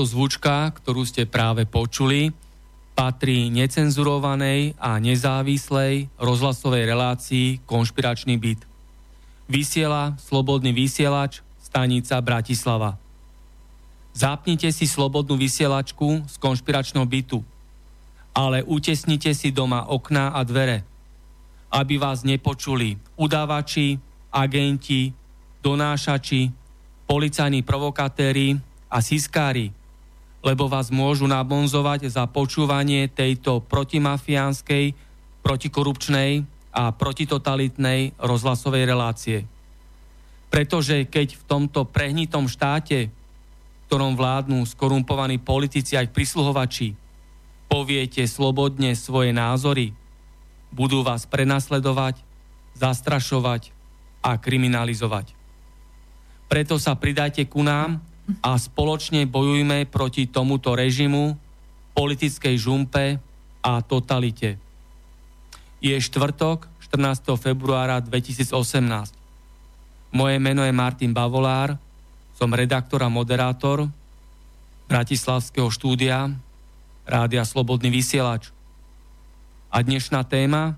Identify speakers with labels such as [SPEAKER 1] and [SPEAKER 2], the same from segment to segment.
[SPEAKER 1] Táto zvučka, ktorú ste práve počuli, patrí necenzurovanej a nezávislej rozhlasovej relácii Konšpiračný byt. Vysiela Slobodný vysielač, stanica Bratislava. Zapnite si slobodnú vysielačku z konšpiračného bytu, ale utesnite si doma okná a dvere, aby vás nepočuli udávači, agenti, donášači, policajní provokatéri a siskári, lebo vás môžu nabonzovať za počúvanie tejto protimafiánskej, protikorupčnej a protitotalitnej rozhlasovej relácie. Pretože keď v tomto prehnitom štáte, v ktorom vládnu skorumpovaní politici aj prisluhovači, poviete slobodne svoje názory, budú vás prenasledovať, zastrašovať a kriminalizovať. Preto sa pridajte ku nám a spoločne bojujme proti tomuto režimu, politickej žumpe a totalite. Je štvrtok, 14. februára 2018. Moje meno je Martin Bavolár, som redaktor a moderátor Bratislavského štúdia Rádia Slobodný vysielač. A dnešná téma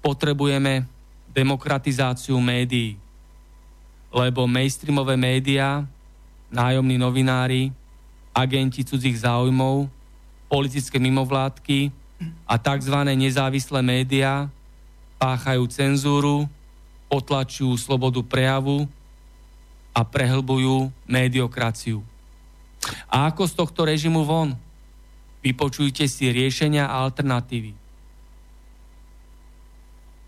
[SPEAKER 1] potrebujeme demokratizáciu médií, lebo mainstreamové médiá nájomní novinári, agenti cudzích záujmov, politické mimovládky a tzv. nezávislé médiá páchajú cenzúru, potlačujú slobodu prejavu a prehlbujú mediokraciu. A ako z tohto režimu von? Vypočujte si riešenia a alternatívy.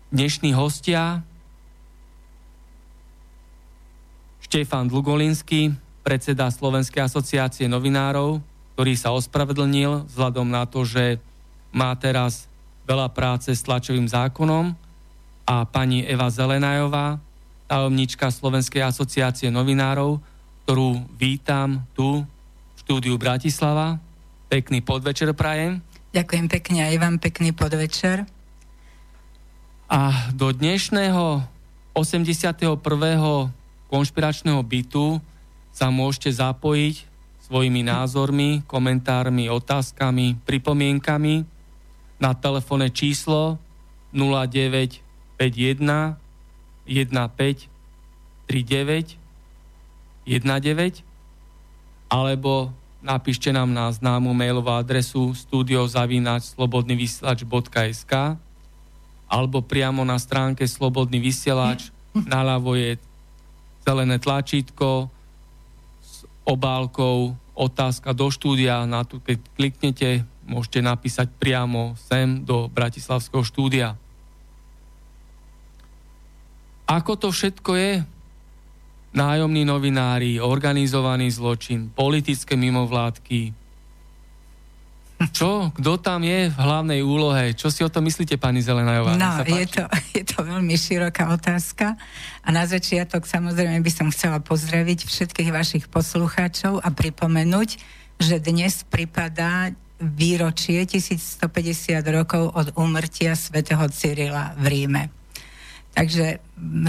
[SPEAKER 1] Dnešní hostia Štefan Dlugolinský, predseda Slovenskej asociácie novinárov, ktorý sa ospravedlnil vzhľadom na to, že má teraz veľa práce s tlačovým zákonom a pani Eva Zelenajová, tajomnička Slovenskej asociácie novinárov, ktorú vítam tu v štúdiu Bratislava. Pekný podvečer prajem.
[SPEAKER 2] Ďakujem pekne aj vám pekný podvečer.
[SPEAKER 1] A do dnešného 81. konšpiračného bytu sa môžete zapojiť svojimi názormi, komentármi, otázkami, pripomienkami na telefónne číslo 0951 15 39 19 alebo napíšte nám na známu mailovú adresu studiozavinač.slobodnyvysielač.sk alebo priamo na stránke Slobodný vysielač naľavo je zelené tlačítko obálkou otázka do štúdia. Na tu, keď kliknete, môžete napísať priamo sem do Bratislavského štúdia. Ako to všetko je? Nájomní novinári, organizovaný zločin, politické mimovládky, čo? Kto tam je v hlavnej úlohe? Čo si o tom myslíte, pani Zelenajová?
[SPEAKER 2] No, je to, je to veľmi široká otázka. A na začiatok samozrejme by som chcela pozdraviť všetkých vašich poslucháčov a pripomenúť, že dnes pripadá výročie 1150 rokov od úmrtia svätého Cyrila v Ríme. Takže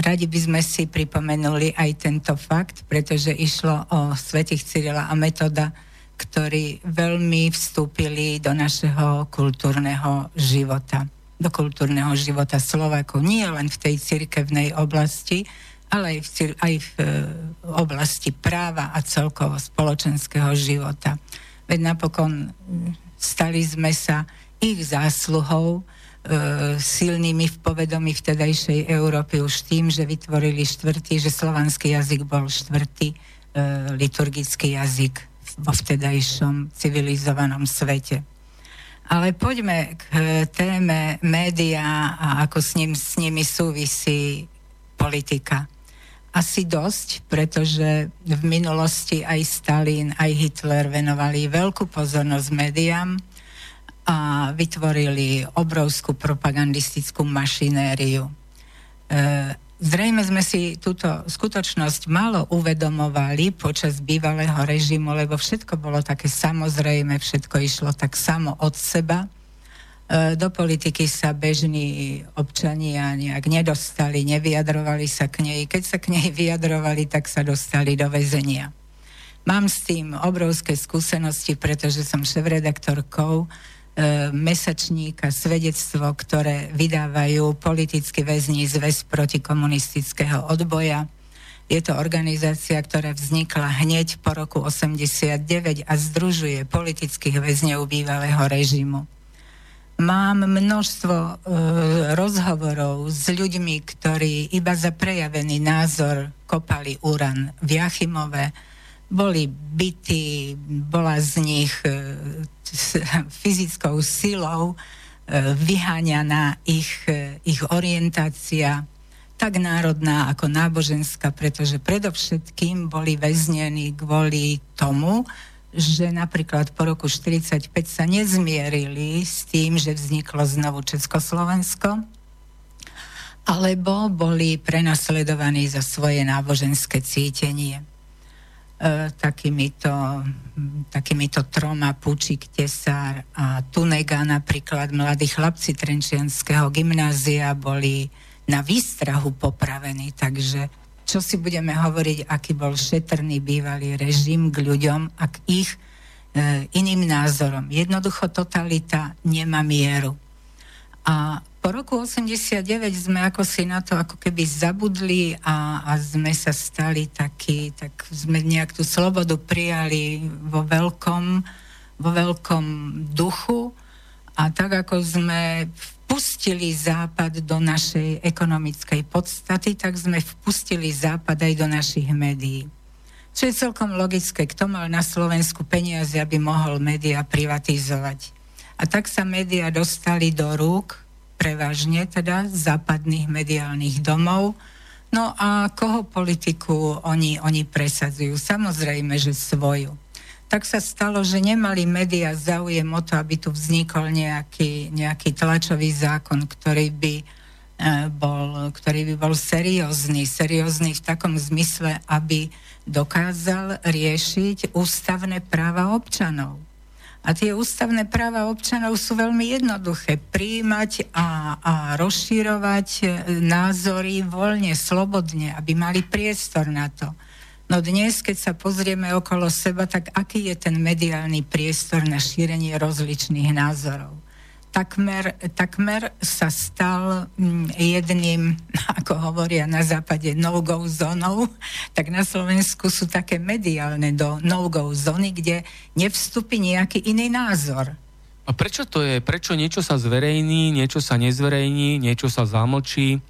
[SPEAKER 2] radi by sme si pripomenuli aj tento fakt, pretože išlo o svetých Cyrila a Metoda, ktorí veľmi vstúpili do našeho kultúrneho života, do kultúrneho života Slovákov, nie len v tej cirkevnej oblasti, ale aj v, aj v e, oblasti práva a celkovo spoločenského života. Veď napokon stali sme sa ich zásluhou, E, silnými v povedomí vtedajšej Európy už tým, že vytvorili štvrtý, že slovanský jazyk bol štvrtý e, liturgický jazyk vo vtedajšom civilizovanom svete. Ale poďme k e, téme média a ako s, ním, s nimi súvisí politika. Asi dosť, pretože v minulosti aj Stalin, aj Hitler venovali veľkú pozornosť médiám, a vytvorili obrovskú propagandistickú mašinériu. E, zrejme sme si túto skutočnosť málo uvedomovali počas bývalého režimu, lebo všetko bolo také samozrejme, všetko išlo tak samo od seba. E, do politiky sa bežní občania nejak nedostali, nevyjadrovali sa k nej. Keď sa k nej vyjadrovali, tak sa dostali do väzenia. Mám s tým obrovské skúsenosti, pretože som šéf-redaktorkou E, mesačník a svedectvo, ktoré vydávajú politickí väzni zväz protikomunistického odboja. Je to organizácia, ktorá vznikla hneď po roku 89 a združuje politických väzňov bývalého režimu. Mám množstvo e, rozhovorov s ľuďmi, ktorí iba za prejavený názor kopali uran v Jachimove, boli bytí, bola z nich e, fyzickou silou e, vyháňaná ich, e, ich orientácia, tak národná ako náboženská, pretože predovšetkým boli väznení kvôli tomu, že napríklad po roku 1945 sa nezmierili s tým, že vzniklo znovu Československo, alebo boli prenasledovaní za svoje náboženské cítenie. E, takýmito, takýmito troma Pučík, Tesár a Tunega napríklad mladí chlapci Trenčianského gymnázia boli na výstrahu popravení, takže čo si budeme hovoriť, aký bol šetrný bývalý režim k ľuďom a k ich e, iným názorom. Jednoducho totalita nemá mieru. A po roku 89 sme ako si na to ako keby zabudli a, a sme sa stali takí, tak sme nejak tú slobodu prijali vo veľkom, vo veľkom duchu a tak ako sme vpustili Západ do našej ekonomickej podstaty, tak sme vpustili Západ aj do našich médií. Čo je celkom logické, kto mal na Slovensku peniaze, aby mohol médiá privatizovať. A tak sa médiá dostali do rúk prevažne teda západných mediálnych domov. No a koho politiku oni, oni presadzujú? Samozrejme, že svoju. Tak sa stalo, že nemali médiá záujem o to, aby tu vznikol nejaký, nejaký tlačový zákon, ktorý by, e, bol, ktorý by bol seriózny. Seriózny v takom zmysle, aby dokázal riešiť ústavné práva občanov. A tie ústavné práva občanov sú veľmi jednoduché. Príjmať a, a rozšírovať e, názory voľne, slobodne, aby mali priestor na to. No dnes, keď sa pozrieme okolo seba, tak aký je ten mediálny priestor na šírenie rozličných názorov? Takmer, takmer sa stal mm, jedným, ako hovoria na západe, no-go zónou, tak na Slovensku sú také mediálne do no-go zóny, kde nevstupí nejaký iný názor.
[SPEAKER 1] A prečo to je? Prečo niečo sa zverejní, niečo sa nezverejní, niečo sa zamlčí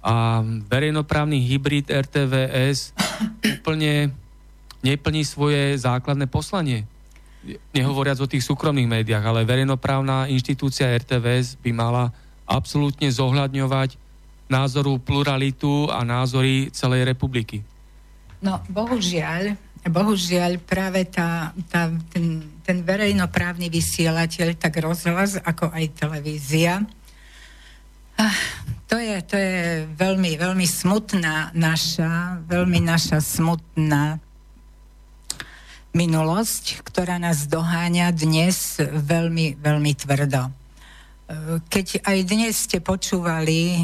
[SPEAKER 1] a verejnoprávny hybrid RTVS úplne neplní svoje základné poslanie? Nehovoriac o tých súkromných médiách, ale verejnoprávna inštitúcia RTVS by mala absolútne zohľadňovať názoru pluralitu a názory celej republiky.
[SPEAKER 2] No, bohužiaľ, bohužiaľ práve tá, tá, ten, ten verejnoprávny vysielateľ, tak rozhlas, ako aj televízia, ah, to je, to je veľmi, veľmi smutná naša, veľmi naša smutná minulosť, ktorá nás doháňa dnes veľmi, veľmi tvrdo. Keď aj dnes ste počúvali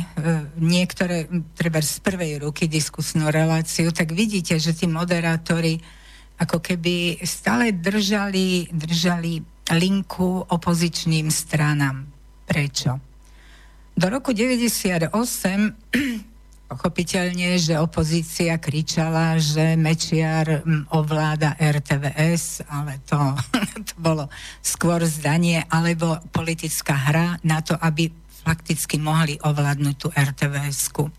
[SPEAKER 2] niektoré, treba z prvej ruky diskusnú reláciu, tak vidíte, že tí moderátori ako keby stále držali, držali linku opozičným stranám. Prečo? Do roku 98 pochopiteľne, že opozícia kričala, že Mečiar ovláda RTVS, ale to, to bolo skôr zdanie alebo politická hra na to, aby fakticky mohli ovládnuť tú RTVS-ku.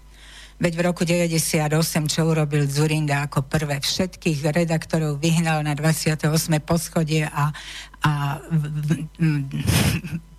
[SPEAKER 2] Veď v roku 98, čo urobil Zurinda ako prvé, všetkých redaktorov vyhnal na 28. poschodie a, a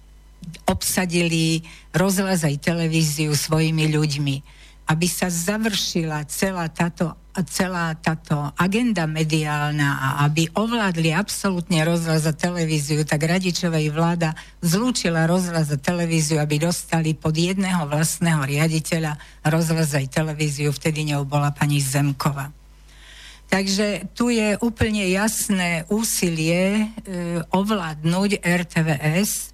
[SPEAKER 2] obsadili rozhlas aj televíziu svojimi ľuďmi. Aby sa završila celá táto, celá táto agenda mediálna a aby ovládli absolútne rozhlas a televíziu, tak Radičovej vláda zlúčila rozhlas a televíziu, aby dostali pod jedného vlastného riaditeľa rozhlas aj televíziu. Vtedy ňou bola pani Zemkova. Takže tu je úplne jasné úsilie e, ovládnuť RTVS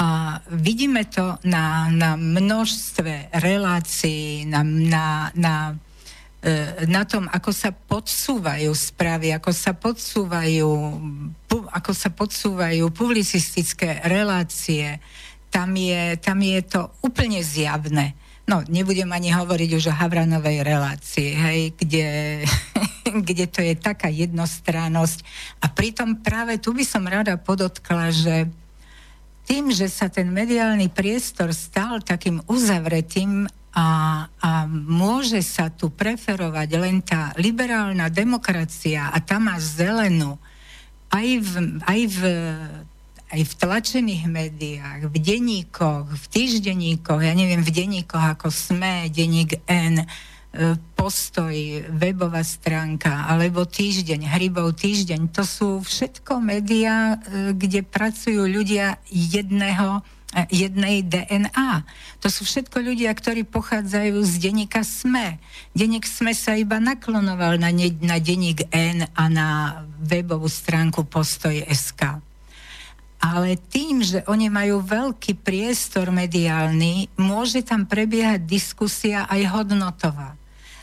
[SPEAKER 2] a vidíme to na, na množstve relácií, na, na, na, e, na tom, ako sa podsúvajú správy, ako sa podsúvajú, ako sa podsúvajú publicistické relácie. Tam je, tam je to úplne zjavné. No, nebudem ani hovoriť už o Havranovej relácii, hej, kde, kde to je taká jednostrannosť. A pritom práve tu by som rada podotkla, že tým, že sa ten mediálny priestor stal takým uzavretým a, a môže sa tu preferovať len tá liberálna demokracia a tá má zelenú aj v, aj v, aj v tlačených médiách, v denníkoch, v týždenníkoch, ja neviem, v denníkoch ako SME, denník N, postoj, webová stránka alebo týždeň, Hrybov týždeň. To sú všetko médiá, e, kde pracujú ľudia jedného, e, jednej DNA. To sú všetko ľudia, ktorí pochádzajú z denníka SME. Denník SME sa iba naklonoval na, ne, na denník N a na webovú stránku postoj.sk. Ale tým, že oni majú veľký priestor mediálny, môže tam prebiehať diskusia aj hodnotová.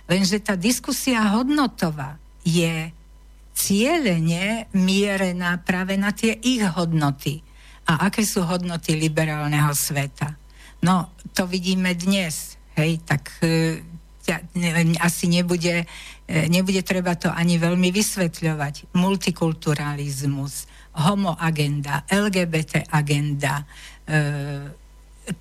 [SPEAKER 2] Lenže tá diskusia hodnotová je cieľene mierená práve na tie ich hodnoty. A aké sú hodnoty liberálneho sveta? No, to vidíme dnes. Hej, tak e, asi nebude, e, nebude treba to ani veľmi vysvetľovať. Multikulturalizmus, homo agenda, LGBT agenda, e,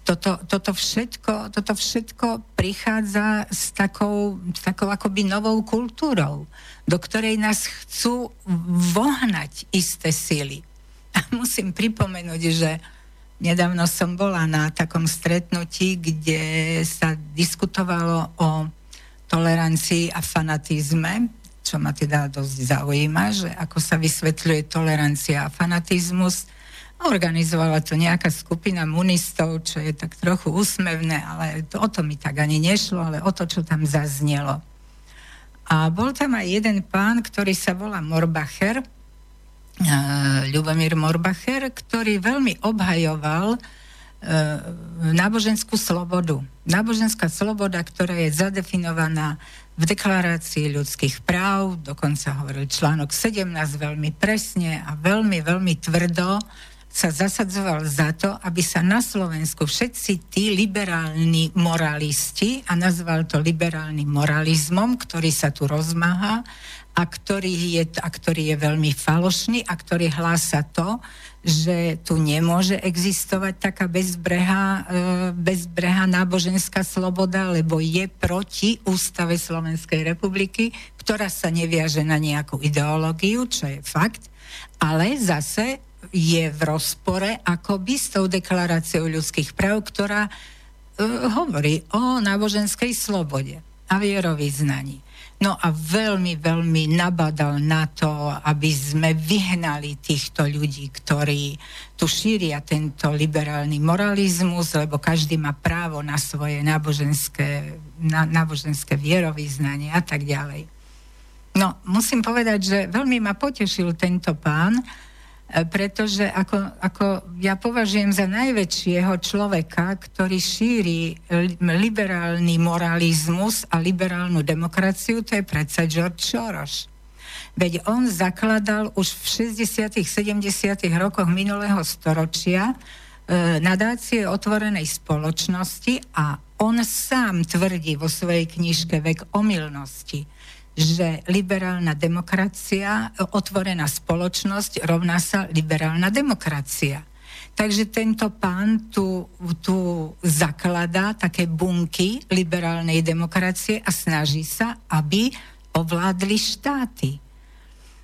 [SPEAKER 2] toto, toto, všetko, toto všetko prichádza s takou, s takou akoby novou kultúrou, do ktorej nás chcú vohnať isté sily. A musím pripomenúť, že nedávno som bola na takom stretnutí, kde sa diskutovalo o tolerancii a fanatizme, čo ma teda dosť zaujíma, že ako sa vysvetľuje tolerancia a fanatizmus Organizovala to nejaká skupina munistov, čo je tak trochu úsmevné, ale to, o to mi tak ani nešlo, ale o to, čo tam zaznelo. A bol tam aj jeden pán, ktorý sa volá Morbacher, Ľubomír Morbacher, ktorý veľmi obhajoval uh, náboženskú slobodu. Náboženská sloboda, ktorá je zadefinovaná v deklarácii ľudských práv, dokonca hovoril článok 17 veľmi presne a veľmi, veľmi tvrdo, sa zasadzoval za to, aby sa na Slovensku všetci tí liberálni moralisti, a nazval to liberálnym moralizmom, ktorý sa tu rozmáha a ktorý je, a ktorý je veľmi falošný a ktorý hlása to, že tu nemôže existovať taká bezbreha, e, bezbreha náboženská sloboda, lebo je proti Ústave Slovenskej republiky, ktorá sa neviaže na nejakú ideológiu, čo je fakt, ale zase je v rozpore akoby s tou deklaráciou ľudských práv, ktorá uh, hovorí o náboženskej slobode a vierovýznaní. No a veľmi, veľmi nabadal na to, aby sme vyhnali týchto ľudí, ktorí tu šíria tento liberálny moralizmus, lebo každý má právo na svoje náboženské, na, náboženské vierovýznanie a tak ďalej. No, musím povedať, že veľmi ma potešil tento pán, E, pretože ako, ako ja považujem za najväčšieho človeka, ktorý šíri liberálny moralizmus a liberálnu demokraciu, to je predsa George Soros. Veď on zakladal už v 60 70 rokoch minulého storočia e, nadácie otvorenej spoločnosti a on sám tvrdí vo svojej knižke Vek omylnosti, že liberálna demokracia, otvorená spoločnosť rovná sa liberálna demokracia. Takže tento pán tu, tu zakladá také bunky liberálnej demokracie a snaží sa, aby ovládli štáty.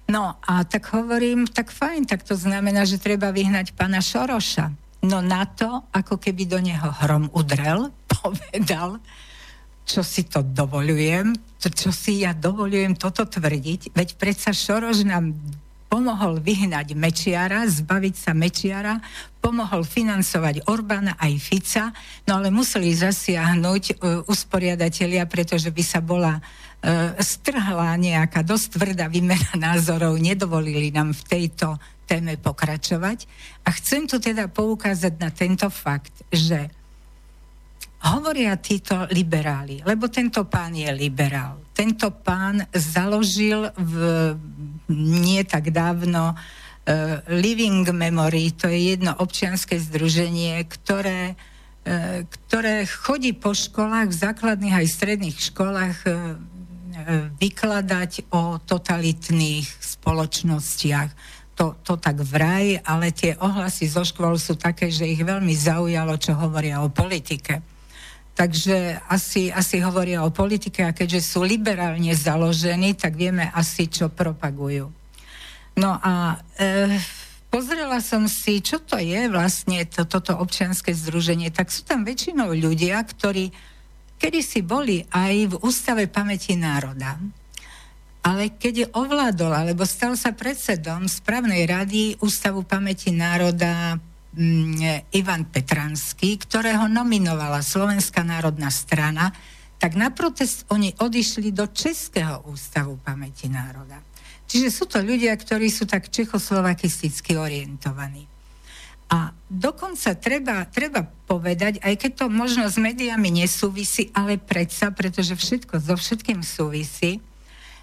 [SPEAKER 2] No a tak hovorím, tak fajn, tak to znamená, že treba vyhnať pána Šoroša. No na to, ako keby do neho hrom udrel, povedal, čo si to dovolujem, čo si ja dovolujem toto tvrdiť, veď predsa Šoroš nám pomohol vyhnať Mečiara, zbaviť sa Mečiara, pomohol financovať Orbána aj Fica, no ale museli zasiahnuť uh, usporiadatelia, pretože by sa bola uh, strhla nejaká dosť tvrdá výmena názorov, nedovolili nám v tejto téme pokračovať. A chcem tu teda poukázať na tento fakt, že hovoria títo liberáli, lebo tento pán je liberál. Tento pán založil v nie tak dávno uh, Living Memory, to je jedno občianske združenie, ktoré, uh, ktoré chodí po školách, v základných aj stredných školách uh, vykladať o totalitných spoločnostiach. To, to tak vraj, ale tie ohlasy zo škôl sú také, že ich veľmi zaujalo, čo hovoria o politike. Takže asi, asi hovoria o politike a keďže sú liberálne založení, tak vieme asi, čo propagujú. No a e, pozrela som si, čo to je vlastne to, toto občianske združenie. Tak sú tam väčšinou ľudia, ktorí kedysi boli aj v Ústave pamäti národa. Ale keď ovládol, alebo stal sa predsedom správnej rady Ústavu pamäti národa Ivan Petranský, ktorého nominovala Slovenská národná strana, tak na protest oni odišli do Českého ústavu pamäti národa. Čiže sú to ľudia, ktorí sú tak čechoslovakisticky orientovaní. A dokonca treba, treba povedať, aj keď to možno s médiami nesúvisí, ale predsa, pretože všetko so všetkým súvisí,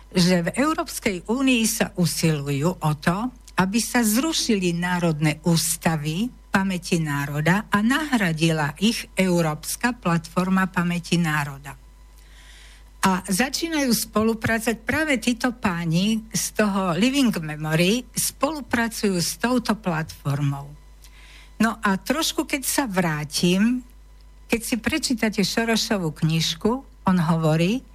[SPEAKER 2] že v Európskej únii sa usilujú o to, aby sa zrušili národné ústavy pamäti národa a nahradila ich Európska platforma pamäti národa. A začínajú spolupracovať práve títo páni z toho Living Memory, spolupracujú s touto platformou. No a trošku, keď sa vrátim, keď si prečítate Šorošovú knižku, on hovorí,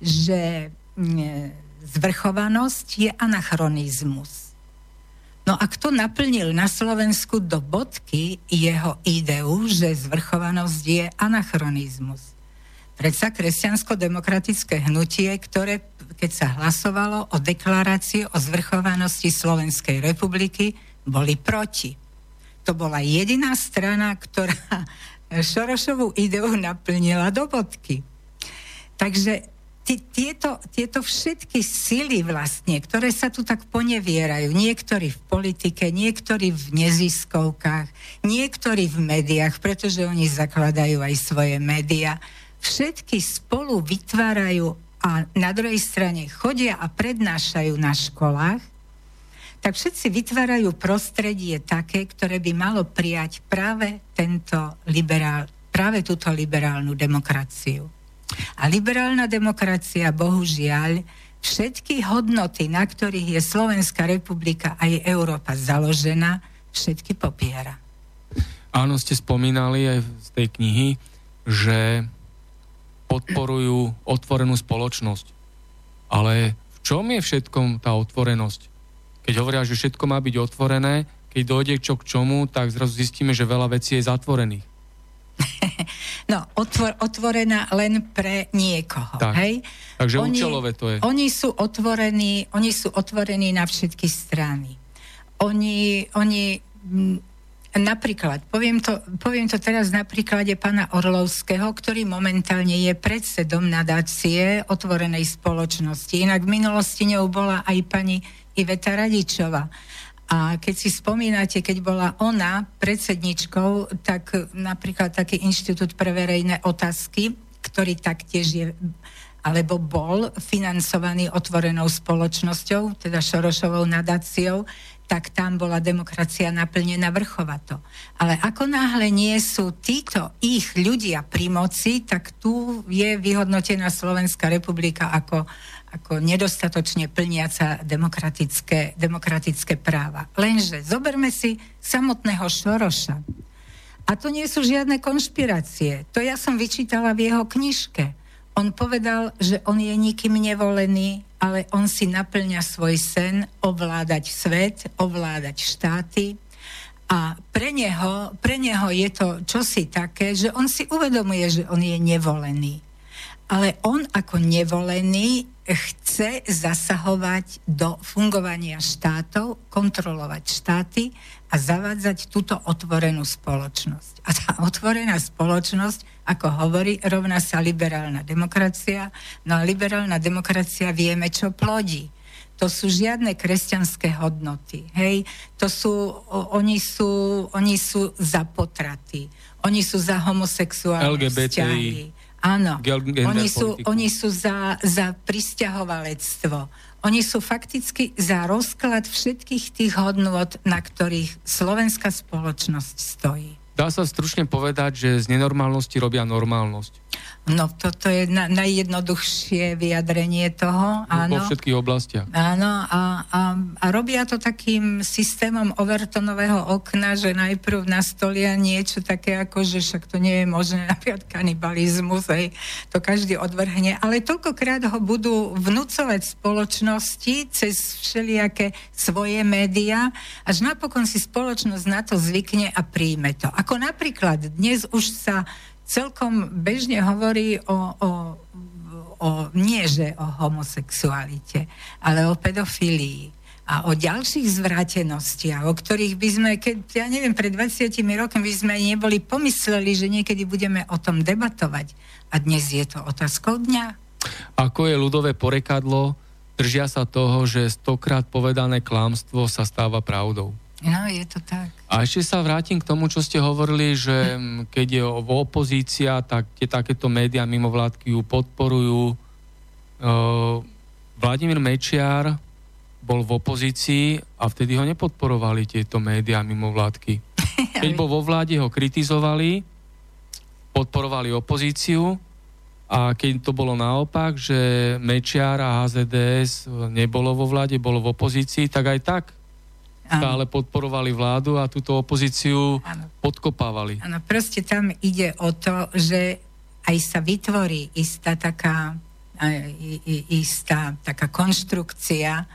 [SPEAKER 2] že mm, zvrchovanosť je anachronizmus. No a kto naplnil na Slovensku do bodky jeho ideu, že zvrchovanosť je anachronizmus? Predsa kresťansko-demokratické hnutie, ktoré, keď sa hlasovalo o deklarácii o zvrchovanosti Slovenskej republiky, boli proti. To bola jediná strana, ktorá Šorošovú ideu naplnila do bodky. Takže tieto, tieto všetky sily vlastne, ktoré sa tu tak ponevierajú, niektorí v politike, niektorí v neziskovkách, niektorí v médiách, pretože oni zakladajú aj svoje médiá, všetky spolu vytvárajú a na druhej strane chodia a prednášajú na školách, tak všetci vytvárajú prostredie také, ktoré by malo prijať práve tento liberál, práve túto liberálnu demokraciu. A liberálna demokracia, bohužiaľ, všetky hodnoty, na ktorých je Slovenská republika a je Európa založená, všetky popiera.
[SPEAKER 1] Áno, ste spomínali aj z tej knihy, že podporujú otvorenú spoločnosť. Ale v čom je všetkom tá otvorenosť? Keď hovoria, že všetko má byť otvorené, keď dojde čo k čomu, tak zrazu zistíme, že veľa vecí je zatvorených.
[SPEAKER 2] no, otvor, otvorená len pre niekoho. Tak. Hej?
[SPEAKER 1] Takže oni, účelové to je.
[SPEAKER 2] Oni sú otvorení, oni sú otvorení na všetky strany. Oni, oni Napríklad, poviem to, poviem to teraz na príklade pána Orlovského, ktorý momentálne je predsedom nadácie otvorenej spoločnosti. Inak v minulosti ňou bola aj pani Iveta Radičová. A keď si spomínate, keď bola ona predsedničkou, tak napríklad taký Inštitút pre verejné otázky, ktorý taktiež je alebo bol financovaný otvorenou spoločnosťou, teda Šorošovou nadáciou, tak tam bola demokracia naplnená vrchovato. Ale ako náhle nie sú títo ich ľudia pri moci, tak tu je vyhodnotená Slovenská republika ako, ako nedostatočne plniaca demokratické, demokratické práva. Lenže zoberme si samotného Šoroša. A to nie sú žiadne konšpirácie. To ja som vyčítala v jeho knižke on povedal, že on je nikým nevolený, ale on si naplňa svoj sen ovládať svet, ovládať štáty. A pre neho, pre neho je to čosi také, že on si uvedomuje, že on je nevolený. Ale on ako nevolený chce zasahovať do fungovania štátov, kontrolovať štáty a zavádzať túto otvorenú spoločnosť. A tá otvorená spoločnosť, ako hovorí, rovná sa liberálna demokracia. No a liberálna demokracia vieme, čo plodí. To sú žiadne kresťanské hodnoty. Hej? To sú, oni, sú, oni sú za potraty. Oni sú za homosexuálne LGBTI. vzťahy. Áno, oni sú, oni sú za, za pristahovalectvo oni sú fakticky za rozklad všetkých tých hodnôt, na ktorých slovenská spoločnosť stojí.
[SPEAKER 1] Dá sa stručne povedať, že z nenormálnosti robia normálnosť.
[SPEAKER 2] No toto je na, najjednoduchšie vyjadrenie toho. Áno.
[SPEAKER 1] Vo všetkých oblastiach.
[SPEAKER 2] Áno a, a, a robia to takým systémom overtonového okna, že najprv nastolia niečo také ako, že však to nie je možné, napríklad kanibalizmus, hej, to každý odvrhne, ale toľkokrát ho budú vnúcovať spoločnosti cez všelijaké svoje médiá, až napokon si spoločnosť na to zvykne a príjme to. Ako napríklad dnes už sa celkom bežne hovorí o, o, o nie že o homosexualite, ale o pedofílii a o ďalších zvratenostiach, o ktorých by sme, keď, ja neviem, pred 20 rokmi by sme neboli pomysleli, že niekedy budeme o tom debatovať. A dnes je to otázkou dňa.
[SPEAKER 1] Ako je ľudové porekadlo, držia sa toho, že stokrát povedané klámstvo sa stáva pravdou.
[SPEAKER 2] No, je to tak.
[SPEAKER 1] A ešte sa vrátim k tomu, čo ste hovorili, že keď je opozícia, tak tie takéto médiá mimovládky ju podporujú. Vladimír Mečiar bol v opozícii a vtedy ho nepodporovali tieto médiá mimovládky. Keď bol vo vláde, ho kritizovali, podporovali opozíciu a keď to bolo naopak, že Mečiar a HZDS nebolo vo vláde, bolo v opozícii, tak aj tak stále podporovali vládu a túto opozíciu ano. podkopávali.
[SPEAKER 2] Áno, proste tam ide o to, že aj sa vytvorí istá taká, istá taká konštrukcia,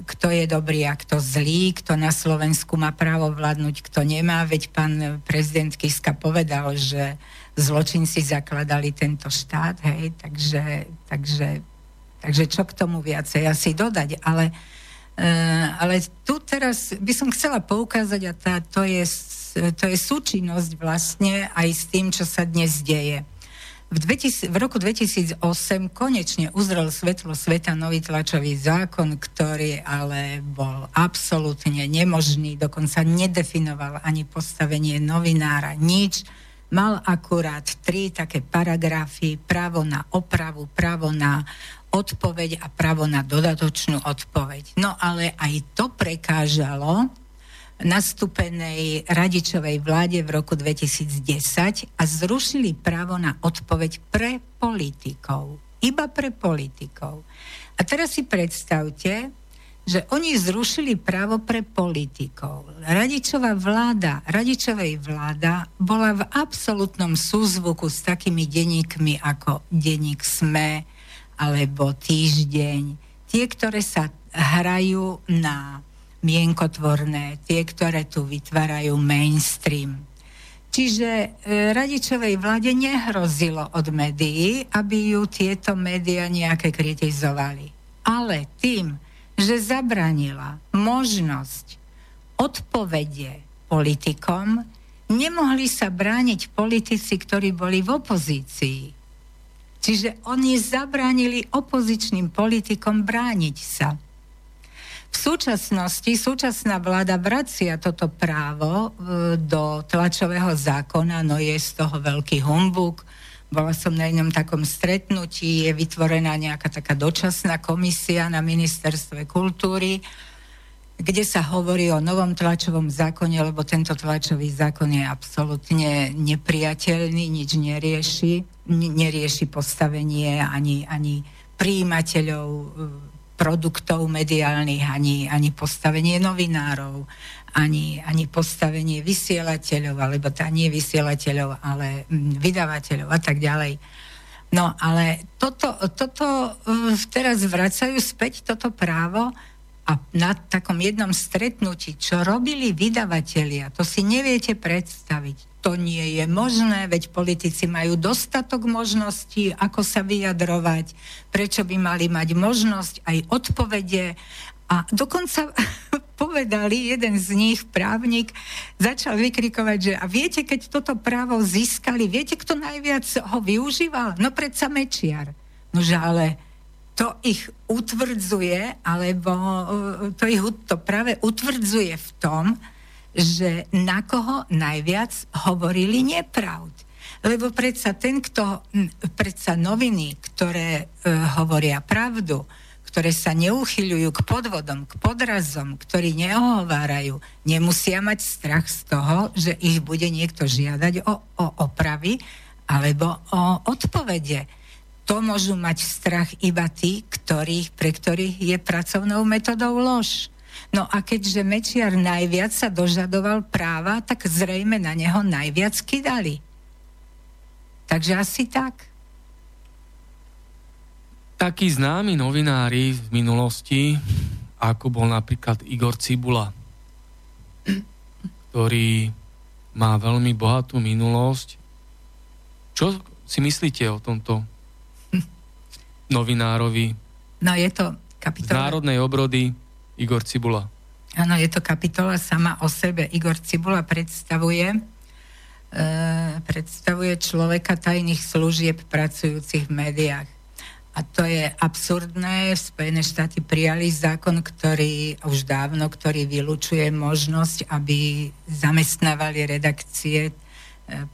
[SPEAKER 2] kto je dobrý a kto zlý, kto na Slovensku má právo vládnuť, kto nemá. Veď pán prezident Kiska povedal, že zločinci zakladali tento štát, hej, takže, takže, takže čo k tomu viacej asi dodať. Ale uh, ale tu teraz by som chcela poukázať, a tá, to, je, to je súčinnosť vlastne aj s tým, čo sa dnes deje. V, 2000, v roku 2008 konečne uzrel svetlo sveta nový tlačový zákon, ktorý ale bol absolútne nemožný, dokonca nedefinoval ani postavenie novinára, nič. Mal akurát tri také paragrafy, právo na opravu, právo na odpoveď a právo na dodatočnú odpoveď. No ale aj to prekážalo nastúpenej radičovej vláde v roku 2010 a zrušili právo na odpoveď pre politikov. Iba pre politikov. A teraz si predstavte, že oni zrušili právo pre politikov. Radičová vláda, Radičovej vláda bola v absolútnom súzvuku s takými denníkmi ako denník SME, alebo týždeň, tie, ktoré sa hrajú na mienkotvorné, tie, ktoré tu vytvárajú mainstream. Čiže e, radičovej vláde nehrozilo od médií, aby ju tieto médiá nejaké kritizovali. Ale tým, že zabranila možnosť odpovede politikom, nemohli sa brániť politici, ktorí boli v opozícii. Čiže oni zabránili opozičným politikom brániť sa. V súčasnosti súčasná vláda vracia toto právo e, do tlačového zákona, no je z toho veľký humbuk. Bola som na jednom takom stretnutí, je vytvorená nejaká taká dočasná komisia na ministerstve kultúry, kde sa hovorí o novom tlačovom zákone, lebo tento tlačový zákon je absolútne nepriateľný, nič nerieši, nerieši postavenie ani, ani príjimateľov e, produktov mediálnych, ani, ani postavenie novinárov, ani, ani postavenie vysielateľov, alebo tá nie vysielateľov, ale vydavateľov a tak ďalej. No ale toto, toto e, teraz vracajú späť toto právo a na takom jednom stretnutí, čo robili vydavatelia, to si neviete predstaviť. To nie je možné, veď politici majú dostatok možností, ako sa vyjadrovať, prečo by mali mať možnosť aj odpovede. A dokonca povedali, jeden z nich, právnik, začal vykrikovať, že a viete, keď toto právo získali, viete, kto najviac ho využíval? No predsa Mečiar. Nože ale to ich utvrdzuje, alebo e, to ich to práve utvrdzuje v tom, že na koho najviac hovorili nepravd. Lebo predsa ten, kto, predsa noviny, ktoré e, hovoria pravdu, ktoré sa neuchyľujú k podvodom, k podrazom, ktorí neohovárajú, nemusia mať strach z toho, že ich bude niekto žiadať o, o opravy alebo o odpovede to môžu mať strach iba tí, ktorých, pre ktorých je pracovnou metodou lož. No a keďže Mečiar najviac sa dožadoval práva, tak zrejme na neho najviac kydali. Takže asi tak.
[SPEAKER 1] Takí známi novinári v minulosti, ako bol napríklad Igor Cibula, ktorý má veľmi bohatú minulosť. Čo si myslíte o tomto novinárovi
[SPEAKER 2] no, je to kapitola...
[SPEAKER 1] z Národnej obrody Igor Cibula.
[SPEAKER 2] Áno, je to kapitola sama o sebe. Igor Cibula predstavuje e, predstavuje človeka tajných služieb pracujúcich v médiách. A to je absurdné. Spojené štáty prijali zákon, ktorý už dávno, ktorý vylučuje možnosť, aby zamestnávali redakcie e,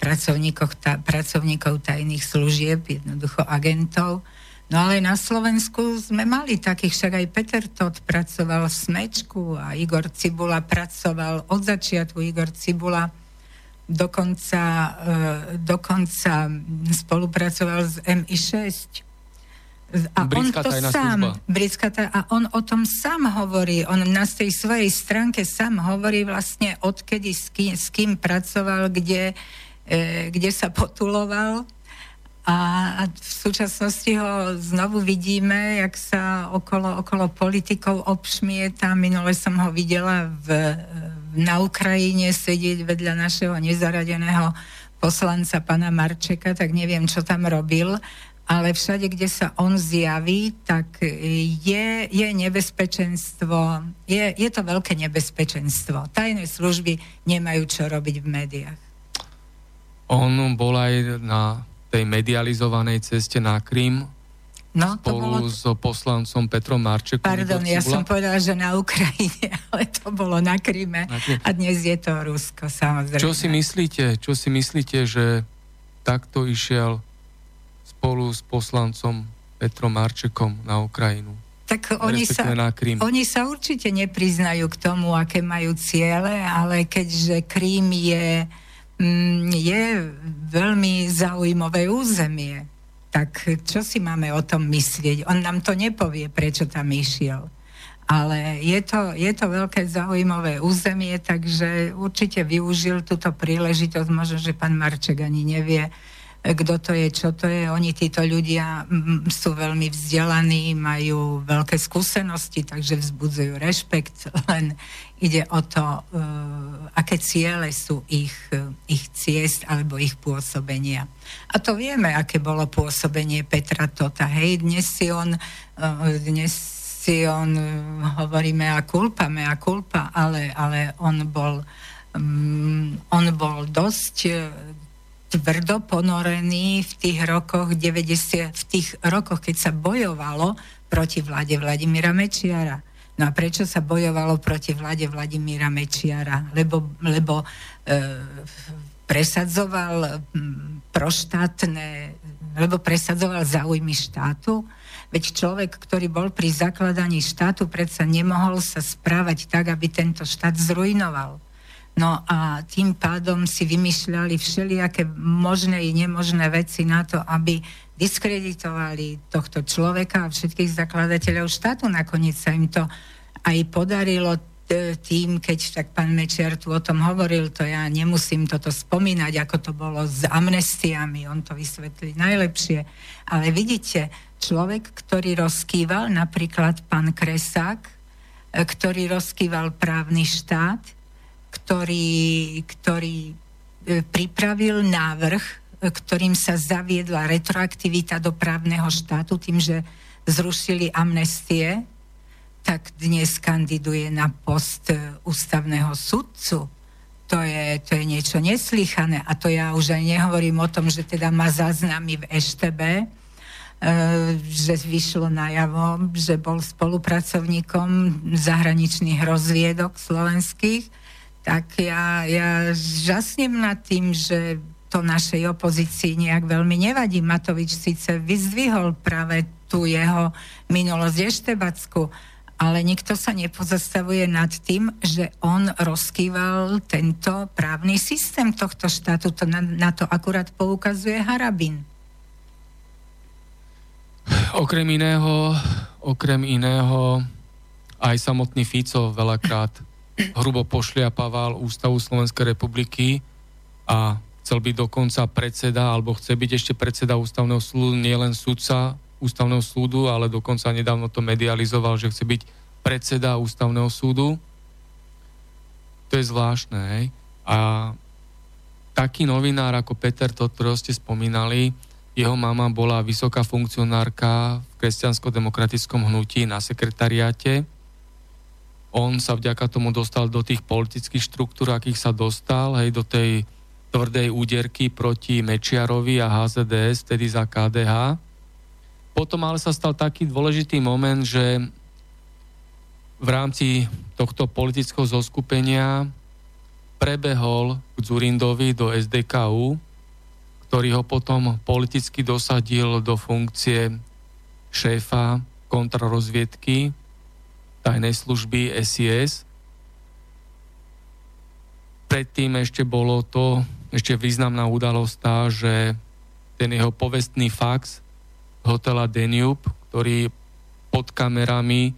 [SPEAKER 2] pracovníkov, ta, pracovníkov tajných služieb, jednoducho agentov. No ale na Slovensku sme mali takých, však aj Peter Todt pracoval v Smečku a Igor Cibula pracoval od začiatku. Igor Cibula dokonca, e, dokonca spolupracoval s MI6. A on to sám, britská a on o tom sám hovorí, on na tej svojej stránke sám hovorí vlastne odkedy s kým, s kým pracoval, kde, e, kde sa potuloval a v súčasnosti ho znovu vidíme, jak sa okolo, okolo politikov obšmieta. Minule som ho videla v, na Ukrajine sedieť vedľa našeho nezaradeného poslanca pana Marčeka, tak neviem, čo tam robil, ale všade, kde sa on zjaví, tak je, je nebezpečenstvo, je, je to veľké nebezpečenstvo. Tajné služby nemajú čo robiť v médiách.
[SPEAKER 1] On bol aj na tej medializovanej ceste na Krym no, spolu bolo... s poslancom Petrom Marčekom.
[SPEAKER 2] Pardon, ja som povedala, že na Ukrajine, ale to bolo na Kryme na a dnes je to Rusko, samozrejme.
[SPEAKER 1] Čo si myslíte, čo si myslíte, že takto išiel spolu s poslancom Petrom Marčekom na Ukrajinu?
[SPEAKER 2] Tak oni sa, oni sa určite nepriznajú k tomu, aké majú ciele, ale keďže Krím je je veľmi zaujímavé územie. Tak čo si máme o tom myslieť? On nám to nepovie, prečo tam išiel. Ale je to, je to veľké zaujímavé územie, takže určite využil túto príležitosť. Možno, že pán Marček ani nevie, kto to je, čo to je. Oni, títo ľudia sú veľmi vzdelaní, majú veľké skúsenosti, takže vzbudzujú rešpekt, len ide o to, uh, aké ciele sú ich, uh, ich ciest alebo ich pôsobenia. A to vieme, aké bolo pôsobenie Petra Tota. Hej, dnes si on, uh, dnes si on, hovoríme a kulpa, a kulpa, ale, ale on bol Um, on bol dosť e, tvrdo ponorený v tých rokoch 90, v tých rokoch, keď sa bojovalo proti vláde Vladimíra Mečiara. No a prečo sa bojovalo proti vláde Vladimíra Mečiara? Lebo, lebo e, presadzoval proštátne, lebo presadzoval záujmy štátu? Veď človek, ktorý bol pri zakladaní štátu, predsa nemohol sa správať tak, aby tento štát zrujnoval. No a tým pádom si vymýšľali všelijaké možné i nemožné veci na to, aby diskreditovali tohto človeka a všetkých zakladateľov štátu. Nakoniec sa im to aj podarilo tým, keď tak pán Mečiar tu o tom hovoril, to ja nemusím toto spomínať, ako to bolo s amnestiami, on to vysvetlí najlepšie. Ale vidíte, človek, ktorý rozkýval, napríklad pán Kresák, e, ktorý rozkýval právny štát, ktorý, ktorý e, pripravil návrh, e, ktorým sa zaviedla retroaktivita do právneho štátu tým, že zrušili amnestie, tak dnes kandiduje na post ústavného sudcu. To je, to je niečo neslychané. A to ja už aj nehovorím o tom, že teda má záznamy v EŠTB, E, že vyšlo najavo, že bol spolupracovníkom zahraničných rozviedok slovenských, tak ja, ja žasnem nad tým, že to našej opozícii nejak veľmi nevadí. Matovič síce vyzdvihol práve tú jeho minulosť Eštebacku, ale nikto sa nepozastavuje nad tým, že on rozkýval tento právny systém tohto štátu. To na, na to akurát poukazuje Harabin.
[SPEAKER 1] Okrem iného, okrem iného, aj samotný Fico veľakrát hrubo pošliapával Ústavu Slovenskej republiky a chcel byť dokonca predseda, alebo chce byť ešte predseda Ústavného súdu, nielen sudca Ústavného súdu, ale dokonca nedávno to medializoval, že chce byť predseda Ústavného súdu. To je zvláštne, hej? A taký novinár ako Peter, to, ktorého ste spomínali, jeho mama bola vysoká funkcionárka v kresťansko-demokratickom hnutí na sekretariáte. On sa vďaka tomu dostal do tých politických štruktúr, akých sa dostal, hej, do tej tvrdej úderky proti Mečiarovi a HZDS, tedy za KDH. Potom ale sa stal taký dôležitý moment, že v rámci tohto politického zoskupenia prebehol k Zurindovi do SDKU ktorý ho potom politicky dosadil do funkcie šéfa kontrarozviedky tajnej služby SIS. Predtým ešte bolo to, ešte významná udalosť tá, že ten jeho povestný fax hotela Danube, ktorý pod kamerami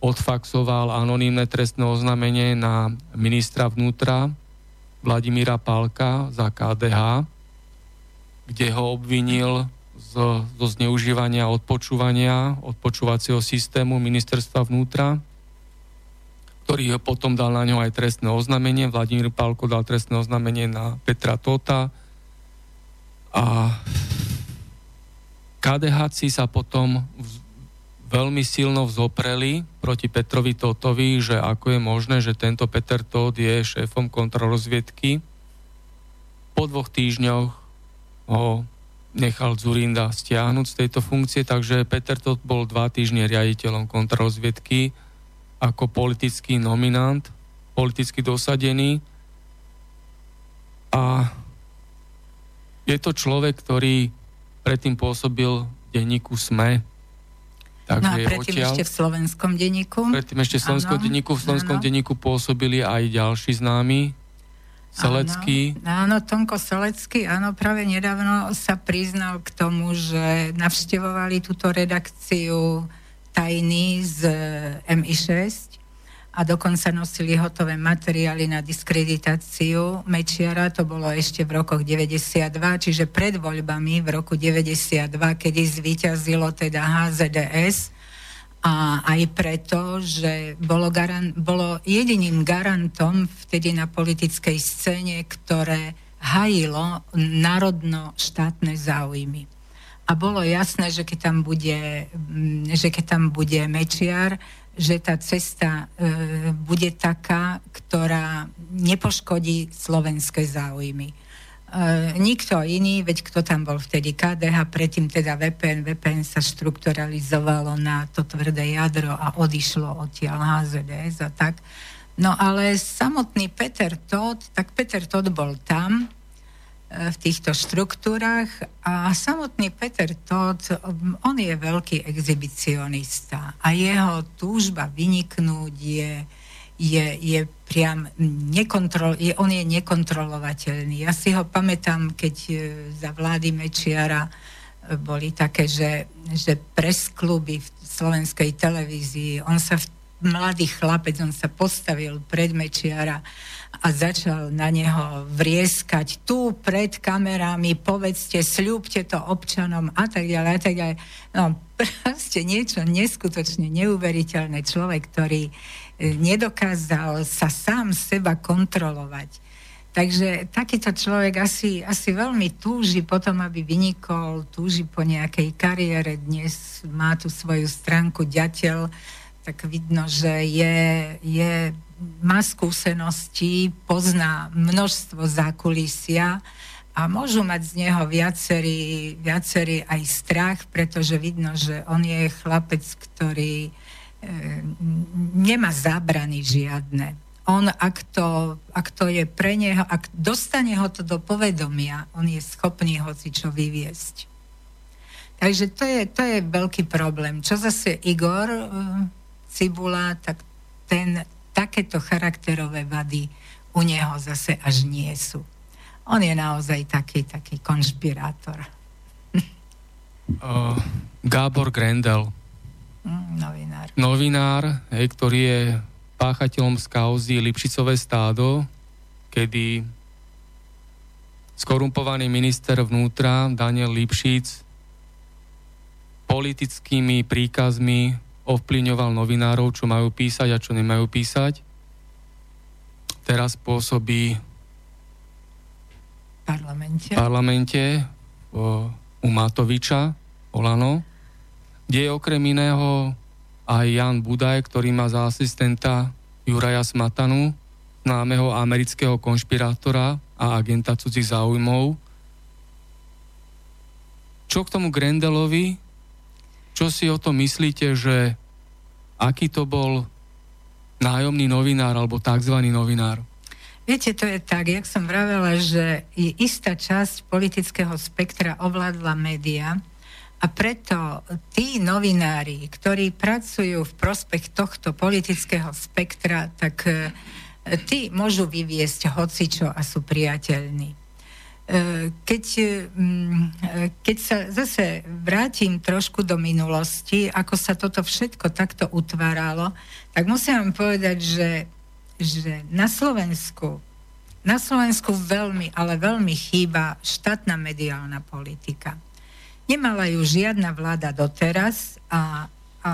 [SPEAKER 1] odfaxoval anonimné trestné oznámenie na ministra vnútra Vladimíra Palka za KDH, kde ho obvinil zo, zo zneužívania odpočúvania, odpočúvacieho systému ministerstva vnútra, ktorý potom dal na ňo aj trestné oznámenie. Vladimír Pálko dal trestné oznámenie na Petra Tota a KDH sa potom veľmi silno vzopreli proti Petrovi Totovi, že ako je možné, že tento Peter Tot je šéfom kontrolozviedky. Po dvoch týždňoch ho nechal Zurinda stiahnuť z tejto funkcie, takže Peter Todt bol dva týždne riaditeľom kontrarozviedky ako politický nominant, politicky dosadený a je to človek, ktorý predtým pôsobil v denníku SME.
[SPEAKER 2] Takže no a predtým odtiaľ, ešte v slovenskom denníku.
[SPEAKER 1] Predtým ešte v slovenskom denníku. V slovenskom denníku pôsobili aj ďalší známi Selecký.
[SPEAKER 2] Áno, áno, Tonko Selecký, áno, práve nedávno sa priznal k tomu, že navštevovali túto redakciu tajný z eh, MI6 a dokonca nosili hotové materiály na diskreditáciu Mečiara, to bolo ešte v rokoch 92, čiže pred voľbami v roku 92, kedy zvíťazilo teda HZDS, a aj preto, že bolo, garan- bolo jediným garantom vtedy na politickej scéne, ktoré hajilo národno-štátne záujmy. A bolo jasné, že keď tam bude, mm, že keď tam bude Mečiar, že tá cesta e, bude taká, ktorá nepoškodí slovenské záujmy. E, nikto iný, veď kto tam bol vtedy KDH, predtým teda VPN, VPN sa štrukturalizovalo na to tvrdé jadro a odišlo odtiaľ HZDS a tak. No ale samotný Peter Todd, tak Peter Todd bol tam, v týchto štruktúrach a samotný Peter Todd, on je veľký exhibicionista a jeho túžba vyniknúť je, je, je priam nekontrol, je, on je nekontrolovateľný. Ja si ho pamätám, keď e, za vlády Mečiara e, boli také, že, že preskluby v slovenskej televízii, on sa v mladý chlapec, on sa postavil pred Mečiara a začal na neho vrieskať tu pred kamerami, povedzte, sľúbte to občanom a tak ďalej a tak ďalej. No proste niečo neskutočne neuveriteľné. Človek, ktorý nedokázal sa sám seba kontrolovať. Takže takýto človek asi, asi veľmi túži potom, aby vynikol, túži po nejakej kariére. Dnes má tu svoju stránku ďateľ, tak vidno, že je, je má skúsenosti, pozná množstvo zákulisia a môžu mať z neho viacerý, viacerý aj strach, pretože vidno, že on je chlapec, ktorý e, nemá zábrany žiadne. On, ak to, ak to je pre neho, ak dostane ho to do povedomia, on je schopný hoci čo vyviesť. Takže to je, to je veľký problém. Čo zase Igor e, Cibula, tak ten, takéto charakterové vady u neho zase až nie sú. On je naozaj taký, taký konšpirátor.
[SPEAKER 1] Uh, Gábor Grendel.
[SPEAKER 2] Mm, novinár.
[SPEAKER 1] Novinár, hej, ktorý je páchateľom z kauzy Lipšicové stádo, kedy skorumpovaný minister vnútra Daniel Lipšic politickými príkazmi ovplyvňoval novinárov, čo majú písať a čo nemajú písať. Teraz pôsobí
[SPEAKER 2] v parlamente,
[SPEAKER 1] parlamente o, u Matoviča, Olano, kde je okrem iného aj Jan Budaj, ktorý má za asistenta Juraja Smatanu, známeho amerického konšpirátora a agenta cudzích záujmov. Čo k tomu Grendelovi? Čo si o tom myslíte, že aký to bol nájomný novinár alebo tzv. novinár?
[SPEAKER 2] Viete, to je tak, jak som vravela, že istá časť politického spektra ovládla média a preto tí novinári, ktorí pracujú v prospech tohto politického spektra, tak e, tí môžu vyviesť hocičo a sú priateľní. E, keď, e, keď sa zase vrátim trošku do minulosti, ako sa toto všetko takto utváralo, tak musím vám povedať, že, že na Slovensku na Slovensku veľmi, ale veľmi chýba štátna mediálna politika. Nemala ju žiadna vláda doteraz a, a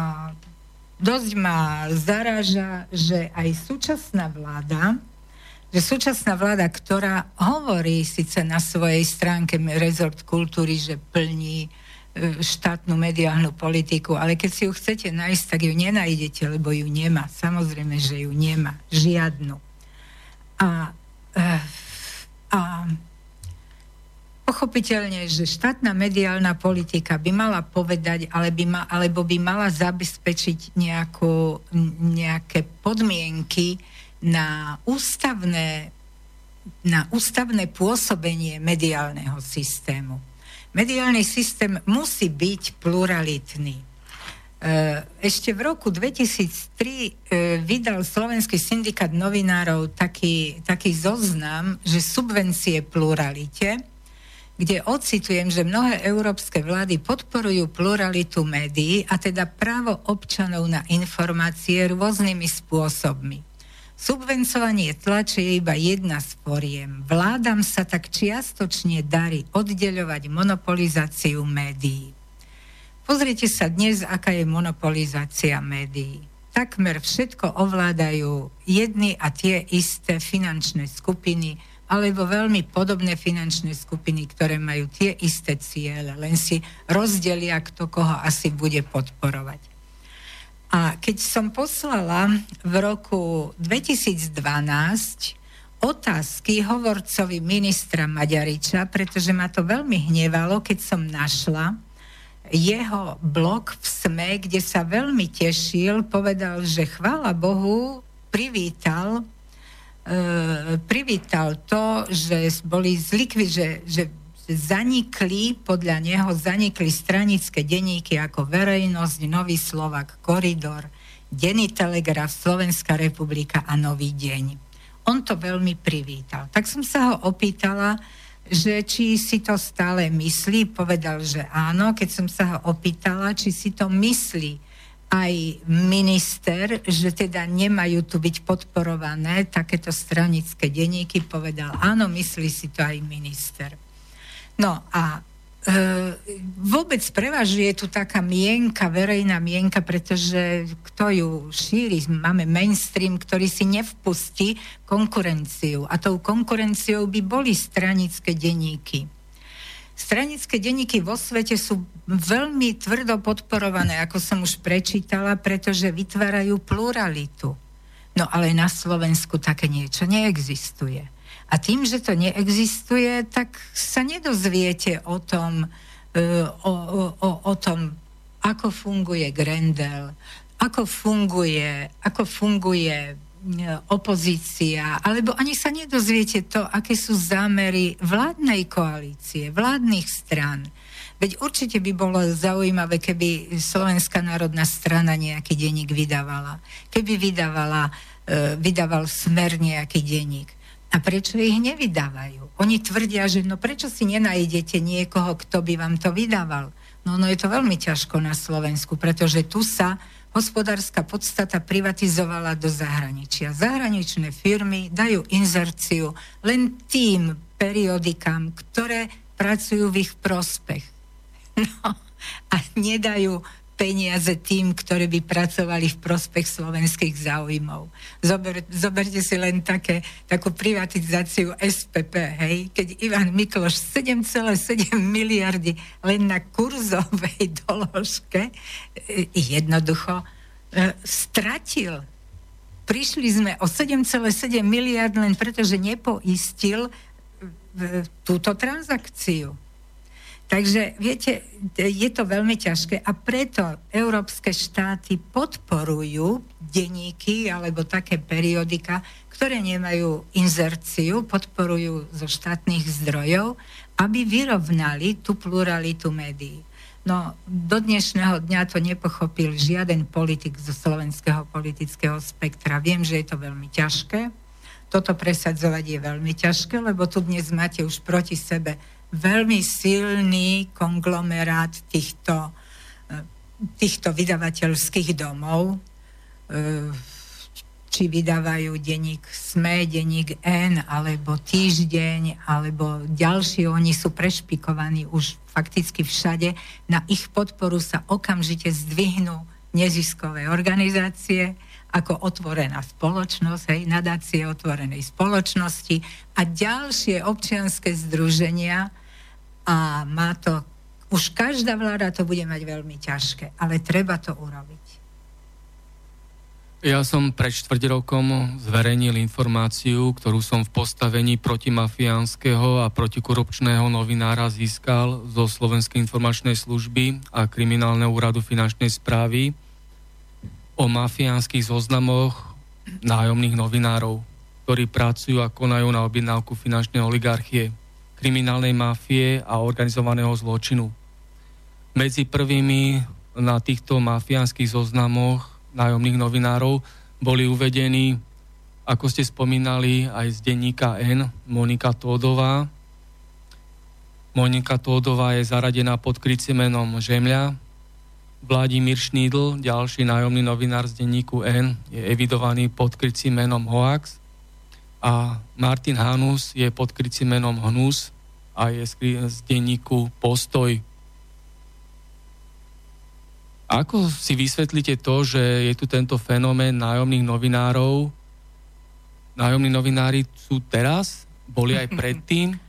[SPEAKER 2] dosť ma zaráža, že aj súčasná vláda že súčasná vláda, ktorá hovorí síce na svojej stránke rezort kultúry, že plní e, štátnu mediálnu politiku, ale keď si ju chcete nájsť, tak ju nenájdete, lebo ju nemá. Samozrejme, že ju nemá. Žiadnu. A, e, a pochopiteľne, že štátna mediálna politika by mala povedať, ale by ma, alebo by mala zabezpečiť nejakú, nejaké podmienky, na ústavné, na ústavné pôsobenie mediálneho systému. Mediálny systém musí byť pluralitný. E, ešte v roku 2003 e, vydal Slovenský syndikát novinárov taký, taký zoznam, že subvencie pluralite, kde ocitujem, že mnohé európske vlády podporujú pluralitu médií a teda právo občanov na informácie rôznymi spôsobmi. Subvencovanie tlače je iba jedna z poriem. Vládam sa tak čiastočne darí oddeľovať monopolizáciu médií. Pozrite sa dnes, aká je monopolizácia médií. Takmer všetko ovládajú jedny a tie isté finančné skupiny alebo veľmi podobné finančné skupiny, ktoré majú tie isté ciele, len si rozdelia, kto koho asi bude podporovať. A keď som poslala v roku 2012 otázky hovorcovi ministra Maďariča, pretože ma to veľmi hnevalo, keď som našla jeho blog v SME, kde sa veľmi tešil, povedal, že chvála Bohu, privítal, privítal to, že boli zlikvi, že, že zanikli, podľa neho zanikli stranické denníky ako Verejnosť, Nový Slovak, Koridor, Denný telegraf, Slovenská republika a Nový deň on to veľmi privítal. Tak som sa ho opýtala, že či si to stále myslí, povedal, že áno. Keď som sa ho opýtala, či si to myslí aj minister, že teda nemajú tu byť podporované takéto stranické denníky, povedal áno, myslí si to aj minister. No a E, vôbec prevažuje tu taká mienka, verejná mienka, pretože kto ju šíri, máme mainstream, ktorý si nevpustí konkurenciu. A tou konkurenciou by boli stranické denníky. Stranické denníky vo svete sú veľmi tvrdo podporované, ako som už prečítala, pretože vytvárajú pluralitu. No ale na Slovensku také niečo neexistuje. A tým, že to neexistuje, tak sa nedozviete o tom, e, o, o, o tom, ako funguje Grendel, ako funguje, ako funguje opozícia, alebo ani sa nedozviete to, aké sú zámery vládnej koalície, vládnych stran. Veď určite by bolo zaujímavé, keby Slovenská národná strana nejaký denník vydávala. Keby vydávala, e, vydával smer nejaký denník. A prečo ich nevydávajú? Oni tvrdia, že no prečo si nenajdete niekoho, kto by vám to vydával? No, no je to veľmi ťažko na Slovensku, pretože tu sa hospodárska podstata privatizovala do zahraničia. Zahraničné firmy dajú inzerciu len tým periodikám, ktoré pracujú v ich prospech. No, a nedajú peniaze tým, ktorí by pracovali v prospech slovenských záujmov. Zober, zoberte si len také, takú privatizáciu SPP, hej, keď Ivan Mikloš 7,7 miliardy len na kurzovej doložke e, jednoducho e, stratil. Prišli sme o 7,7 miliard len preto, že nepoistil e, túto transakciu. Takže viete, je to veľmi ťažké a preto európske štáty podporujú denníky alebo také periodika, ktoré nemajú inzerciu, podporujú zo štátnych zdrojov, aby vyrovnali tú pluralitu médií. No, do dnešného dňa to nepochopil žiaden politik zo slovenského politického spektra. Viem, že je to veľmi ťažké. Toto presadzovať je veľmi ťažké, lebo tu dnes máte už proti sebe veľmi silný konglomerát týchto, e, týchto vydavateľských domov, e, či vydávajú denník SME, denník N, alebo Týždeň, alebo ďalší, oni sú prešpikovaní už fakticky všade. Na ich podporu sa okamžite zdvihnú neziskové organizácie, ako otvorená spoločnosť, hej, nadácie otvorenej spoločnosti a ďalšie občianské združenia, a má to, už každá vláda to bude mať veľmi ťažké, ale treba to urobiť.
[SPEAKER 1] Ja som pred štvrť rokom zverejnil informáciu, ktorú som v postavení protimafiánskeho a protikorupčného novinára získal zo Slovenskej informačnej služby a Kriminálneho úradu finančnej správy o mafiánskych zoznamoch nájomných novinárov, ktorí pracujú a konajú na objednávku finančnej oligarchie kriminálnej mafie a organizovaného zločinu. Medzi prvými na týchto mafiánskych zoznamoch nájomných novinárov boli uvedení, ako ste spomínali, aj z denníka N, Monika Tódová. Monika Tódová je zaradená pod krycím menom Žemľa. Vladimír Šnídl, ďalší nájomný novinár z denníku N, je evidovaný pod krycím menom Hoax. A Martin Hanus je pod krycím menom Hnus a je z denníku Postoj. Ako si vysvetlíte to, že je tu tento fenomén nájomných novinárov? Nájomní novinári sú teraz, boli aj predtým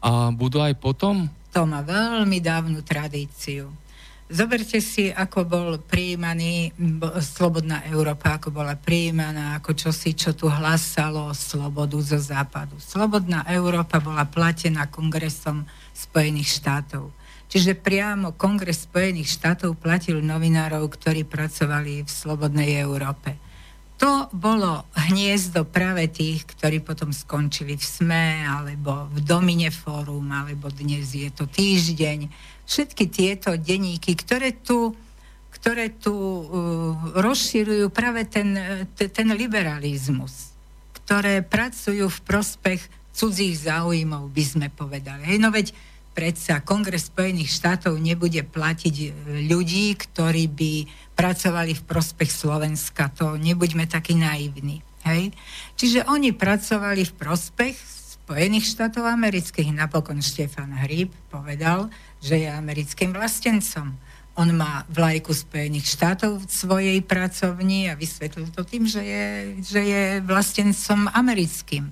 [SPEAKER 1] a budú aj potom?
[SPEAKER 2] To má veľmi dávnu tradíciu. Zoberte si, ako bol prijímaný Slobodná Európa, ako bola prijímaná, ako čosi, čo tu hlasalo slobodu zo západu. Slobodná Európa bola platená kongresom Spojených štátov. Čiže priamo Kongres Spojených štátov platil novinárov, ktorí pracovali v Slobodnej Európe. To bolo hniezdo práve tých, ktorí potom skončili v SME, alebo v Domine Fórum, alebo dnes je to týždeň. Všetky tieto denníky, ktoré tu, ktoré tu uh, rozširujú práve ten, ten liberalizmus, ktoré pracujú v prospech cudzích záujmov, by sme povedali. Hej, no veď predsa Kongres Spojených štátov nebude platiť e, ľudí, ktorí by pracovali v prospech Slovenska. To nebuďme takí naivní. Hej? Čiže oni pracovali v prospech Spojených štátov amerických. Napokon Štefan Hryb povedal, že je americkým vlastencom. On má vlajku Spojených štátov v svojej pracovni a vysvetlil to tým, že je, že je vlastencom americkým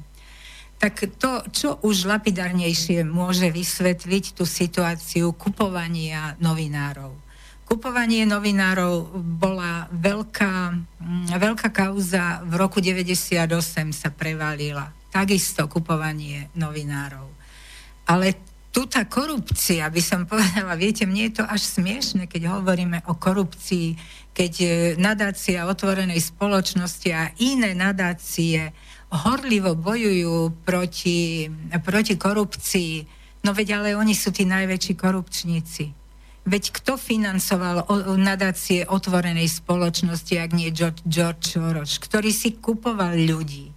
[SPEAKER 2] tak to, čo už lapidárnejšie môže vysvetliť tú situáciu kupovania novinárov. Kupovanie novinárov bola veľká, mm, veľká kauza, v roku 98 sa prevalila. Takisto kupovanie novinárov. Ale tu tá korupcia, by som povedala, viete, mne je to až smiešne, keď hovoríme o korupcii, keď e, nadácia otvorenej spoločnosti a iné nadácie horlivo bojujú proti, proti korupcii, no veď ale oni sú tí najväčší korupčníci. Veď kto financoval nadácie otvorenej spoločnosti, ak nie George, George Soros, ktorý si kupoval ľudí.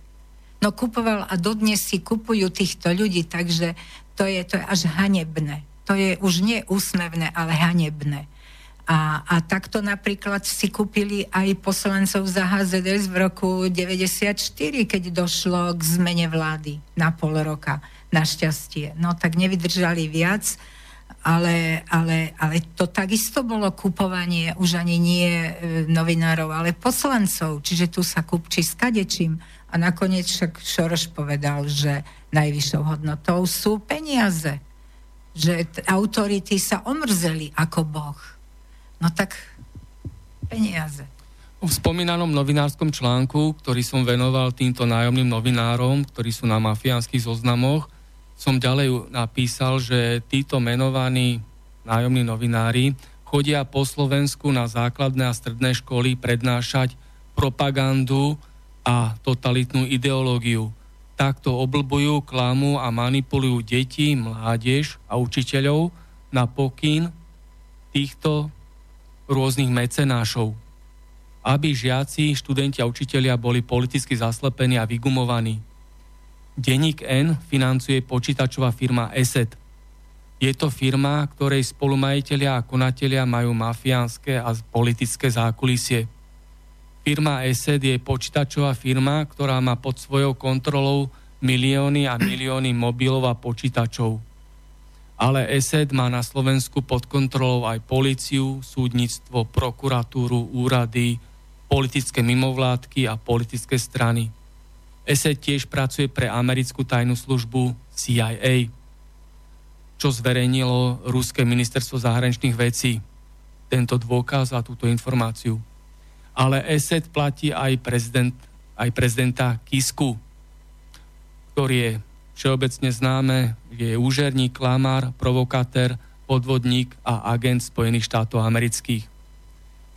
[SPEAKER 2] No kupoval a dodnes si kupujú týchto ľudí, takže to je, to je až hanebné. To je už nie úsmevné, ale hanebné. A, a takto napríklad si kúpili aj poslancov za HZDS v roku 94, keď došlo k zmene vlády na pol roka, našťastie. No tak nevydržali viac, ale, ale, ale to takisto bolo kupovanie už ani nie e, novinárov, ale poslancov. Čiže tu sa kupčí s kadečím. A nakoniec však Šoroš povedal, že najvyššou hodnotou sú peniaze. Že t- autority sa omrzeli ako Boh. No tak peniaze.
[SPEAKER 1] V spomínanom novinárskom článku, ktorý som venoval týmto nájomným novinárom, ktorí sú na mafiánskych zoznamoch, som ďalej napísal, že títo menovaní nájomní novinári chodia po Slovensku na základné a stredné školy prednášať propagandu a totalitnú ideológiu. Takto oblbujú, klamu a manipulujú deti, mládež a učiteľov na pokyn týchto rôznych mecenášov, aby žiaci, študenti a učitelia boli politicky zaslepení a vygumovaní. Denník N financuje počítačová firma ESET. Je to firma, ktorej spolumajiteľia a konatelia majú mafiánske a politické zákulisie. Firma ESET je počítačová firma, ktorá má pod svojou kontrolou milióny a milióny mobilov a počítačov ale ESET má na Slovensku pod kontrolou aj policiu, súdnictvo, prokuratúru, úrady, politické mimovládky a politické strany. ESET tiež pracuje pre americkú tajnú službu CIA, čo zverejnilo Ruské ministerstvo zahraničných vecí. Tento dôkaz a túto informáciu. Ale ESET platí aj, prezident, aj prezidenta Kisku, ktorý je všeobecne známe, je úžerník, klamár, provokatér, podvodník a agent Spojených štátov amerických.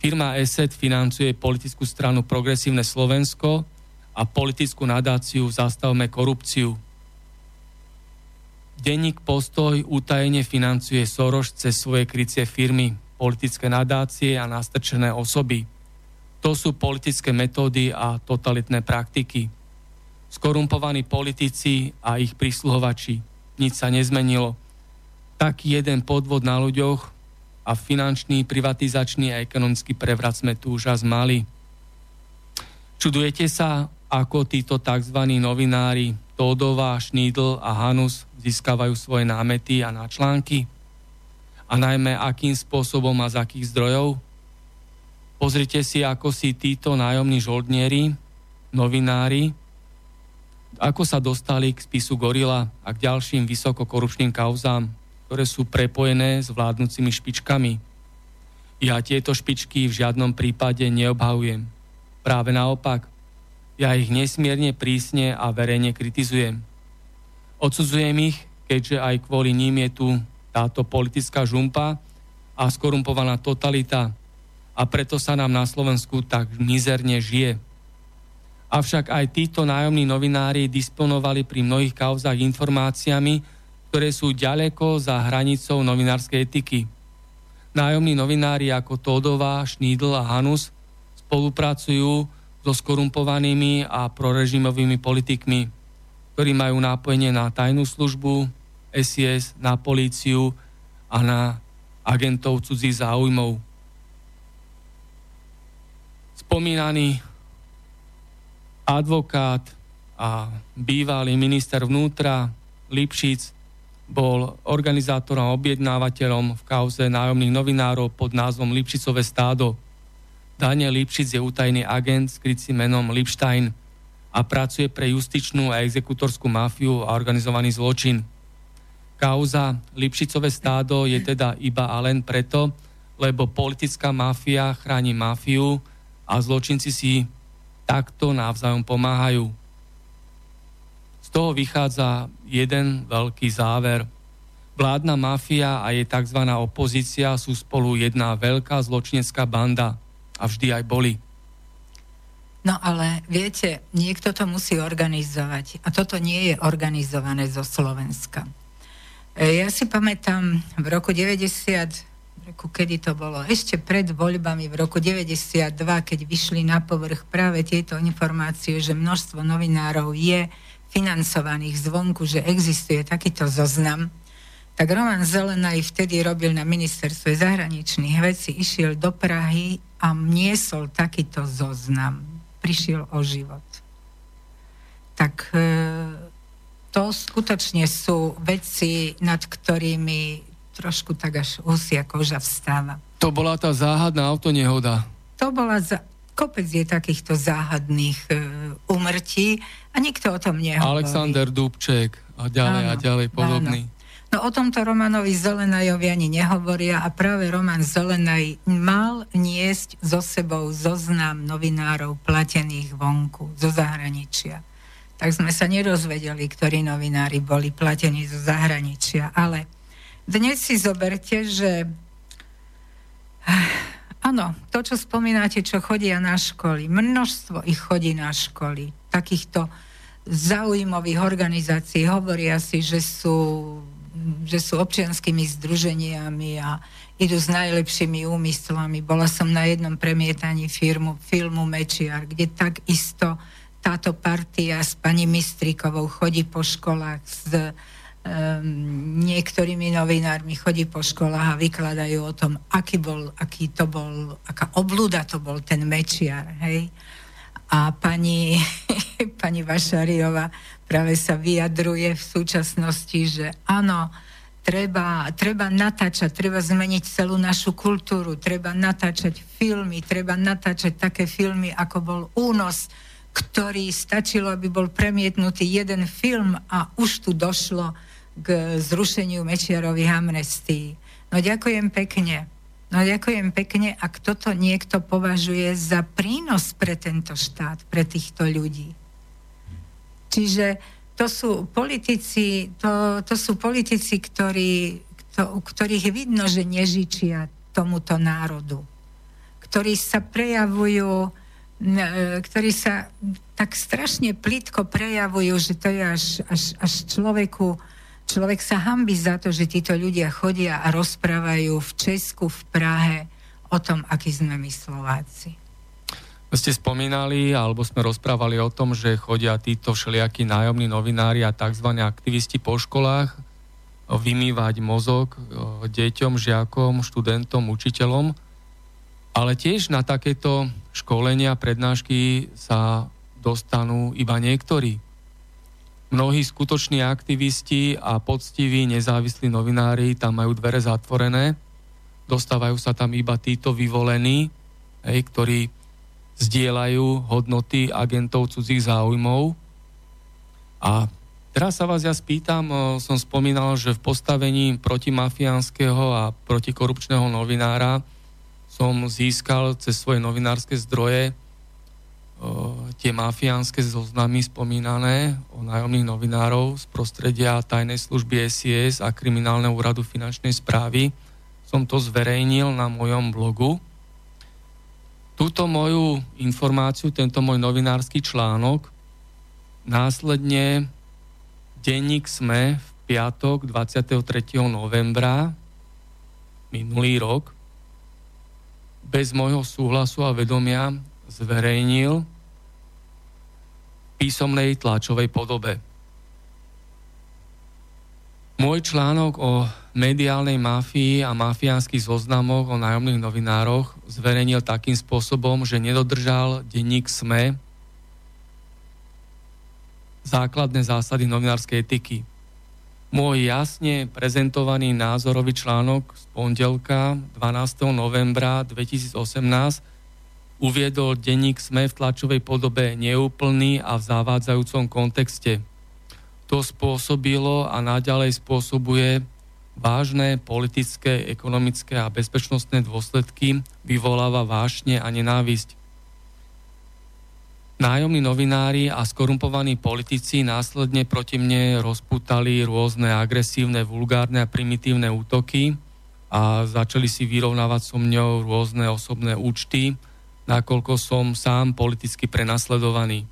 [SPEAKER 1] Firma ESET financuje politickú stranu Progresívne Slovensko a politickú nadáciu Zastavme korupciu. Denník Postoj utajene financuje Soroš cez svoje krycie firmy, politické nadácie a nastrčené osoby. To sú politické metódy a totalitné praktiky skorumpovaní politici a ich prísluhovači. Nič sa nezmenilo. Taký jeden podvod na ľuďoch a finančný, privatizačný a ekonomický prevrat sme tu už mali. Čudujete sa, ako títo tzv. novinári Tódova, Šnídl a Hanus získavajú svoje námety a náčlánky? A najmä akým spôsobom a z akých zdrojov? Pozrite si, ako si títo nájomní žoldnieri, novinári, ako sa dostali k spisu Gorila a k ďalším vysokokorupčným kauzám, ktoré sú prepojené s vládnúcimi špičkami. Ja tieto špičky v žiadnom prípade neobhavujem. Práve naopak, ja ich nesmierne prísne a verejne kritizujem. Odsudzujem ich, keďže aj kvôli ním je tu táto politická žumpa a skorumpovaná totalita a preto sa nám na Slovensku tak mizerne žije. Avšak aj títo nájomní novinári disponovali pri mnohých kauzách informáciami, ktoré sú ďaleko za hranicou novinárskej etiky. Nájomní novinári ako Todová, Šnídl a Hanus spolupracujú so skorumpovanými a prorežimovými politikmi, ktorí majú nápojenie na tajnú službu, SIS, na políciu a na agentov cudzích záujmov. Spomínaný advokát a bývalý minister vnútra Lipšic bol organizátorom a objednávateľom v kauze nájomných novinárov pod názvom Lipšicové stádo. Daniel Lipšic je utajný agent s krycím menom Lipstein a pracuje pre justičnú a exekutorskú mafiu a organizovaný zločin. Kauza Lipšicové stádo je teda iba a len preto, lebo politická mafia chráni mafiu a zločinci si takto navzájom pomáhajú toho vychádza jeden veľký záver. Vládna mafia a jej tzv. opozícia sú spolu jedna veľká zločinecká banda a vždy aj boli.
[SPEAKER 2] No ale viete, niekto to musí organizovať a toto nie je organizované zo Slovenska. E, ja si pamätám v roku 90, roku kedy to bolo, ešte pred voľbami v roku 92, keď vyšli na povrch práve tieto informácie, že množstvo novinárov je financovaných zvonku, že existuje takýto zoznam, tak Roman Zelenaj vtedy robil na ministerstve zahraničných vecí, išiel do Prahy a niesol takýto zoznam. Prišiel o život. Tak e, to skutočne sú veci, nad ktorými trošku tak až husia koža vstáva.
[SPEAKER 1] To bola tá záhadná autonehoda.
[SPEAKER 2] To bola za, kopec je takýchto záhadných e, umrtí a nikto o tom nehovorí.
[SPEAKER 1] Alexander Dubček a ďalej áno, a ďalej podobný.
[SPEAKER 2] Áno. No o tomto Romanovi Zelenajovi ani nehovoria a práve Roman Zelenaj mal niesť so sebou zoznam novinárov platených vonku, zo zahraničia. Tak sme sa nerozvedeli, ktorí novinári boli platení zo zahraničia. Ale dnes si zoberte, že Áno, to, čo spomínate, čo chodia na školy, množstvo ich chodí na školy, takýchto zaujímavých organizácií, hovoria si, že sú, že sú občianskými združeniami a idú s najlepšími úmyslami. Bola som na jednom premietaní firmu, filmu Mečiar, kde takisto táto partia s pani Mistrikovou chodí po školách s um, niektorými novinármi chodí po školách a vykladajú o tom, aký, bol, aký to bol, aká oblúda to bol ten Mečiar, hej. A pani, pani Vašariova práve sa vyjadruje v súčasnosti, že áno, treba, treba natáčať, treba zmeniť celú našu kultúru, treba natáčať filmy, treba natáčať také filmy, ako bol Únos, ktorý stačilo, aby bol premietnutý jeden film a už tu došlo k zrušeniu Mečiarových amnestí. No ďakujem pekne. No ďakujem pekne, ak toto niekto považuje za prínos pre tento štát, pre týchto ľudí. Čiže to sú politici, to, to sú politici, ktorí, to, ktorých vidno, že nežičia tomuto národu. Ktorí sa prejavujú, ktorí sa tak strašne plitko prejavujú, že to je až, až, až človeku Človek sa hambi za to, že títo ľudia chodia a rozprávajú v Česku, v Prahe o tom, akí sme my Slováci.
[SPEAKER 1] Ste spomínali, alebo sme rozprávali o tom, že chodia títo všelijakí nájomní novinári a tzv. aktivisti po školách vymývať mozog deťom, žiakom, študentom, učiteľom. Ale tiež na takéto školenia, prednášky sa dostanú iba niektorí mnohí skutoční aktivisti a poctiví nezávislí novinári tam majú dvere zatvorené. Dostávajú sa tam iba títo vyvolení, hej, ktorí zdieľajú hodnoty agentov cudzích záujmov. A teraz sa vás ja spýtam, som spomínal, že v postavení protimafiánskeho a protikorupčného novinára som získal cez svoje novinárske zdroje tie mafiánske zoznamy spomínané o nájomných novinárov z prostredia tajnej služby SIS a kriminálneho úradu finančnej správy. Som to zverejnil na mojom blogu. Túto moju informáciu, tento môj novinársky článok, následne denník SME v piatok 23. novembra minulý rok bez môjho súhlasu a vedomia zverejnil písomnej tlačovej podobe. Môj článok o mediálnej mafii a mafiánskych zoznamoch o nájomných novinároch zverejnil takým spôsobom, že nedodržal denník SME základné zásady novinárskej etiky. Môj jasne prezentovaný názorový článok z pondelka 12. novembra 2018 uviedol denník SME v tlačovej podobe neúplný a v zavádzajúcom kontexte. To spôsobilo a naďalej spôsobuje vážne politické, ekonomické a bezpečnostné dôsledky, vyvoláva vášne a nenávisť. Nájomní novinári a skorumpovaní politici následne proti mne rozputali rôzne agresívne, vulgárne a primitívne útoky a začali si vyrovnávať so mňou rôzne osobné účty, nakoľko som sám politicky prenasledovaný.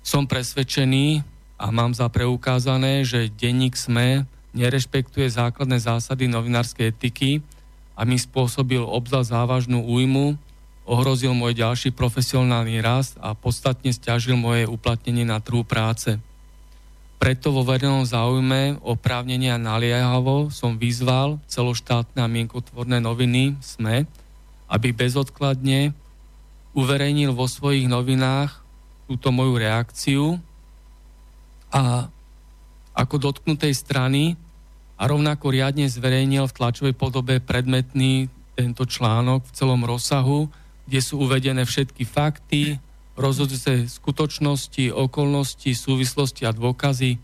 [SPEAKER 1] Som presvedčený a mám za preukázané, že denník SME nerešpektuje základné zásady novinárskej etiky a mi spôsobil obzvlášť závažnú újmu, ohrozil môj ďalší profesionálny rast a podstatne stiažil moje uplatnenie na trhu práce. Preto vo verejnom záujme oprávnenia naliehavo som vyzval celoštátne a mienkotvorné noviny SME, aby bezodkladne uverejnil vo svojich novinách túto moju reakciu a ako dotknutej strany a rovnako riadne zverejnil v tlačovej podobe predmetný tento článok v celom rozsahu, kde sú uvedené všetky fakty, rozhodujúce skutočnosti, okolnosti, súvislosti a dôkazy.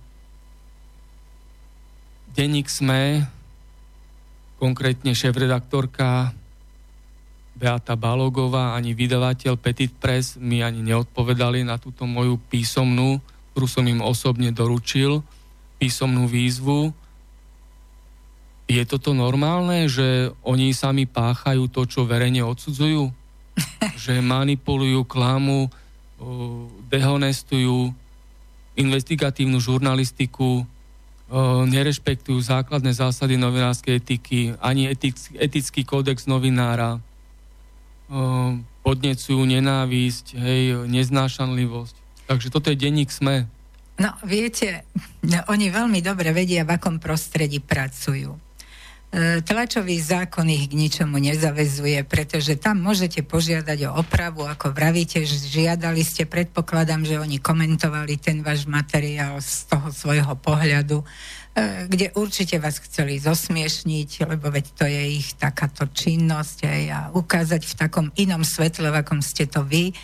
[SPEAKER 1] Denník SME, konkrétne šéf-redaktorka Beata Balogová ani vydavateľ Petit Press mi ani neodpovedali na túto moju písomnú, ktorú som im osobne doručil, písomnú výzvu. Je toto normálne, že oni sami páchajú to, čo verejne odsudzujú? že manipulujú, klamu, dehonestujú investigatívnu žurnalistiku, nerešpektujú základné zásady novinárskej etiky, ani etický kódex novinára, podnecujú nenávisť, hej, neznášanlivosť. Takže toto je denník SME.
[SPEAKER 2] No, viete, no, oni veľmi dobre vedia, v akom prostredí pracujú. E, tlačový zákon ich k ničomu nezavezuje, pretože tam môžete požiadať o opravu, ako vravíte, žiadali ste, predpokladám, že oni komentovali ten váš materiál z toho svojho pohľadu. E, kde určite vás chceli zosmiešniť, lebo veď to je ich takáto činnosť aj, a ukázať v takom inom svetle, v akom ste to vy e,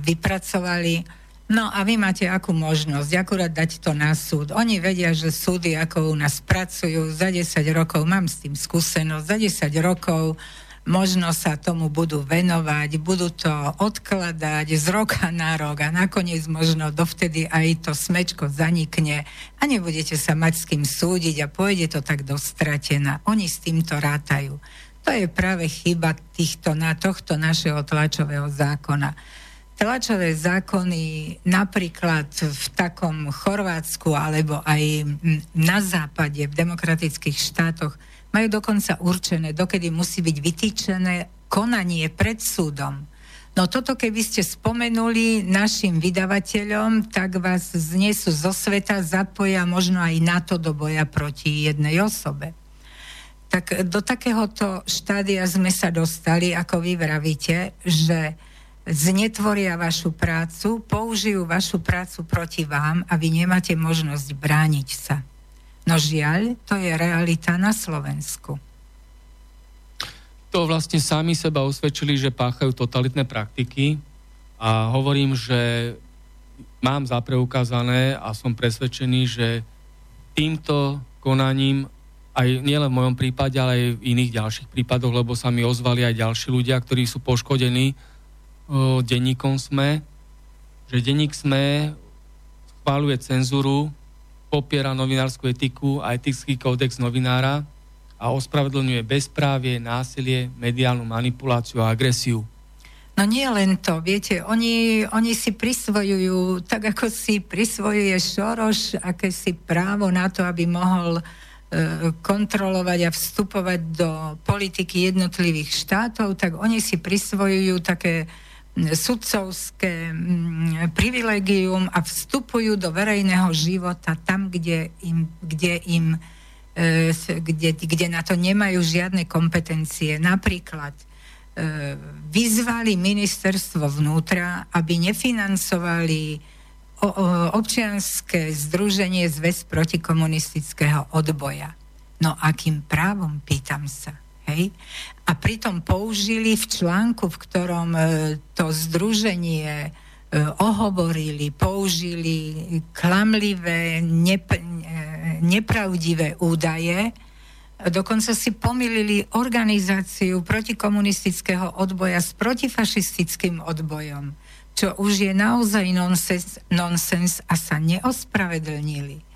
[SPEAKER 2] vypracovali. No a vy máte akú možnosť? Akurát dať to na súd. Oni vedia, že súdy ako u nás pracujú za 10 rokov, mám s tým skúsenosť, za 10 rokov možno sa tomu budú venovať, budú to odkladať z roka na rok a nakoniec možno dovtedy aj to smečko zanikne a nebudete sa mať s kým súdiť a pôjde to tak dostratená. Oni s týmto rátajú. To je práve chyba týchto, na tohto našeho tlačového zákona. Tlačové zákony napríklad v takom Chorvátsku alebo aj na západe, v demokratických štátoch, majú dokonca určené, dokedy musí byť vytýčené konanie pred súdom. No toto keby ste spomenuli našim vydavateľom, tak vás znesú zo sveta, zapoja možno aj na to do boja proti jednej osobe. Tak do takéhoto štádia sme sa dostali, ako vy vravíte, že znetvoria vašu prácu, použijú vašu prácu proti vám a vy nemáte možnosť brániť sa. No žiaľ, to je realita na Slovensku.
[SPEAKER 1] To vlastne sami seba usvedčili, že páchajú totalitné praktiky a hovorím, že mám zapreukázané a som presvedčený, že týmto konaním aj nielen v mojom prípade, ale aj v iných ďalších prípadoch, lebo sa mi ozvali aj ďalší ľudia, ktorí sú poškodení denníkom SME, že denník SME schváluje cenzuru, popiera novinárskú etiku a etický kódex novinára a ospravedlňuje bezprávie, násilie, mediálnu manipuláciu a agresiu.
[SPEAKER 2] No nie len to, viete, oni, oni si prisvojujú, tak ako si prisvojuje Šoroš, aké si právo na to, aby mohol uh, kontrolovať a vstupovať do politiky jednotlivých štátov, tak oni si prisvojujú také sudcovské privilegium a vstupujú do verejného života tam, kde im, kde im e, kde, kde na to nemajú žiadne kompetencie. Napríklad e, vyzvali ministerstvo vnútra, aby nefinancovali občianské združenie zväz protikomunistického odboja. No akým právom, pýtam sa. Hej? A pritom použili v článku, v ktorom e, to združenie e, ohovorili, použili klamlivé, nep- e, nepravdivé údaje, dokonca si pomýlili organizáciu protikomunistického odboja s protifašistickým odbojom čo už je naozaj nonsens, nonsens a sa neospravedlnili.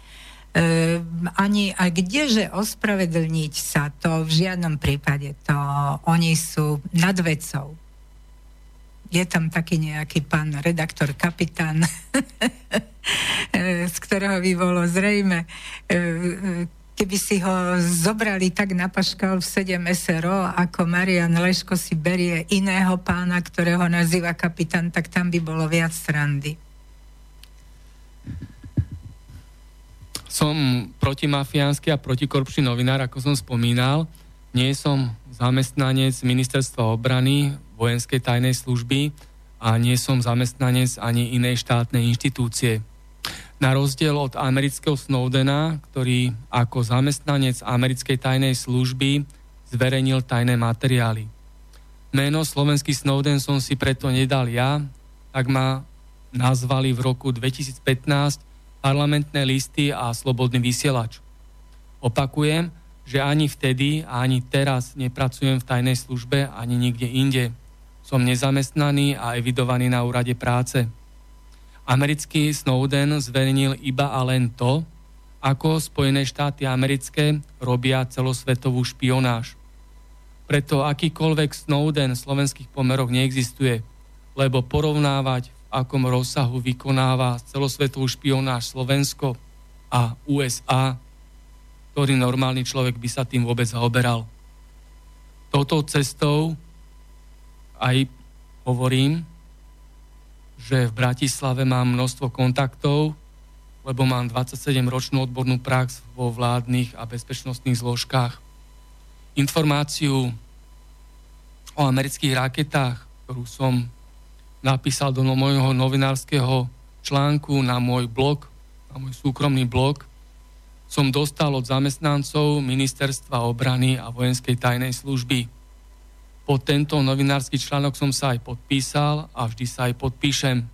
[SPEAKER 2] E, ani a kdeže ospravedlniť sa, to v žiadnom prípade, to oni sú nad vecou. Je tam taký nejaký pán redaktor, kapitán, z ktorého by bolo zrejme, e, keby si ho zobrali tak na paškal v 7 SRO, ako Marian Leško si berie iného pána, ktorého nazýva kapitán, tak tam by bolo viac strandy.
[SPEAKER 1] Som protimafiánsky a protikorupčný novinár, ako som spomínal. Nie som zamestnanec ministerstva obrany, vojenskej tajnej služby a nie som zamestnanec ani inej štátnej inštitúcie na rozdiel od amerického Snowdena, ktorý ako zamestnanec americkej tajnej služby zverejnil tajné materiály. Meno slovenský Snowden som si preto nedal ja, tak ma nazvali v roku 2015 parlamentné listy a slobodný vysielač. Opakujem, že ani vtedy a ani teraz nepracujem v tajnej službe ani nikde inde. Som nezamestnaný a evidovaný na úrade práce. Americký Snowden zverejnil iba a len to, ako Spojené štáty americké robia celosvetovú špionáž. Preto akýkoľvek Snowden v slovenských pomeroch neexistuje, lebo porovnávať, akom rozsahu vykonáva celosvetovú špionáž Slovensko a USA, ktorý normálny človek by sa tým vôbec zaoberal. Touto cestou aj hovorím, že v Bratislave mám množstvo kontaktov, lebo mám 27-ročnú odbornú prax vo vládnych a bezpečnostných zložkách. Informáciu o amerických raketách, ktorú som napísal do môjho novinárskeho článku na môj blog, na môj súkromný blog, som dostal od zamestnancov Ministerstva obrany a vojenskej tajnej služby. Pod tento novinársky článok som sa aj podpísal a vždy sa aj podpíšem.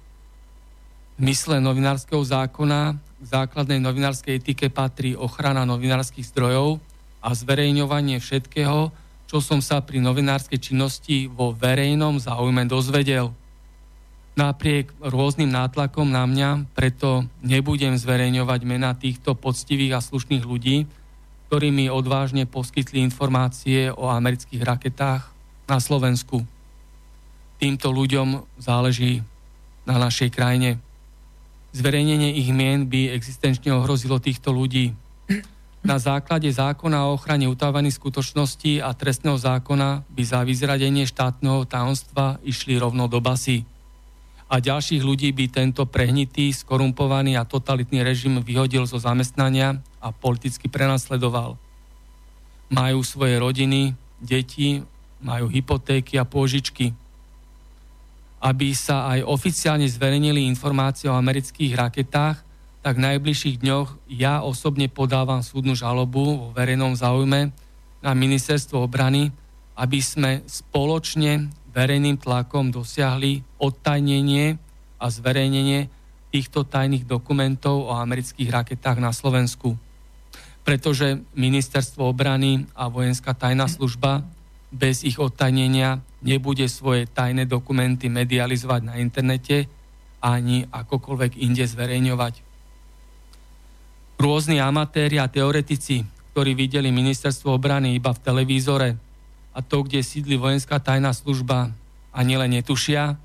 [SPEAKER 1] V mysle novinárskeho zákona k základnej novinárskej etike patrí ochrana novinárskych zdrojov a zverejňovanie všetkého, čo som sa pri novinárskej činnosti vo verejnom záujme dozvedel. Napriek rôznym nátlakom na mňa preto nebudem zverejňovať mena týchto poctivých a slušných ľudí, ktorí mi odvážne poskytli informácie o amerických raketách na Slovensku. Týmto ľuďom záleží na našej krajine. Zverejnenie ich mien by existenčne ohrozilo týchto ľudí. Na základe zákona o ochrane utávaných skutočností a trestného zákona by za vyzradenie štátneho tajomstva išli rovno do basy. A ďalších ľudí by tento prehnitý, skorumpovaný a totalitný režim vyhodil zo zamestnania a politicky prenasledoval. Majú svoje rodiny, deti majú hypotéky a pôžičky. Aby sa aj oficiálne zverejnili informácie o amerických raketách, tak v najbližších dňoch ja osobne podávam súdnu žalobu vo verejnom záujme na ministerstvo obrany, aby sme spoločne verejným tlakom dosiahli odtajnenie a zverejnenie týchto tajných dokumentov o amerických raketách na Slovensku. pretože ministerstvo obrany a vojenská tajná služba bez ich odtajnenia nebude svoje tajné dokumenty medializovať na internete ani akokoľvek inde zverejňovať. Rôzni amatéri a teoretici, ktorí videli ministerstvo obrany iba v televízore a to, kde sídli vojenská tajná služba, ani len netušia,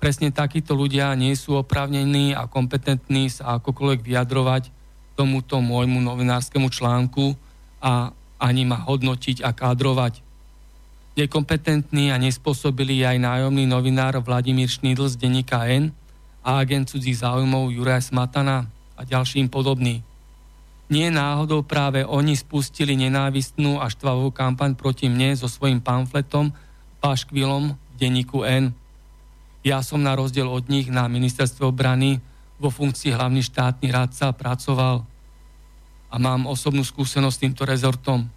[SPEAKER 1] presne takíto ľudia nie sú oprávnení a kompetentní sa akokoľvek vyjadrovať tomuto môjmu novinárskemu článku a ani ma hodnotiť a kádrovať. Nekompetentný a nespôsobili aj nájomný novinár Vladimír Šnýdl z denníka N a agent cudzích záujmov Juraj Smatana a ďalším podobný. Nie náhodou práve oni spustili nenávistnú a štvavú kampaň proti mne so svojím pamfletom Paškvilom v denníku N. Ja som na rozdiel od nich na ministerstve obrany vo funkcii hlavný štátny radca pracoval a mám osobnú skúsenosť s týmto rezortom.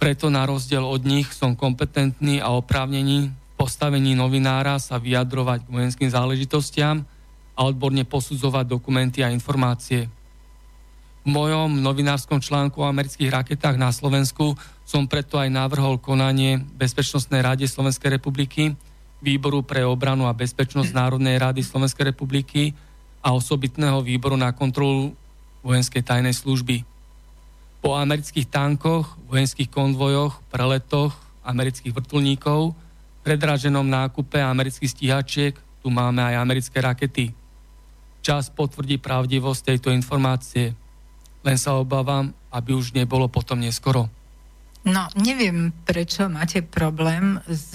[SPEAKER 1] Preto na rozdiel od nich som kompetentný a oprávnený v postavení novinára sa vyjadrovať k vojenským záležitostiam a odborne posudzovať dokumenty a informácie. V mojom novinárskom článku o amerických raketách na Slovensku som preto aj navrhol konanie Bezpečnostnej rade Slovenskej republiky, Výboru pre obranu a bezpečnosť Národnej rady Slovenskej republiky a osobitného výboru na kontrolu vojenskej tajnej služby. Po amerických tankoch, vojenských konvojoch, preletoch amerických vrtulníkov, predraženom nákupe amerických stíhačiek, tu máme aj americké rakety. Čas potvrdí pravdivosť tejto informácie. Len sa obávam, aby už nebolo potom neskoro.
[SPEAKER 2] No, neviem, prečo máte problém s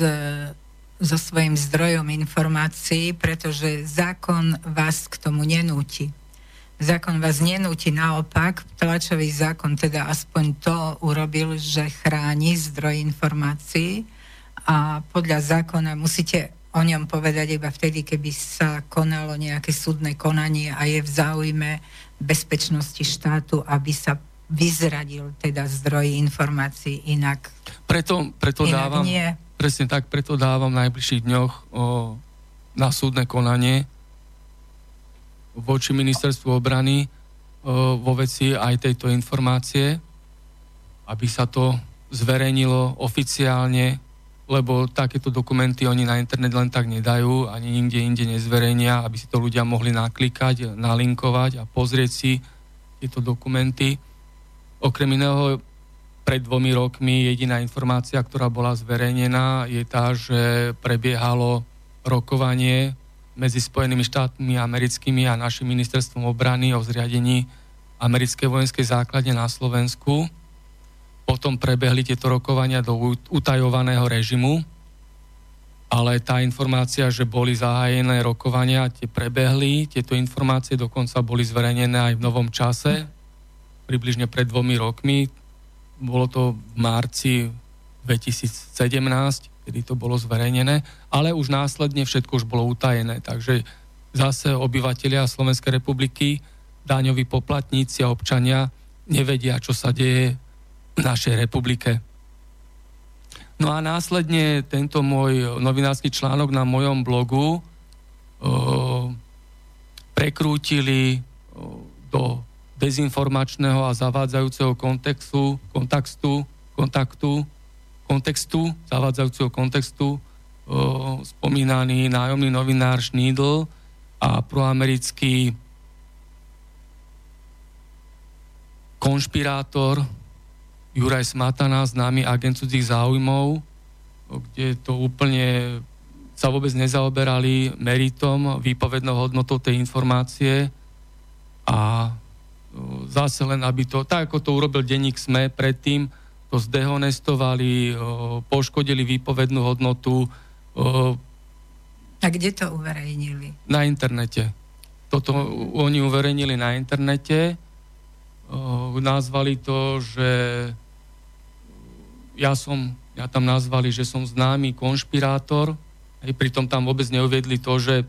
[SPEAKER 2] so svojím zdrojom informácií, pretože zákon vás k tomu nenúti. Zákon vás nenúti, naopak, tlačový zákon teda aspoň to urobil, že chráni zdroj informácií a podľa zákona musíte o ňom povedať iba vtedy, keby sa konalo nejaké súdne konanie a je v záujme bezpečnosti štátu, aby sa vyzradil teda zdroj informácií inak.
[SPEAKER 1] Preto, preto inak dávam... Nie Presne tak, preto dávam v najbližších dňoch o, na súdne konanie voči ministerstvu obrany o, vo veci aj tejto informácie, aby sa to zverejnilo oficiálne, lebo takéto dokumenty oni na internet len tak nedajú, ani nikde inde nezverejnia, aby si to ľudia mohli naklikať, nalinkovať a pozrieť si tieto dokumenty. Okrem iného pred dvomi rokmi jediná informácia, ktorá bola zverejnená, je tá, že prebiehalo rokovanie medzi Spojenými štátmi americkými a našim ministerstvom obrany o zriadení americkej vojenskej základne na Slovensku. Potom prebehli tieto rokovania do utajovaného režimu, ale tá informácia, že boli zahájené rokovania, tie prebehli, tieto informácie dokonca boli zverejnené aj v novom čase, približne pred dvomi rokmi, bolo to v marci 2017, kedy to bolo zverejnené, ale už následne všetko už bolo utajené, takže zase obyvateľia Slovenskej republiky, daňoví poplatníci a občania nevedia, čo sa deje našej republike. No a následne tento môj novinársky článok na mojom blogu o, prekrútili o, do dezinformačného a zavádzajúceho kontextu, kontextu, kontaktu, kontextu, zavádzajúceho kontextu o, spomínaný nájomný novinár Schneidl a proamerický konšpirátor Juraj Smatana, známy agent cudzích záujmov, kde to úplne sa vôbec nezaoberali meritom, výpovednou hodnotou tej informácie a zase len, aby to, tak ako to urobil denník SME predtým, to zdehonestovali, poškodili výpovednú hodnotu.
[SPEAKER 2] A kde to uverejnili?
[SPEAKER 1] Na internete. Toto oni uverejnili na internete. Nazvali to, že ja som, ja tam nazvali, že som známy konšpirátor, aj pritom tam vôbec neuviedli to, že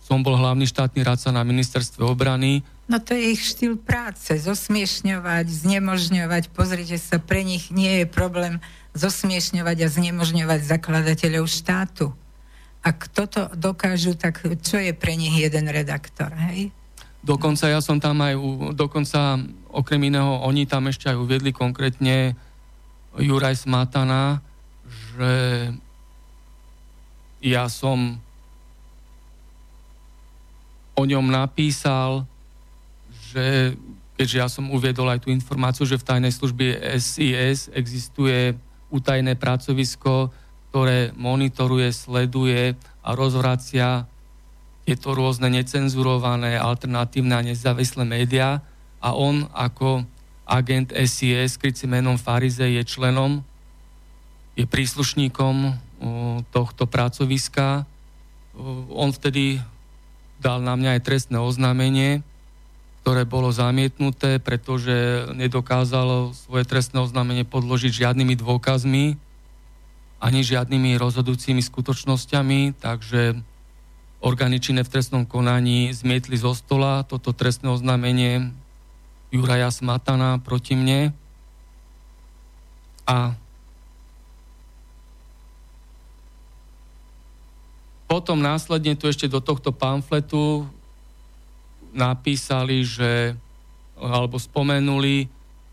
[SPEAKER 1] som bol hlavný štátny radca na ministerstve obrany.
[SPEAKER 2] No to je ich štýl práce, zosmiešňovať, znemožňovať. Pozrite sa, pre nich nie je problém zosmiešňovať a znemožňovať zakladateľov štátu. Ak toto dokážu, tak čo je pre nich jeden redaktor, hej?
[SPEAKER 1] Dokonca ja som tam aj, dokonca okrem iného, oni tam ešte aj uviedli konkrétne Juraj Smatana, že ja som o ňom napísal, že keďže ja som uviedol aj tú informáciu, že v tajnej službe SIS existuje utajné pracovisko, ktoré monitoruje, sleduje a rozvracia tieto rôzne necenzurované, alternatívne a nezávislé médiá a on ako agent SIS, krycí menom Farize, je členom, je príslušníkom tohto pracoviska. On vtedy dal na mňa aj trestné oznámenie, ktoré bolo zamietnuté, pretože nedokázalo svoje trestné oznámenie podložiť žiadnymi dôkazmi ani žiadnymi rozhodujúcimi skutočnosťami, takže orgány činné v trestnom konaní zmietli zo stola toto trestné oznámenie Juraja Smatana proti mne a potom následne tu ešte do tohto pamfletu napísali, že, alebo spomenuli,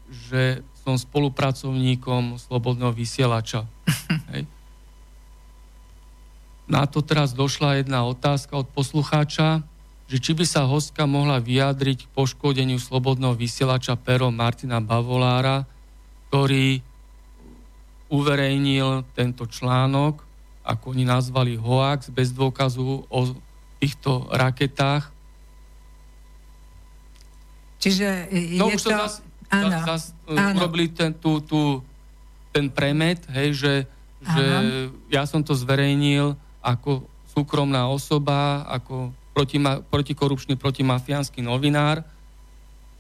[SPEAKER 1] že som spolupracovníkom Slobodného vysielača. Hej. Na to teraz došla jedna otázka od poslucháča, že či by sa hostka mohla vyjadriť k poškodeniu Slobodného vysielača Pero Martina Bavolára, ktorý uverejnil tento článok, ako oni nazvali hoax, bez dôkazu o týchto raketách
[SPEAKER 2] Čiže
[SPEAKER 1] no, je už to... Zas, áno, zas, áno. urobili ten, tú, tú, ten premet, hej, že, že ja som to zverejnil ako súkromná osoba, ako protima, protikorupčný, protimafiánsky novinár,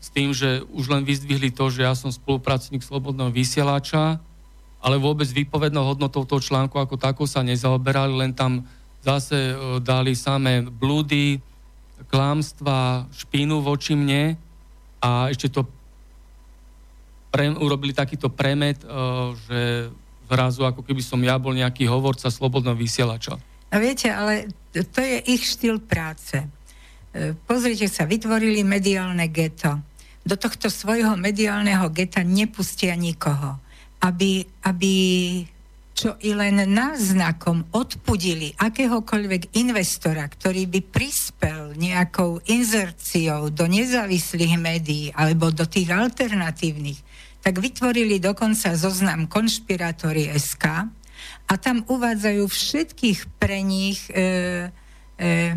[SPEAKER 1] s tým, že už len vyzdvihli to, že ja som spolupracovník Slobodného vysielača, ale vôbec výpovednou hodnotou toho článku ako takou sa nezaoberali, len tam zase e, dali samé blúdy, klámstva, špínu voči mne a ešte to pre, urobili takýto premet, uh, že zrazu ako keby som ja bol nejaký hovorca slobodného vysielača.
[SPEAKER 2] A viete, ale to je ich štýl práce. E, pozrite sa, vytvorili mediálne geto. Do tohto svojho mediálneho geta nepustia nikoho, aby, aby čo i len náznakom odpudili akéhokoľvek investora, ktorý by prispel nejakou inzerciou do nezávislých médií alebo do tých alternatívnych, tak vytvorili dokonca zoznam konšpirátory SK a tam uvádzajú všetkých pre nich e, e,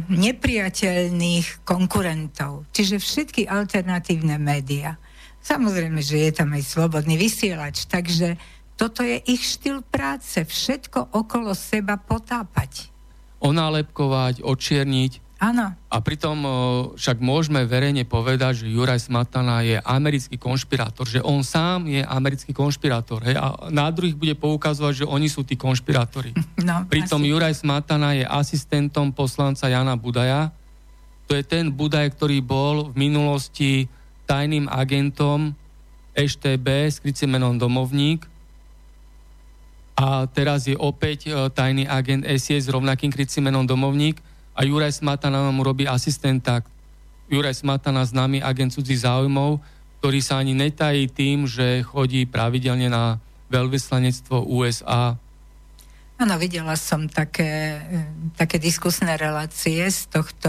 [SPEAKER 2] nepriateľných konkurentov. Čiže všetky alternatívne médiá. Samozrejme, že je tam aj slobodný vysielač, takže toto je ich štýl práce. Všetko okolo seba potápať.
[SPEAKER 1] Onálepkovať, očierniť.
[SPEAKER 2] Áno.
[SPEAKER 1] A pritom však môžeme verejne povedať, že Juraj Smatana je americký konšpirátor, že on sám je americký konšpirátor. Hej? A na druhých bude poukazovať, že oni sú tí konšpirátori.
[SPEAKER 2] No,
[SPEAKER 1] pritom asi. Juraj Smatana je asistentom poslanca Jana Budaja. To je ten Budaj, ktorý bol v minulosti tajným agentom EŠTB s krycím menom Domovník a teraz je opäť e, tajný agent SIS s rovnakým krycím menom Domovník a Juraj Smatana nám robí asistenta. Juraj Smatana známy agent cudzích záujmov, ktorý sa ani netají tým, že chodí pravidelne na veľvyslanectvo USA.
[SPEAKER 2] Áno, videla som také, e, také diskusné relácie z tohto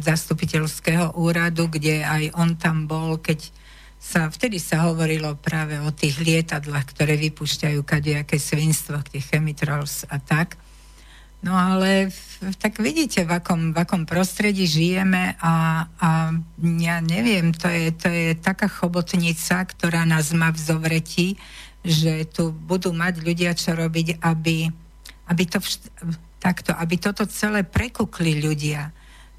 [SPEAKER 2] zastupiteľského úradu, kde aj on tam bol, keď sa, vtedy sa hovorilo práve o tých lietadlách, ktoré vypúšťajú kadejaké svinstvo, tie chemitrals a tak. No ale tak vidíte, v akom, v akom prostredí žijeme a, a ja neviem, to je, to je taká chobotnica, ktorá nás má v zovretí, že tu budú mať ľudia čo robiť, aby, aby, to, takto, aby toto celé prekukli ľudia.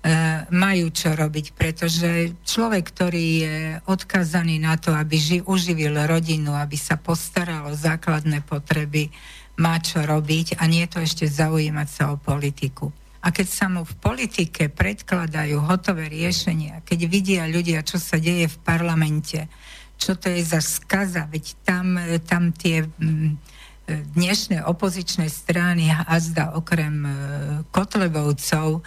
[SPEAKER 2] E, majú čo robiť, pretože človek, ktorý je odkazaný na to, aby ži, uživil rodinu, aby sa postaral o základné potreby, má čo robiť a nie to ešte zaujímať sa o politiku. A keď sa mu v politike predkladajú hotové riešenia, keď vidia ľudia, čo sa deje v parlamente, čo to je za skaza, veď tam, tam tie... Mm, dnešné opozičné strany a zda okrem e, Kotlebovcov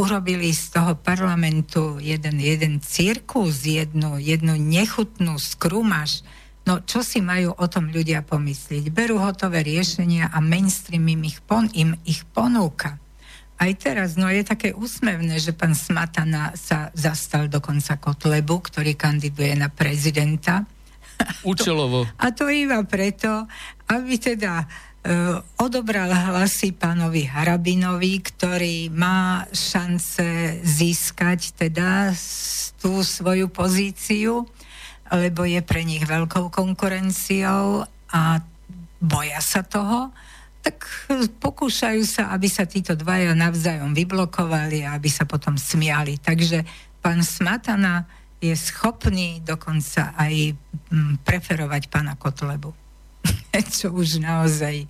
[SPEAKER 2] urobili z toho parlamentu jeden, jeden cirkus, jednu, jednu nechutnú skrumaž. No čo si majú o tom ľudia pomyslieť? Berú hotové riešenia a mainstream im ich, pon, im ich ponúka. Aj teraz, no je také úsmevné, že pán Smatana sa zastal dokonca Kotlebu, ktorý kandiduje na prezidenta
[SPEAKER 1] Účelovo.
[SPEAKER 2] A to iba preto, aby teda uh, odobral hlasy pánovi Harabinovi, ktorý má šance získať teda tú svoju pozíciu, lebo je pre nich veľkou konkurenciou a boja sa toho, tak pokúšajú sa, aby sa títo dvaja navzájom vyblokovali a aby sa potom smiali. Takže pán Smatana je schopný dokonca aj mm, preferovať pána Kotlebu. čo už naozaj,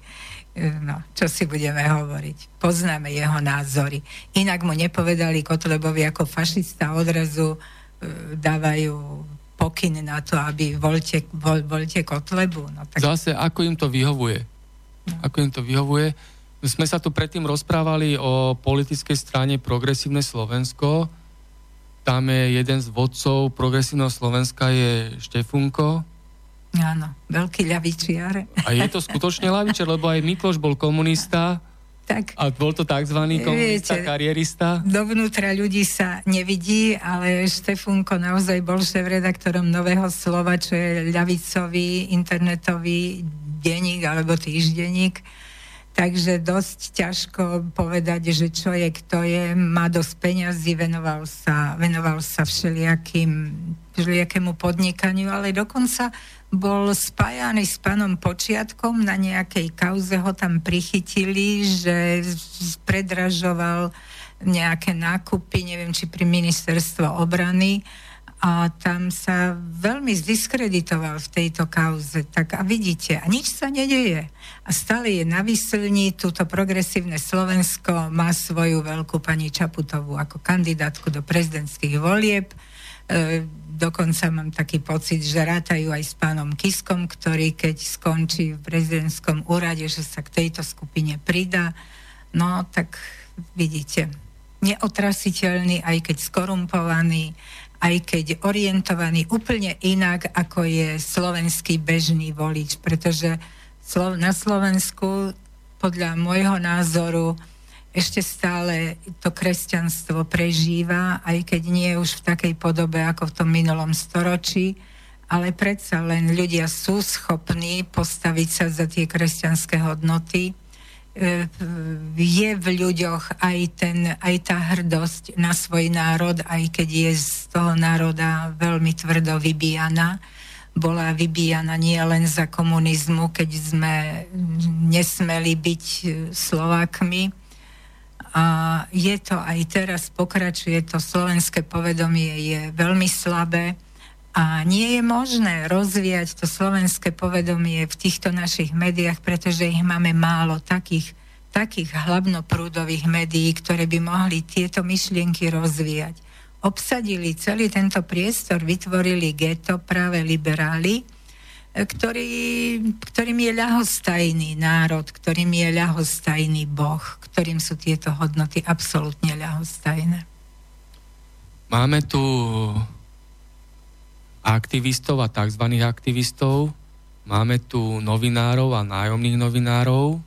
[SPEAKER 2] e, no, čo si budeme hovoriť. Poznáme jeho názory. Inak mu nepovedali Kotlebovi ako fašista, odrazu e, dávajú pokyn na to, aby volte, vol, volte Kotlebu. No,
[SPEAKER 1] tak... Zase, ako im to vyhovuje. No. Ako im to vyhovuje. Sme sa tu predtým rozprávali o politickej strane Progresívne Slovensko, tam je jeden z vodcov progresívneho Slovenska je Štefunko.
[SPEAKER 2] Áno, veľký ľavičiar.
[SPEAKER 1] A je to skutočne ľavičiar, lebo aj Mikloš bol komunista. Tak, a bol to tzv. komunista, viete, karierista?
[SPEAKER 2] Dovnútra ľudí sa nevidí, ale Štefunko naozaj bol šéf-redaktorom Nového slova, čo je ľavicový internetový denník alebo týždenník takže dosť ťažko povedať, že čo je, kto je, má dosť peňazí, venoval sa, venoval sa všelijakým, všelijakému podnikaniu, ale dokonca bol spájaný s pánom Počiatkom, na nejakej kauze ho tam prichytili, že predražoval nejaké nákupy, neviem, či pri ministerstvo obrany a tam sa veľmi zdiskreditoval v tejto kauze. Tak a vidíte, a nič sa nedeje. A stále je na vyslní, túto progresívne Slovensko má svoju veľkú pani Čaputovú ako kandidátku do prezidentských volieb. E, dokonca mám taký pocit, že rátajú aj s pánom Kiskom, ktorý keď skončí v prezidentskom úrade, že sa k tejto skupine pridá. No tak vidíte, neotrasiteľný, aj keď skorumpovaný, aj keď orientovaný úplne inak, ako je slovenský bežný volič, pretože na Slovensku podľa môjho názoru ešte stále to kresťanstvo prežíva, aj keď nie už v takej podobe ako v tom minulom storočí, ale predsa len ľudia sú schopní postaviť sa za tie kresťanské hodnoty E, je v ľuďoch aj, ten, aj tá hrdosť na svoj národ, aj keď je z toho národa veľmi tvrdo vybíjana. Bola vybíjana nie len za komunizmu, keď sme nesmeli byť Slovákmi. A je to aj teraz, pokračuje to slovenské povedomie, je veľmi slabé a nie je možné rozvíjať to slovenské povedomie v týchto našich médiách, pretože ich máme málo takých, takých hlavnoprúdových médií, ktoré by mohli tieto myšlienky rozvíjať. Obsadili celý tento priestor, vytvorili geto práve liberáli, ktorý, ktorým je ľahostajný národ, ktorým je ľahostajný Boh, ktorým sú tieto hodnoty absolútne ľahostajné.
[SPEAKER 1] Máme tu aktivistov a tzv. aktivistov, máme tu novinárov a nájomných novinárov,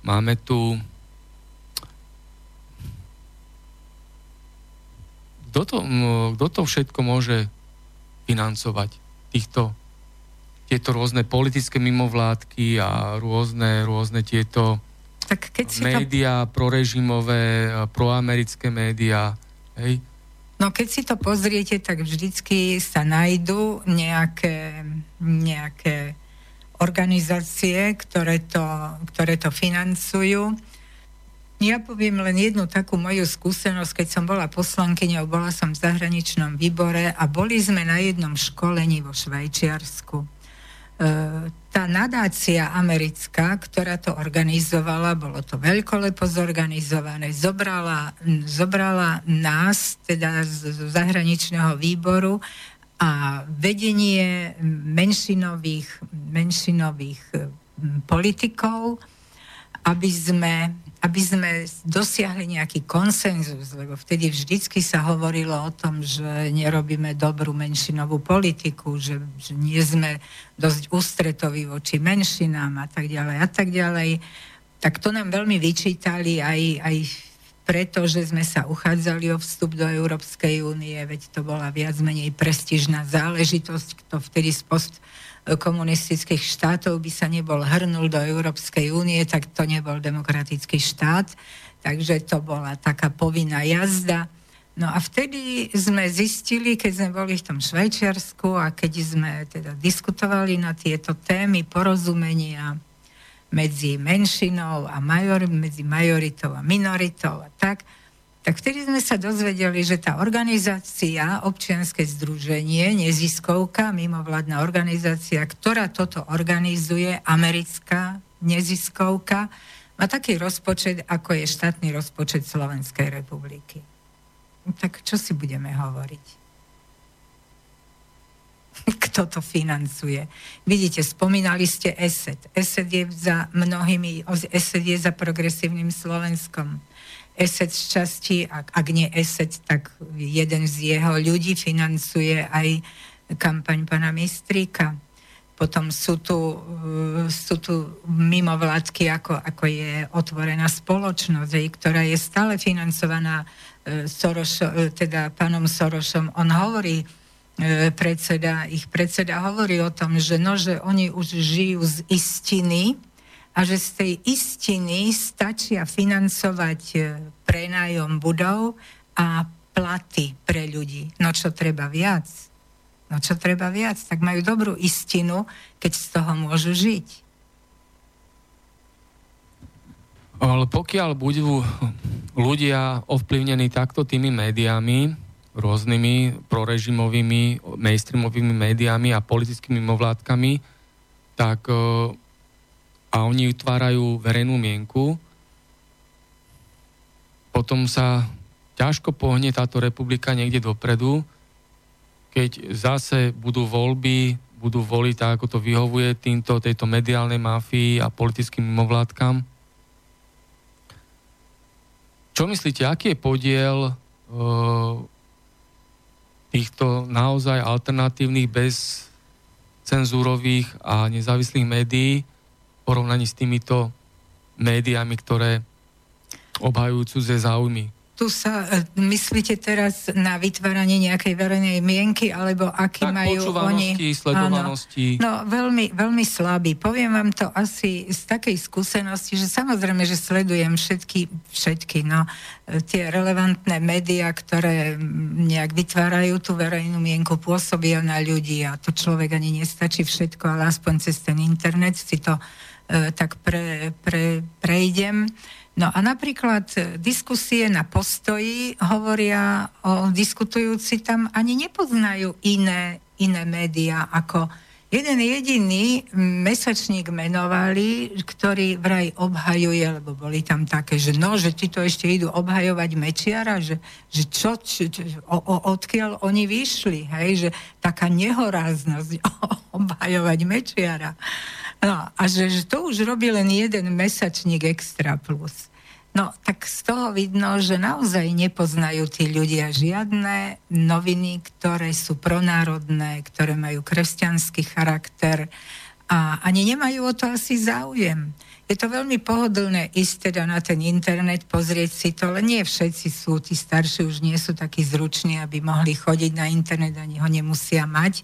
[SPEAKER 1] máme tu kto to, kto to všetko môže financovať týchto tieto rôzne politické mimovládky a rôzne, rôzne tieto tak keď médiá, to... prorežimové, proamerické médiá. Hej?
[SPEAKER 2] No keď si to pozriete, tak vždycky sa nájdú nejaké, nejaké organizácie, ktoré to, ktoré to financujú. Ja poviem len jednu takú moju skúsenosť, keď som bola poslankyňou, bola som v zahraničnom výbore a boli sme na jednom školení vo Švajčiarsku. E, tá nadácia americká, ktorá to organizovala, bolo to veľkolepo zorganizované, zobrala, zobrala nás, teda z, zahraničného výboru a vedenie menšinových, menšinových politikov, aby sme, aby sme dosiahli nejaký konsenzus, lebo vtedy vždycky sa hovorilo o tom, že nerobíme dobrú menšinovú politiku, že, že nie sme dosť ústretoví voči menšinám a tak ďalej a tak ďalej. Tak to nám veľmi vyčítali aj, aj preto, že sme sa uchádzali o vstup do Európskej únie, veď to bola viac menej prestižná záležitosť, kto vtedy z post komunistických štátov by sa nebol hrnul do Európskej únie, tak to nebol demokratický štát. Takže to bola taká povinná jazda. No a vtedy sme zistili, keď sme boli v tom Švajčiarsku a keď sme teda diskutovali na tieto témy porozumenia medzi menšinou a major, medzi majoritou a minoritou a tak, tak vtedy sme sa dozvedeli, že tá organizácia, občianske združenie, neziskovka, mimovládna organizácia, ktorá toto organizuje, americká neziskovka, má taký rozpočet, ako je štátny rozpočet Slovenskej republiky. Tak čo si budeme hovoriť? Kto to financuje? Vidíte, spomínali ste ESET. ESET je za mnohými, ESET je za progresívnym Slovenskom ESET z časti, ak, ak nie ESET, tak jeden z jeho ľudí financuje aj kampaň pana Mistríka. Potom sú tu, uh, sú tu mimovládky, ako, ako je otvorená spoločnosť, ktorá je stále financovaná uh, Sorošo, uh, teda pánom Sorošom. On hovorí, predseda, ich predseda hovorí o tom, že, no, že oni už žijú z istiny, a že z tej istiny stačia financovať e, prenájom budov a platy pre ľudí. No čo treba viac? No čo treba viac? Tak majú dobrú istinu, keď z toho môžu žiť.
[SPEAKER 1] Ale pokiaľ budú ľudia ovplyvnení takto tými médiami, rôznymi prorežimovými, mainstreamovými médiami a politickými movládkami, tak e, a oni utvárajú verejnú mienku, potom sa ťažko pohne táto republika niekde dopredu, keď zase budú voľby, budú voliť tak, ako to vyhovuje týmto, tejto mediálnej mafii a politickým mimovládkam. Čo myslíte, aký je podiel e, týchto naozaj alternatívnych, bez cenzúrových a nezávislých médií porovnaní s týmito médiami, ktoré obhajujú cudzie záujmy.
[SPEAKER 2] Tu sa e, myslíte teraz na vytváranie nejakej verejnej mienky, alebo aký tak, majú oni...
[SPEAKER 1] sledovanosti.
[SPEAKER 2] Áno, no, veľmi, veľmi slabý. Poviem vám to asi z takej skúsenosti, že samozrejme, že sledujem všetky, všetky, no, e, tie relevantné médiá, ktoré nejak vytvárajú tú verejnú mienku, pôsobia na ľudí a to človek ani nestačí všetko, ale aspoň cez ten internet si to tak pre, pre, prejdem. No a napríklad diskusie na postoji hovoria o diskutujúci tam ani nepoznajú iné, iné médiá ako jeden jediný mesačník menovali, ktorý vraj obhajuje, lebo boli tam také, že no, že ti to ešte idú obhajovať Mečiara, že, že čo, čo, čo o, o, odkiaľ oni vyšli, hej, že taká nehoráznosť obhajovať Mečiara. No a že, že to už robí len jeden mesačník Extra Plus. No tak z toho vidno, že naozaj nepoznajú tí ľudia žiadne noviny, ktoré sú pronárodné, ktoré majú kresťanský charakter a ani nemajú o to asi záujem. Je to veľmi pohodlné ísť teda na ten internet, pozrieť si to, ale nie všetci sú, tí starší už nie sú takí zruční, aby mohli chodiť na internet, ani ho nemusia mať.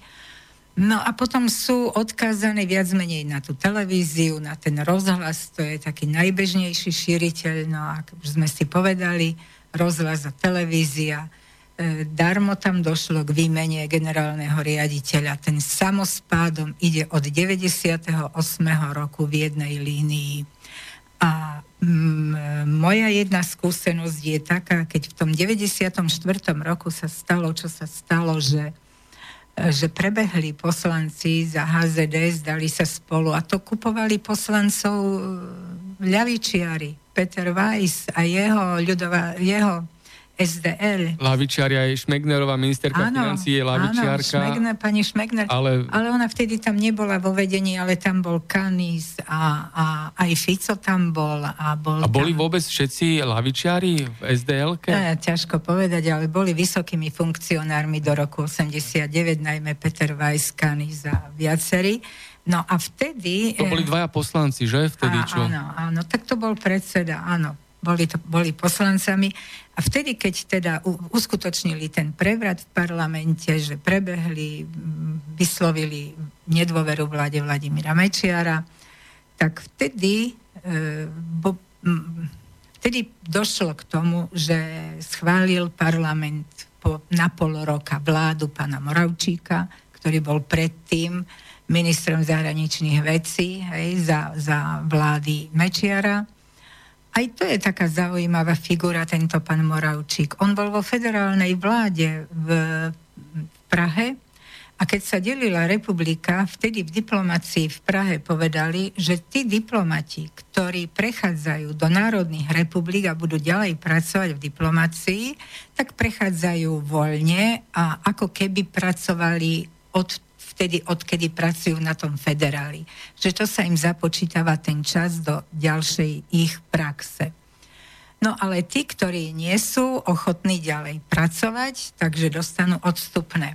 [SPEAKER 2] No a potom sú odkázané viac menej na tú televíziu, na ten rozhlas, to je taký najbežnejší šíriteľ, no a už sme si povedali, rozhlas a televízia. E, darmo tam došlo k výmene generálneho riaditeľa. Ten samospádom ide od 98. roku v jednej línii. A mm, moja jedna skúsenosť je taká, keď v tom 94. roku sa stalo, čo sa stalo, že že prebehli poslanci za HZD, zdali sa spolu a to kupovali poslancov ľavičiari. Peter Weiss a jeho, ľudová, jeho SDL.
[SPEAKER 1] Lavičiari aj Šmegnerová ministerka áno, financí je lavičiarka.
[SPEAKER 2] Áno, Šmegner, pani Šmegner. Ale... ale ona vtedy tam nebola vo vedení, ale tam bol Kanis a, a aj Fico tam bol. A, bol
[SPEAKER 1] a boli
[SPEAKER 2] tam...
[SPEAKER 1] vôbec všetci lavičiari v SDL-ke?
[SPEAKER 2] Ja, ťažko povedať, ale boli vysokými funkcionármi do roku 89, najmä Peter Weiss, Kanis a viacerí. No a vtedy...
[SPEAKER 1] To boli dvaja poslanci, že? Vtedy čo?
[SPEAKER 2] Áno, áno, tak to bol predseda, áno boli, to, boli poslancami. A vtedy, keď teda uskutočnili ten prevrat v parlamente, že prebehli, vyslovili nedôveru vláde Vladimíra Mečiara, tak vtedy, e, bo, vtedy došlo k tomu, že schválil parlament po, na pol roka vládu pána Moravčíka, ktorý bol predtým ministrom zahraničných vecí hej, za, za vlády Mečiara aj to je taká zaujímavá figura, tento pán Moravčík. On bol vo federálnej vláde v Prahe a keď sa delila republika, vtedy v diplomácii v Prahe povedali, že tí diplomati, ktorí prechádzajú do národných republik a budú ďalej pracovať v diplomácii, tak prechádzajú voľne a ako keby pracovali od vtedy, odkedy pracujú na tom federáli. Že to sa im započítava ten čas do ďalšej ich praxe. No ale tí, ktorí nie sú ochotní ďalej pracovať, takže dostanú odstupné.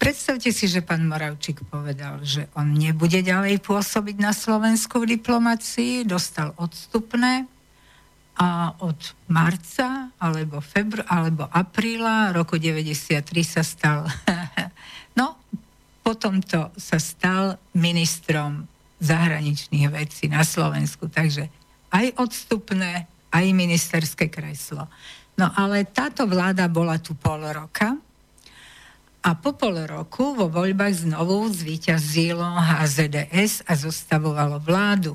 [SPEAKER 2] Predstavte si, že pán Moravčík povedal, že on nebude ďalej pôsobiť na Slovensku v diplomácii, dostal odstupné a od marca alebo febru, alebo apríla roku 93 sa stal potom to sa stal ministrom zahraničných vecí na Slovensku. Takže aj odstupné, aj ministerské kreslo. No ale táto vláda bola tu pol roka a po pol roku vo voľbách znovu zvíťazilo HZDS a zostavovalo vládu.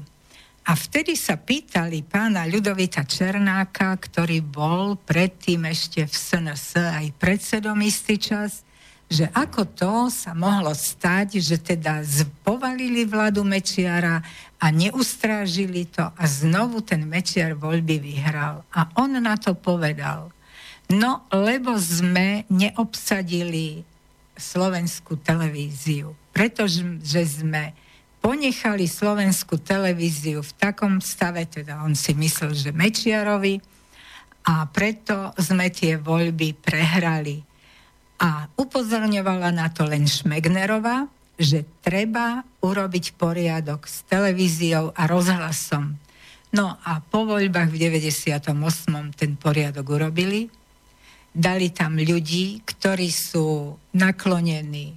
[SPEAKER 2] A vtedy sa pýtali pána Ľudovita Černáka, ktorý bol predtým ešte v SNS aj predsedom istý čas, že ako to sa mohlo stať, že teda povalili vládu Mečiara a neustrážili to a znovu ten Mečiar voľby vyhral. A on na to povedal, no lebo sme neobsadili slovenskú televíziu, pretože sme ponechali slovenskú televíziu v takom stave, teda on si myslel, že Mečiarovi, a preto sme tie voľby prehrali. A upozorňovala na to len Šmegnerová, že treba urobiť poriadok s televíziou a rozhlasom. No a po voľbách v 98. ten poriadok urobili. Dali tam ľudí, ktorí sú naklonení,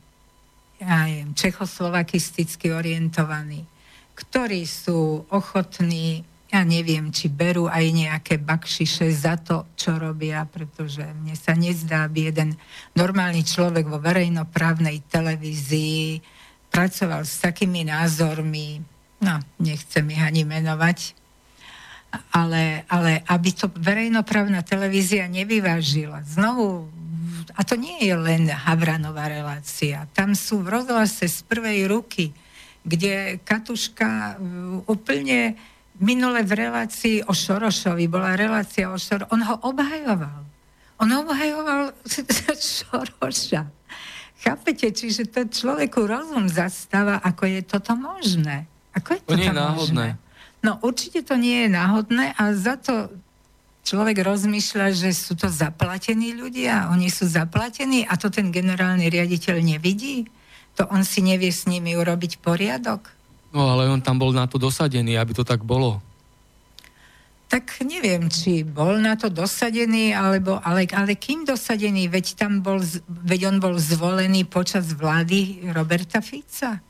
[SPEAKER 2] ja neviem, čechoslovakisticky orientovaní, ktorí sú ochotní ja neviem, či berú aj nejaké bakšiše za to, čo robia, pretože mne sa nezdá, aby jeden normálny človek vo verejnoprávnej televízii pracoval s takými názormi, no, nechcem ich ani menovať, ale, ale aby to verejnoprávna televízia nevyvážila. Znovu, a to nie je len Havranová relácia, tam sú v rozhlase z prvej ruky, kde Katuška úplne minule v relácii o Šorošovi, bola relácia o Šorošovi, on ho obhajoval. On obhajoval Šoroša. Chápete? Čiže to človeku rozum zastáva, ako je toto možné. Ako je
[SPEAKER 1] to nie je náhodné.
[SPEAKER 2] No určite to nie je náhodné a za to človek rozmýšľa, že sú to zaplatení ľudia, oni sú zaplatení a to ten generálny riaditeľ nevidí. To on si nevie s nimi urobiť poriadok.
[SPEAKER 1] No ale on tam bol na to dosadený, aby to tak bolo.
[SPEAKER 2] Tak neviem, či bol na to dosadený, alebo, ale, ale kým dosadený, veď, tam bol, veď on bol zvolený počas vlády Roberta Fica.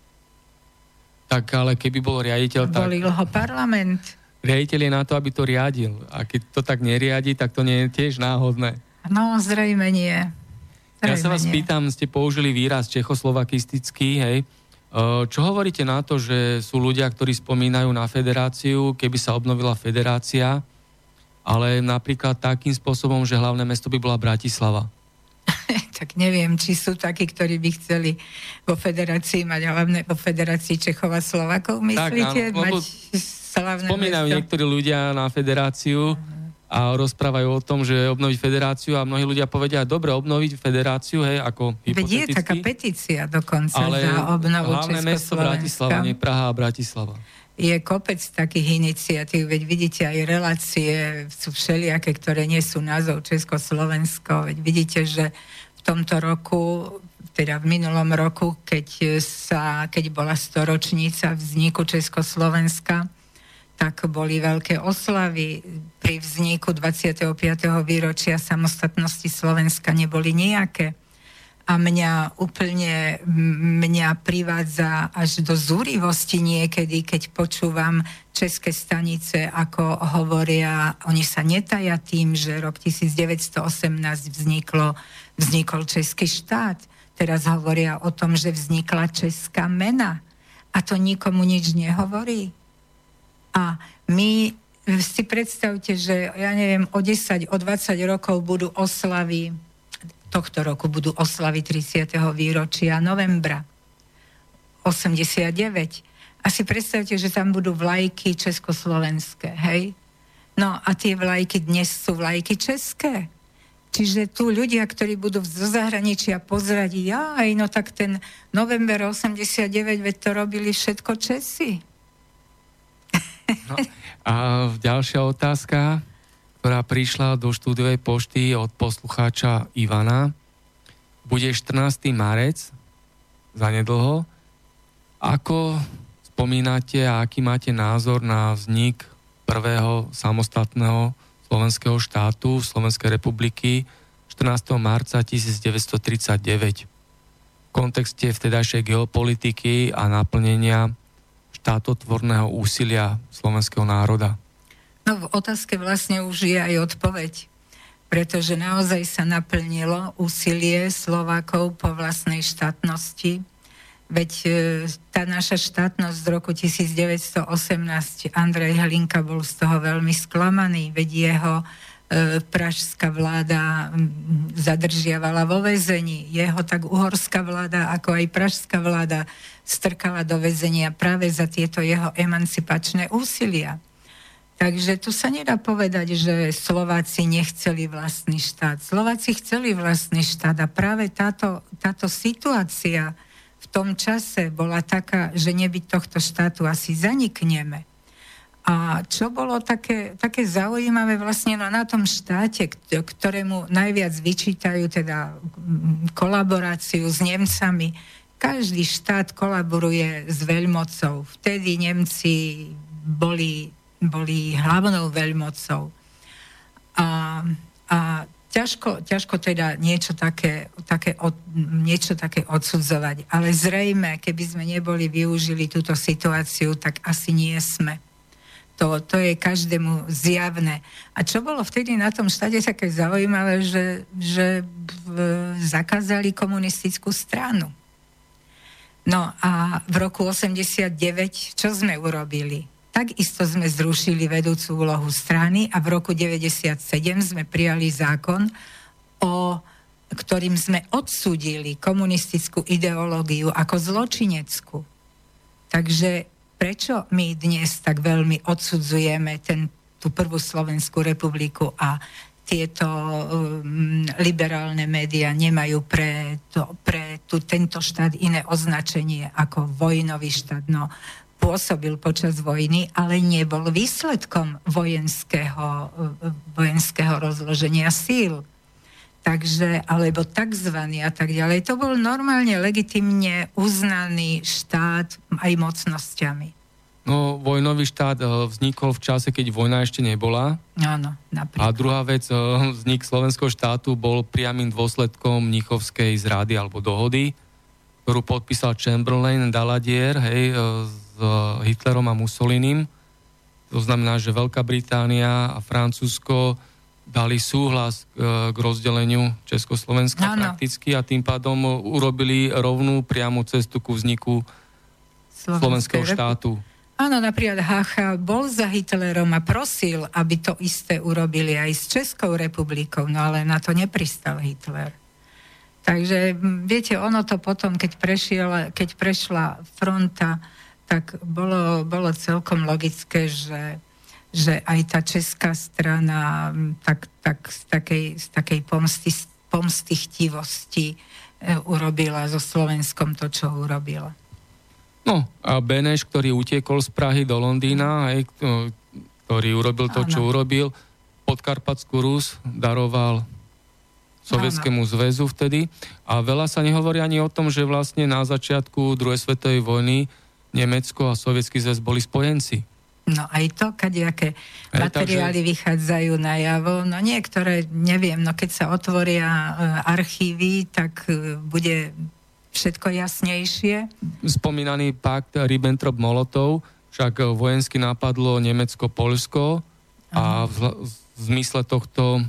[SPEAKER 1] Tak ale keby bol riaditeľ,
[SPEAKER 2] tak... Volil ho parlament.
[SPEAKER 1] Riaditeľ je na to, aby to riadil. A keď to tak neriadi, tak to nie je tiež náhodné.
[SPEAKER 2] No, zrejme nie.
[SPEAKER 1] Zrejme ja sa vás nie. pýtam, ste použili výraz čechoslovakistický, hej? Čo hovoríte na to, že sú ľudia, ktorí spomínajú na federáciu, keby sa obnovila federácia, ale napríklad takým spôsobom, že hlavné mesto by bola Bratislava?
[SPEAKER 2] tak neviem, či sú takí, ktorí by chceli vo federácii mať hlavné, vo federácii Čechov a Slovakov, myslíte? Tak, áno, mať
[SPEAKER 1] spomínajú mesto? niektorí ľudia na federáciu, a rozprávajú o tom, že obnoviť federáciu a mnohí ľudia povedia, dobre, obnoviť federáciu, hej, ako hypoteticky.
[SPEAKER 2] Veď je taká petícia dokonca
[SPEAKER 1] ale
[SPEAKER 2] za obnovu
[SPEAKER 1] hlavné mesto Bratislava, nie Praha a Bratislava.
[SPEAKER 2] Je kopec takých iniciatív, veď vidíte aj relácie, sú všelijaké, ktoré nie sú názov Československo, veď vidíte, že v tomto roku teda v minulom roku, keď, sa, keď bola storočnica vzniku Československa, tak boli veľké oslavy. Pri vzniku 25. výročia samostatnosti Slovenska neboli nejaké. A mňa úplne, mňa privádza až do zúrivosti niekedy, keď počúvam české stanice, ako hovoria, oni sa netaja tým, že rok 1918 vzniklo, vznikol Český štát. Teraz hovoria o tom, že vznikla Česká mena. A to nikomu nič nehovorí. A my si predstavte, že ja neviem, o 10, o 20 rokov budú oslavy, tohto roku budú oslavy 30. výročia novembra 89. A si predstavte, že tam budú vlajky československé, hej? No a tie vlajky dnes sú vlajky české. Čiže tu ľudia, ktorí budú zo zahraničia pozrieť, aj no tak ten november 89, veď to robili všetko Česi.
[SPEAKER 1] No, a ďalšia otázka, ktorá prišla do štúdiovej pošty od poslucháča Ivana. Bude 14. marec, zanedlho. Ako spomínate a aký máte názor na vznik prvého samostatného slovenského štátu Slovenskej republiky 14. marca 1939 v kontexte vtedajšej geopolitiky a naplnenia štátotvorného úsilia slovenského národa?
[SPEAKER 2] No v otázke vlastne už je aj odpoveď, pretože naozaj sa naplnilo úsilie Slovákov po vlastnej štátnosti. Veď e, tá naša štátnosť z roku 1918, Andrej Hlinka bol z toho veľmi sklamaný, veď jeho pražská vláda zadržiavala vo väzení. Jeho tak uhorská vláda, ako aj pražská vláda strkala do väzenia práve za tieto jeho emancipačné úsilia. Takže tu sa nedá povedať, že Slováci nechceli vlastný štát. Slováci chceli vlastný štát a práve táto, táto situácia v tom čase bola taká, že nebyť tohto štátu asi zanikneme. A čo bolo také, také zaujímavé vlastne no na tom štáte, ktorému najviac vyčítajú teda kolaboráciu s Nemcami, každý štát kolaboruje s veľmocou. Vtedy Nemci boli, boli hlavnou veľmocou. A, a ťažko, ťažko teda niečo také, také od, niečo také odsudzovať. Ale zrejme, keby sme neboli využili túto situáciu, tak asi nie sme. To, to je každému zjavné. A čo bolo vtedy na tom štáte také zaujímavé, že, že zakázali komunistickú stranu. No a v roku 89 čo sme urobili? Takisto sme zrušili vedúcu úlohu strany a v roku 97 sme prijali zákon, o ktorým sme odsúdili komunistickú ideológiu ako zločineckú. Takže prečo my dnes tak veľmi odsudzujeme ten, tú prvú Slovenskú republiku a tieto um, liberálne médiá nemajú pre, to, pre tu, tento štát iné označenie ako vojnový štát. No, pôsobil počas vojny, ale nebol výsledkom vojenského, vojenského rozloženia síl. Takže, alebo takzvaný a tak ďalej. To bol normálne legitimne uznaný štát aj mocnosťami.
[SPEAKER 1] No, vojnový štát eh, vznikol v čase, keď vojna ešte nebola.
[SPEAKER 2] Áno, napríklad.
[SPEAKER 1] A druhá vec, eh, vznik slovenského štátu bol priamým dôsledkom Mnichovskej zrady alebo dohody, ktorú podpísal Chamberlain, Daladier, hej, eh, s Hitlerom a Mussolinim. To znamená, že Veľká Británia a Francúzsko dali súhlas k rozdeleniu Československa ano. prakticky a tým pádom urobili rovnú priamu cestu ku vzniku Slovenského štátu.
[SPEAKER 2] Áno, napríklad Hacha bol za Hitlerom a prosil, aby to isté urobili aj s Českou republikou, no ale na to nepristal Hitler. Takže viete, ono to potom, keď, prešiel, keď prešla fronta, tak bolo, bolo celkom logické, že že aj tá česká strana tak, tak z takej, z takej pomsty, pomsty chtivosti e, urobila so Slovenskom to, čo urobila.
[SPEAKER 1] No a Beneš, ktorý utiekol z Prahy do Londýna, aj, ktorý urobil to, čo urobil, Podkarpatskú Rus daroval Sovietskému zväzu vtedy. A veľa sa nehovorí ani o tom, že vlastne na začiatku druhej svetovej vojny Nemecko a Sovietský zväz boli spojenci.
[SPEAKER 2] No aj to, kadejaké materiály takže... vychádzajú na javo. No niektoré, neviem, no keď sa otvoria e, archívy, tak e, bude všetko jasnejšie.
[SPEAKER 1] Spomínaný pakt Ribbentrop-Molotov však vojensky napadlo Nemecko-Polsko a v, v zmysle tohto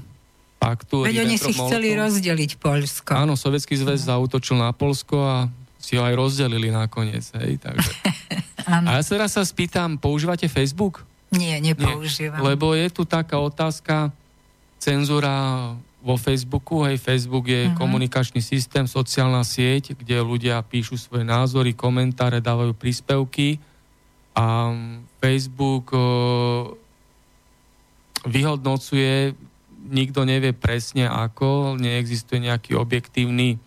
[SPEAKER 1] paktu...
[SPEAKER 2] Veď oni si chceli rozdeliť Polsko.
[SPEAKER 1] Áno, Sovietský zväz no. zautočil na Polsko a si ho aj rozdelili nakoniec. Hej, takže. A ja sa teraz sa spýtam, používate Facebook?
[SPEAKER 2] Nie, nepoužívam.
[SPEAKER 1] Nie, lebo je tu taká otázka, cenzúra vo Facebooku, hej, Facebook je uh-huh. komunikačný systém, sociálna sieť, kde ľudia píšu svoje názory, komentáre, dávajú príspevky a Facebook o, vyhodnocuje, nikto nevie presne ako, neexistuje nejaký objektívny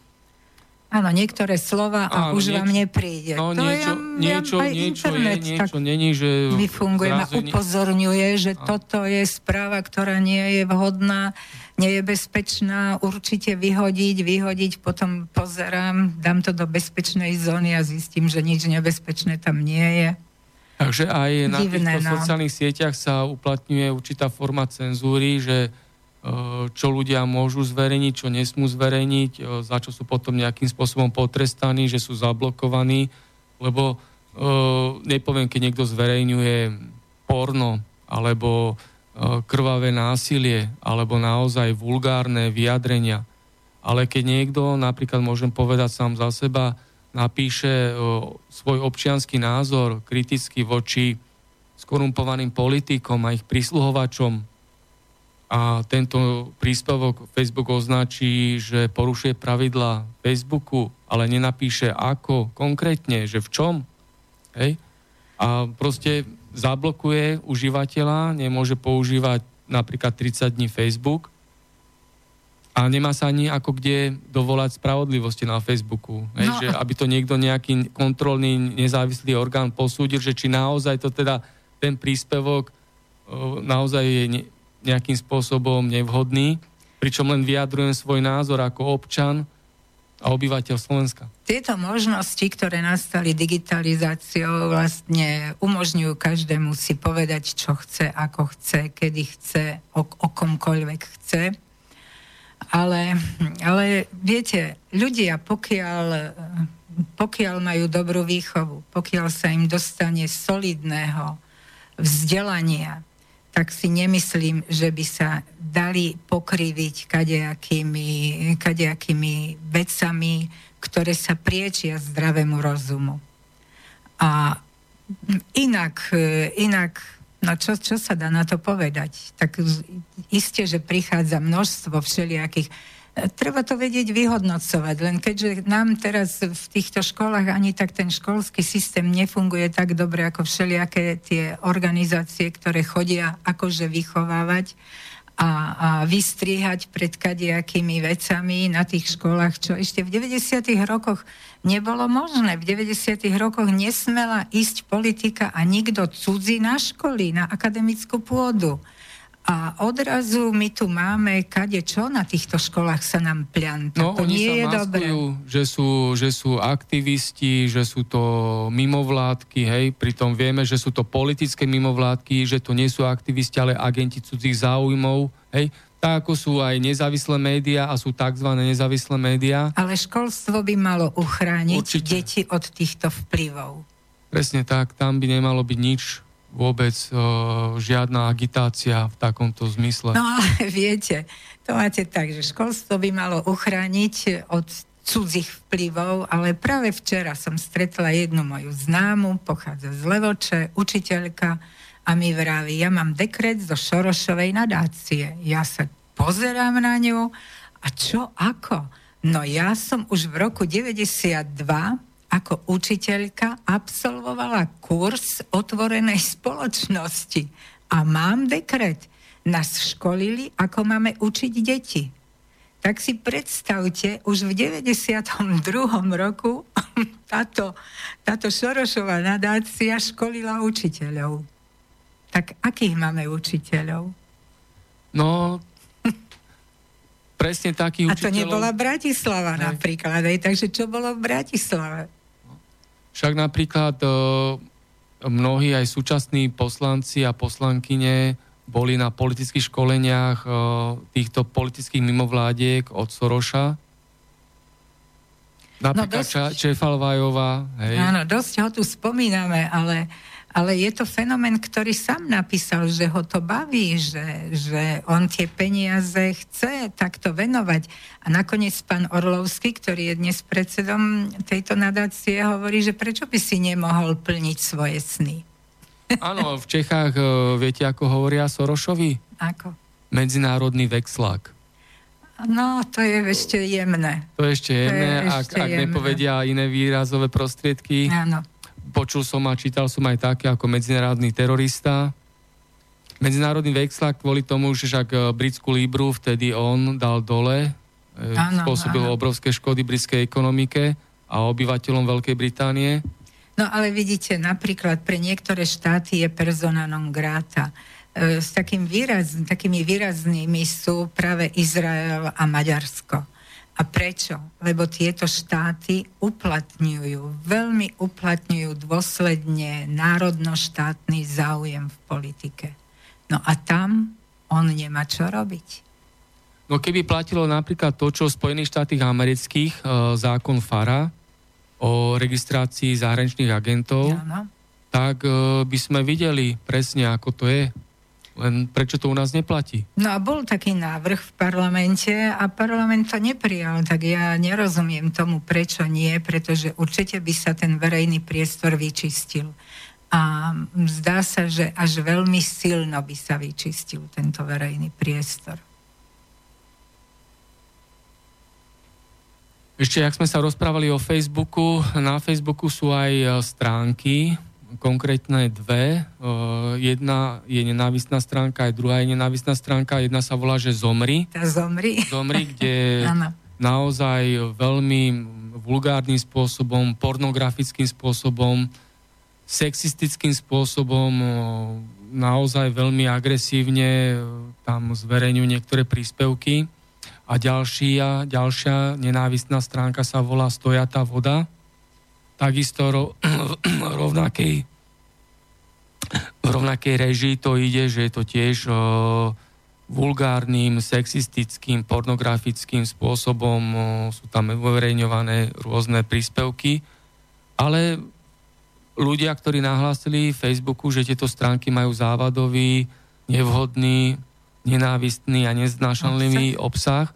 [SPEAKER 2] Áno, niektoré slova a Áno, už nieč- vám nepríde.
[SPEAKER 1] No, to niečo, ja, niečo, ja, niečo
[SPEAKER 2] internet,
[SPEAKER 1] je, niečo není, že...
[SPEAKER 2] My fungujeme a upozorňuje, že a... toto je správa, ktorá nie je vhodná, nie je bezpečná, určite vyhodiť, vyhodiť, potom pozerám, dám to do bezpečnej zóny a zistím, že nič nebezpečné tam nie je.
[SPEAKER 1] Takže aj na Divné, týchto no. sociálnych sieťach sa uplatňuje určitá forma cenzúry, že čo ľudia môžu zverejniť, čo nesmú zverejniť, za čo sú potom nejakým spôsobom potrestaní, že sú zablokovaní, lebo nepoviem, keď niekto zverejňuje porno alebo krvavé násilie alebo naozaj vulgárne vyjadrenia. Ale keď niekto, napríklad môžem povedať sám za seba, napíše svoj občianský názor kriticky voči skorumpovaným politikom a ich prísluhovačom, a tento príspevok Facebook označí, že porušuje pravidla Facebooku, ale nenapíše ako konkrétne, že v čom. Hej? A proste zablokuje užívateľa, nemôže používať napríklad 30 dní Facebook a nemá sa ani ako kde dovolať spravodlivosti na Facebooku. Hej? No. Že aby to niekto nejaký kontrolný nezávislý orgán posúdil, že či naozaj to teda ten príspevok naozaj je nejakým spôsobom nevhodný, pričom len vyjadrujem svoj názor ako občan a obyvateľ Slovenska.
[SPEAKER 2] Tieto možnosti, ktoré nastali digitalizáciou, vlastne umožňujú každému si povedať, čo chce, ako chce, kedy chce, o, o komkoľvek chce. Ale, ale viete, ľudia, pokiaľ, pokiaľ majú dobrú výchovu, pokiaľ sa im dostane solidného vzdelania, tak si nemyslím, že by sa dali pokriviť kadejakými, kadejakými vecami, ktoré sa priečia zdravému rozumu. A inak, inak no čo, čo sa dá na to povedať? Tak isté, že prichádza množstvo všelijakých treba to vedieť vyhodnocovať. Len keďže nám teraz v týchto školách ani tak ten školský systém nefunguje tak dobre ako všelijaké tie organizácie, ktoré chodia akože vychovávať a, a vystrihať pred kadejakými vecami na tých školách, čo ešte v 90. rokoch nebolo možné. V 90. rokoch nesmela ísť politika a nikto cudzí na školy, na akademickú pôdu. A odrazu my tu máme, kade čo na týchto školách sa nám plianta.
[SPEAKER 1] No, to oni nie sa je dobré. Že sú, že sú aktivisti, že sú to mimovládky, hej, pritom vieme, že sú to politické mimovládky, že to nie sú aktivisti, ale agenti cudzích záujmov, hej, tak ako sú aj nezávislé médiá a sú tzv. nezávislé médiá.
[SPEAKER 2] Ale školstvo by malo uchrániť Určite. deti od týchto vplyvov.
[SPEAKER 1] Presne tak, tam by nemalo byť nič vôbec uh, žiadna agitácia v takomto zmysle.
[SPEAKER 2] No ale viete, to máte tak, že školstvo by malo uchrániť od cudzích vplyvov, ale práve včera som stretla jednu moju známu, pochádza z Levoče, učiteľka a mi vraví, ja mám dekret zo Šorošovej nadácie. Ja sa pozerám na ňu a čo, ako? No ja som už v roku 92 ako učiteľka absolvovala kurz otvorenej spoločnosti. A mám dekret. Nás školili, ako máme učiť deti. Tak si predstavte, už v 92. roku táto, táto Šorošová nadácia školila učiteľov. Tak akých máme učiteľov?
[SPEAKER 1] No, presne takých
[SPEAKER 2] učiteľov... A to nebola Bratislava Hej. napríklad, aj, takže čo bolo v Bratislave?
[SPEAKER 1] Však napríklad e, mnohí aj súčasní poslanci a poslankyne boli na politických školeniach e, týchto politických mimovládiek od Soroša. Napríklad no dosť, Čefalvajová. Hej.
[SPEAKER 2] Áno, dosť ho tu spomíname, ale ale je to fenomén, ktorý sám napísal, že ho to baví, že, že on tie peniaze chce takto venovať. A nakoniec pán Orlovský, ktorý je dnes predsedom tejto nadácie, hovorí, že prečo by si nemohol plniť svoje sny.
[SPEAKER 1] Áno, v Čechách e, viete, ako hovoria Sorošovi?
[SPEAKER 2] Ako?
[SPEAKER 1] Medzinárodný vexlák.
[SPEAKER 2] No, to je ešte jemné.
[SPEAKER 1] To je ešte jemné, je ešte ak, ak jemné. nepovedia iné výrazové prostriedky.
[SPEAKER 2] Áno
[SPEAKER 1] počul som a čítal som aj také ako medzinárodný terorista. Medzinárodný vexlak kvôli tomu, že však e, britskú líbru vtedy on dal dole, ano, spôsobil ano. obrovské škody britskej ekonomike a obyvateľom Veľkej Británie.
[SPEAKER 2] No ale vidíte, napríklad pre niektoré štáty je persona non grata. E, s takým výraz, takými výraznými sú práve Izrael a Maďarsko. A prečo? Lebo tieto štáty uplatňujú, veľmi uplatňujú dôsledne národnoštátny záujem v politike. No a tam on nemá čo robiť.
[SPEAKER 1] No keby platilo napríklad to, čo v Spojených štátoch amerických e, zákon FARA o registrácii zahraničných agentov, ja, tak e, by sme videli presne, ako to je. Len prečo to u nás neplatí?
[SPEAKER 2] No a bol taký návrh v parlamente a parlament to neprijal, tak ja nerozumiem tomu, prečo nie, pretože určite by sa ten verejný priestor vyčistil. A zdá sa, že až veľmi silno by sa vyčistil tento verejný priestor.
[SPEAKER 1] Ešte, ak sme sa rozprávali o Facebooku, na Facebooku sú aj e, stránky, konkrétne dve. Jedna je nenávistná stránka, aj druhá je nenávistná stránka. Jedna sa volá, že Zomri.
[SPEAKER 2] Tá Zomri.
[SPEAKER 1] Zomri, kde naozaj veľmi vulgárnym spôsobom, pornografickým spôsobom, sexistickým spôsobom, naozaj veľmi agresívne tam zverejňujú niektoré príspevky. A ďalšia, ďalšia nenávistná stránka sa volá Stojatá voda takisto ro, rovnakej v rovnakej režii to ide, že je to tiež o, vulgárnym, sexistickým, pornografickým spôsobom o, sú tam uverejňované rôzne príspevky, ale ľudia, ktorí nahlásili Facebooku, že tieto stránky majú závadový, nevhodný, nenávistný a neznášanlivý obsah,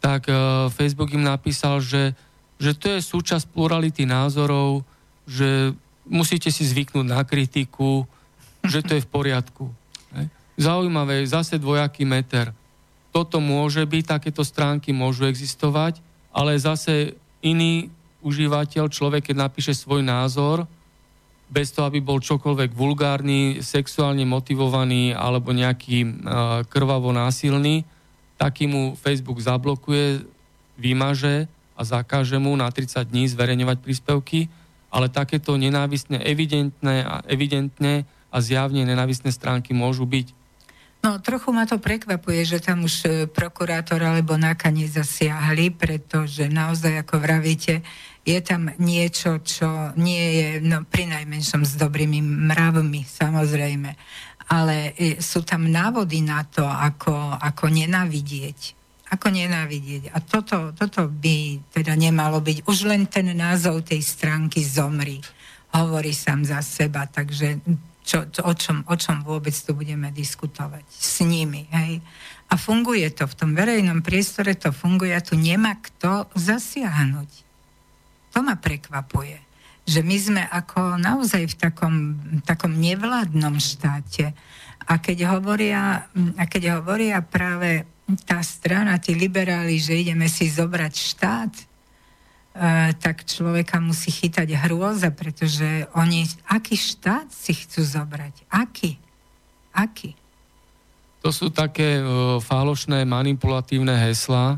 [SPEAKER 1] tak uh, Facebook im napísal, že že to je súčasť plurality názorov, že musíte si zvyknúť na kritiku, že to je v poriadku. Zaujímavé, zase dvojaký meter. Toto môže byť, takéto stránky môžu existovať, ale zase iný užívateľ, človek, keď napíše svoj názor, bez toho, aby bol čokoľvek vulgárny, sexuálne motivovaný alebo nejaký uh, krvavo násilný, taký mu Facebook zablokuje, vymaže a zakáže mu na 30 dní zverejňovať príspevky, ale takéto nenávistné, evidentné a evidentné a zjavne nenávistné stránky môžu byť.
[SPEAKER 2] No, trochu ma to prekvapuje, že tam už e, prokurátor alebo náka nezasiahli, pretože naozaj, ako vravíte, je tam niečo, čo nie je no, pri najmenšom s dobrými mravmi, samozrejme. Ale e, sú tam návody na to, ako, ako nenavidieť ako nenávidieť. A toto, toto by teda nemalo byť. Už len ten názov tej stránky zomri hovorí sám za seba, takže čo, čo, o, čom, o čom vôbec tu budeme diskutovať s nimi. Hej? A funguje to v tom verejnom priestore, to funguje a tu nemá kto zasiahnuť. To ma prekvapuje. Že my sme ako naozaj v takom, takom nevládnom štáte. A keď hovoria, a keď hovoria práve tá strana, tí liberáli, že ideme si zobrať štát, e, tak človeka musí chytať hrôza, pretože oni, aký štát si chcú zobrať? Aký? Aký?
[SPEAKER 1] To sú také uh, falošné, manipulatívne heslá,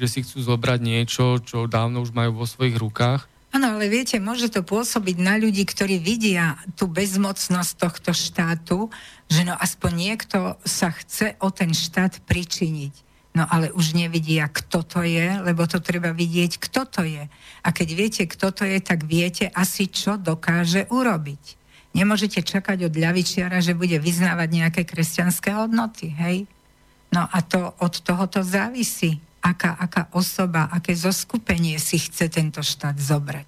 [SPEAKER 1] že si chcú zobrať niečo, čo dávno už majú vo svojich rukách.
[SPEAKER 2] Áno, ale viete, môže to pôsobiť na ľudí, ktorí vidia tú bezmocnosť tohto štátu, že no aspoň niekto sa chce o ten štát pričiniť. No ale už nevidia, kto to je, lebo to treba vidieť, kto to je. A keď viete, kto to je, tak viete asi, čo dokáže urobiť. Nemôžete čakať od ľavičiara, že bude vyznávať nejaké kresťanské hodnoty, hej? No a to od tohoto závisí aká, aká osoba, aké zoskupenie si chce tento štát zobrať.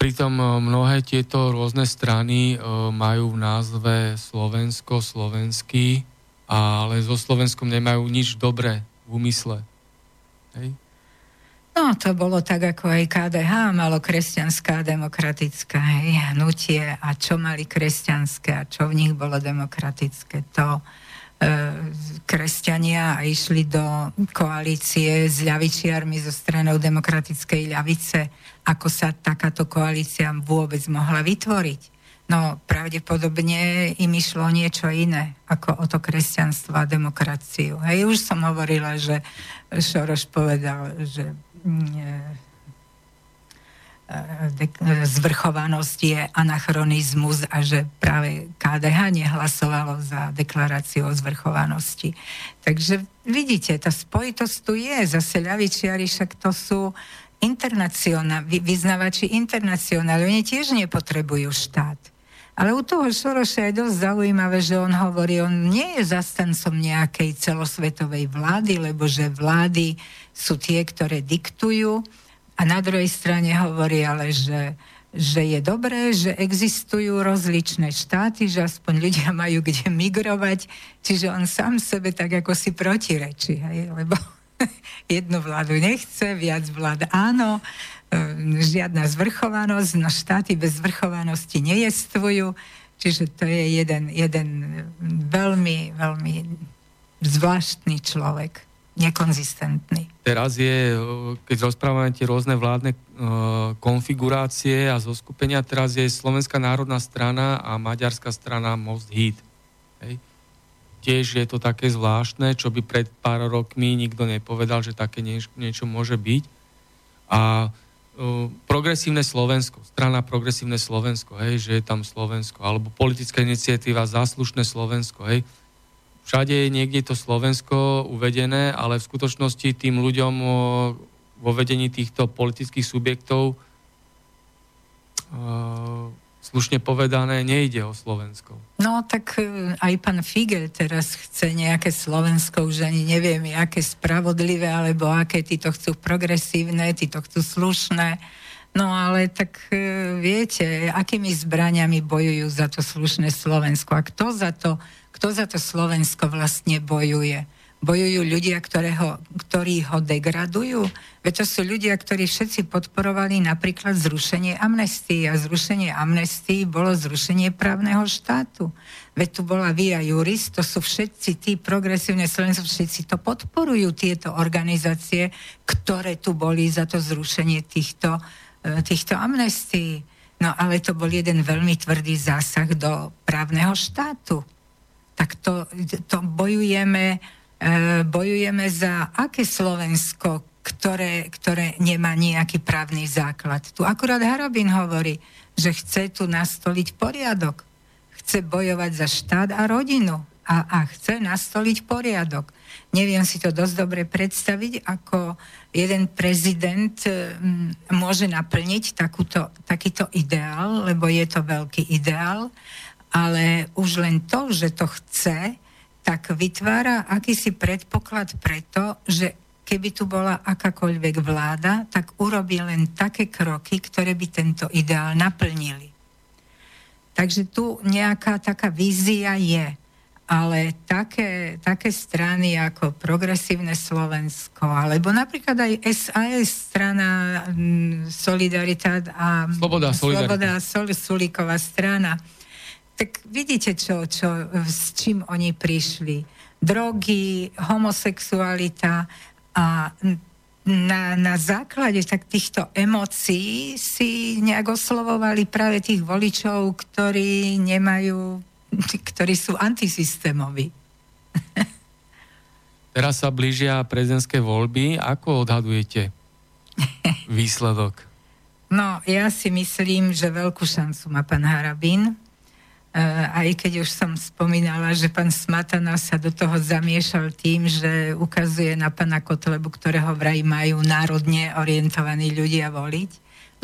[SPEAKER 1] Pritom e, mnohé tieto rôzne strany e, majú v názve Slovensko, slovenský, ale so Slovenskom nemajú nič dobré v úmysle. Hej?
[SPEAKER 2] No, to bolo tak, ako aj KDH malo kresťanská demokratická hej, hnutie a čo mali kresťanské a čo v nich bolo demokratické. To, kresťania a išli do koalície s ľavičiarmi zo stranou demokratickej ľavice, ako sa takáto koalícia vôbec mohla vytvoriť. No pravdepodobne im išlo niečo iné, ako o to kresťanstvo a demokraciu. Hej, už som hovorila, že Šoroš povedal, že mm, zvrchovanosť je anachronizmus a že práve KDH nehlasovalo za deklaráciu o zvrchovanosti. Takže vidíte, tá spojitosť tu je. Zase ľavičiari, však to sú vyznavači internacionáli. Oni tiež nepotrebujú štát. Ale u toho Šoroša je dosť zaujímavé, že on hovorí, on nie je zastancom nejakej celosvetovej vlády, lebo že vlády sú tie, ktoré diktujú, a na druhej strane hovorí ale, že, že je dobré, že existujú rozličné štáty, že aspoň ľudia majú kde migrovať, čiže on sám sebe tak ako si protirečí, hej? lebo jednu vládu nechce, viac vlád áno, e, žiadna zvrchovanosť, no štáty bez zvrchovanosti nejestvujú, čiže to je jeden, jeden veľmi, veľmi zvláštny človek nekonzistentný.
[SPEAKER 1] Teraz je, keď rozprávame tie rôzne vládne konfigurácie a zoskupenia, teraz je Slovenská národná strana a Maďarská strana Most Hit. Hej. Tiež je to také zvláštne, čo by pred pár rokmi nikto nepovedal, že také niečo, niečo môže byť. A progresívne Slovensko, strana progresívne Slovensko, hej, že je tam Slovensko, alebo politická iniciatíva Záslušné Slovensko, hej, všade je niekde to Slovensko uvedené, ale v skutočnosti tým ľuďom vo vedení týchto politických subjektov slušne povedané, nejde o Slovensko.
[SPEAKER 2] No tak e, aj pán Figel teraz chce nejaké Slovensko, už ani neviem, aké spravodlivé, alebo aké títo chcú progresívne, títo chcú slušné. No ale tak e, viete, akými zbraniami bojujú za to slušné Slovensko a kto za to kto za to Slovensko vlastne bojuje? Bojujú ľudia, ktorého, ktorí ho degradujú? Veď to sú ľudia, ktorí všetci podporovali napríklad zrušenie amnestii a zrušenie amnestii bolo zrušenie právneho štátu. Veď tu bola Via Juris, to sú všetci tí progresívne Slovensko, všetci to podporujú, tieto organizácie, ktoré tu boli za to zrušenie týchto, e, týchto amnestií. No ale to bol jeden veľmi tvrdý zásah do právneho štátu tak to, to bojujeme, e, bojujeme za aké Slovensko, ktoré, ktoré nemá nejaký právny základ. Tu akurát Harabin hovorí, že chce tu nastoliť poriadok. Chce bojovať za štát a rodinu a, a chce nastoliť poriadok. Neviem si to dosť dobre predstaviť, ako jeden prezident m, môže naplniť takúto, takýto ideál, lebo je to veľký ideál ale už len to, že to chce, tak vytvára akýsi predpoklad preto, že keby tu bola akákoľvek vláda, tak urobí len také kroky, ktoré by tento ideál naplnili. Takže tu nejaká taká vízia je. Ale také, také strany ako Progresívne Slovensko, alebo napríklad aj SAS, strana mm, Solidarita a
[SPEAKER 1] Sloboda,
[SPEAKER 2] Sloboda Sol, Sulíková strana, tak vidíte, čo, čo, s čím oni prišli. Drogy, homosexualita a na, na základe tak týchto emócií si nejak oslovovali práve tých voličov, ktorí nemajú, ktorí sú antisystémoví.
[SPEAKER 1] Teraz sa blížia prezidentské voľby. Ako odhadujete výsledok?
[SPEAKER 2] No, ja si myslím, že veľkú šancu má pán Harabín. Eh, aj keď už som spomínala, že pán Smatana sa do toho zamiešal tým, že ukazuje na pana Kotlebu, ktorého vraj majú národne orientovaní ľudia voliť.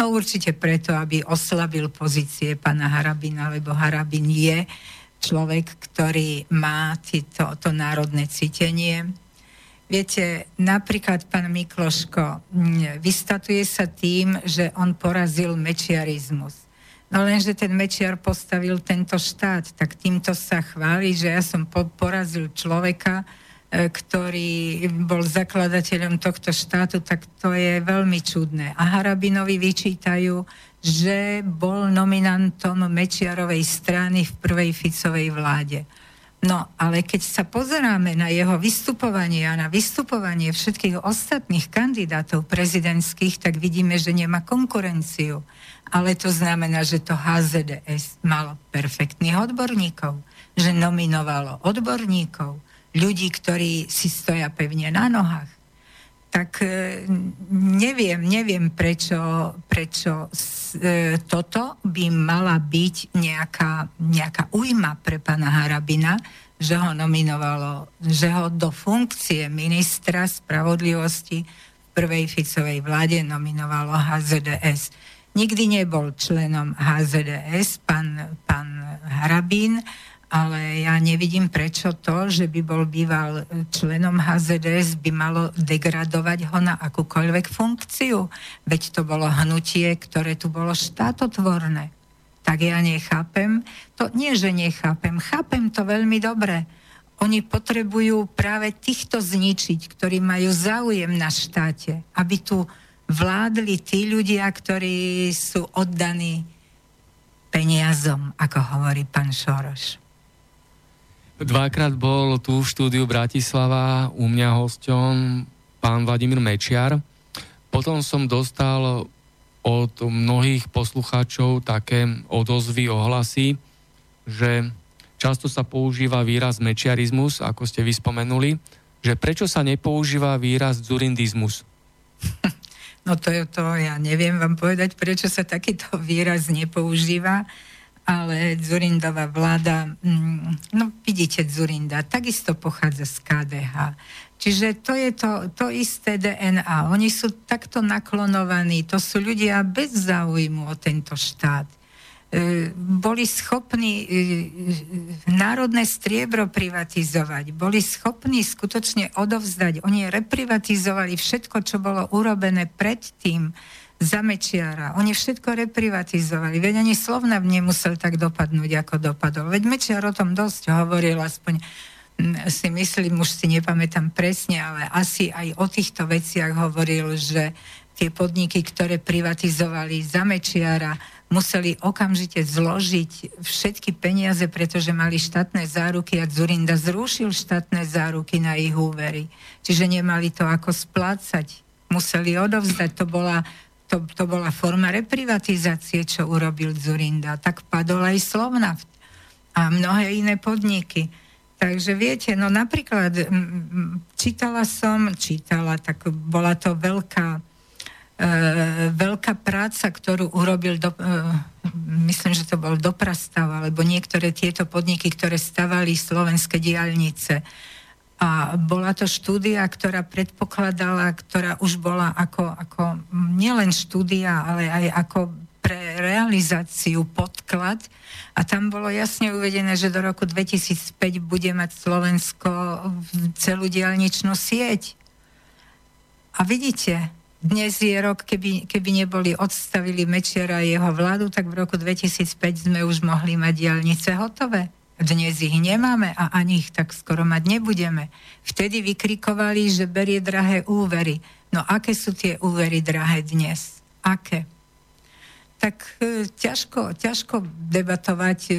[SPEAKER 2] No určite preto, aby oslabil pozície pana Harabina, lebo Harabin je človek, ktorý má to, to národné cítenie. Viete, napríklad pán Mikloško mm, vystatuje sa tým, že on porazil mečiarizmus. No lenže ten Mečiar postavil tento štát, tak týmto sa chváli, že ja som porazil človeka, e, ktorý bol zakladateľom tohto štátu, tak to je veľmi čudné. A Harabinovi vyčítajú, že bol nominantom Mečiarovej strany v prvej Ficovej vláde. No, ale keď sa pozeráme na jeho vystupovanie a na vystupovanie všetkých ostatných kandidátov prezidentských, tak vidíme, že nemá konkurenciu ale to znamená, že to HZDS malo perfektných odborníkov, že nominovalo odborníkov, ľudí, ktorí si stoja pevne na nohách. Tak e, neviem, neviem, prečo, prečo e, toto by mala byť nejaká, nejaká ujma pre pána Harabina, že ho nominovalo, že ho do funkcie ministra spravodlivosti v prvej Ficovej vláde nominovalo HZDS Nikdy nebol členom HZDS, pán, pán Harabín, ale ja nevidím prečo to, že by bol býval členom HZDS, by malo degradovať ho na akúkoľvek funkciu. Veď to bolo hnutie, ktoré tu bolo štátotvorné. Tak ja nechápem. To nie, že nechápem. Chápem to veľmi dobre. Oni potrebujú práve týchto zničiť, ktorí majú záujem na štáte, aby tu vládli tí ľudia, ktorí sú oddaní peniazom, ako hovorí pán Šoroš.
[SPEAKER 1] Dvakrát bol tu v štúdiu Bratislava u mňa hosťom pán Vladimír Mečiar. Potom som dostal od mnohých poslucháčov také odozvy, ohlasy, že často sa používa výraz mečiarizmus, ako ste vyspomenuli, že prečo sa nepoužíva výraz zurindizmus?
[SPEAKER 2] No to je to, ja neviem vám povedať, prečo sa takýto výraz nepoužíva, ale Zurindová vláda, mm, no vidíte Zurinda, takisto pochádza z KDH. Čiže to je to, to isté DNA. Oni sú takto naklonovaní, to sú ľudia bez záujmu o tento štát. E, boli schopní e, národné striebro privatizovať, boli schopní skutočne odovzdať. Oni reprivatizovali všetko, čo bolo urobené predtým za Mečiara. Oni všetko reprivatizovali. Veď ani Slovnav nemusel tak dopadnúť, ako dopadol. Veď Mečiar o tom dosť hovoril, aspoň si myslím, už si nepamätám presne, ale asi aj o týchto veciach hovoril, že tie podniky, ktoré privatizovali za Mečiara, museli okamžite zložiť všetky peniaze, pretože mali štátne záruky a Zurinda zrušil štátne záruky na ich úvery. Čiže nemali to ako splácať. Museli odovzdať. To bola, to, to bola forma reprivatizácie, čo urobil Zurinda. Tak padol aj Slovnaft a mnohé iné podniky. Takže viete, no napríklad čítala som, čítala, tak bola to veľká E, veľká práca, ktorú urobil, do, e, myslím, že to bol Doprastav, alebo niektoré tieto podniky, ktoré stavali slovenské diálnice. A bola to štúdia, ktorá predpokladala, ktorá už bola ako, ako nielen štúdia, ale aj ako pre realizáciu podklad. A tam bolo jasne uvedené, že do roku 2005 bude mať Slovensko celú diálničnú sieť. A vidíte, dnes je rok, keby, keby neboli odstavili Mečiara a jeho vládu, tak v roku 2005 sme už mohli mať diálnice hotové. Dnes ich nemáme a ani ich tak skoro mať nebudeme. Vtedy vykrikovali, že berie drahé úvery. No aké sú tie úvery drahé dnes? Aké? Tak e, ťažko, ťažko debatovať e,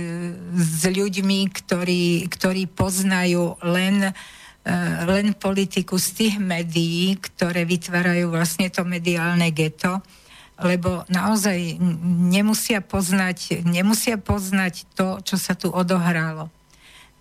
[SPEAKER 2] s ľuďmi, ktorí, ktorí poznajú len e, len politiku z tých médií, ktoré vytvárajú vlastne to mediálne geto, lebo naozaj nemusia poznať, nemusia poznať to, čo sa tu odohralo.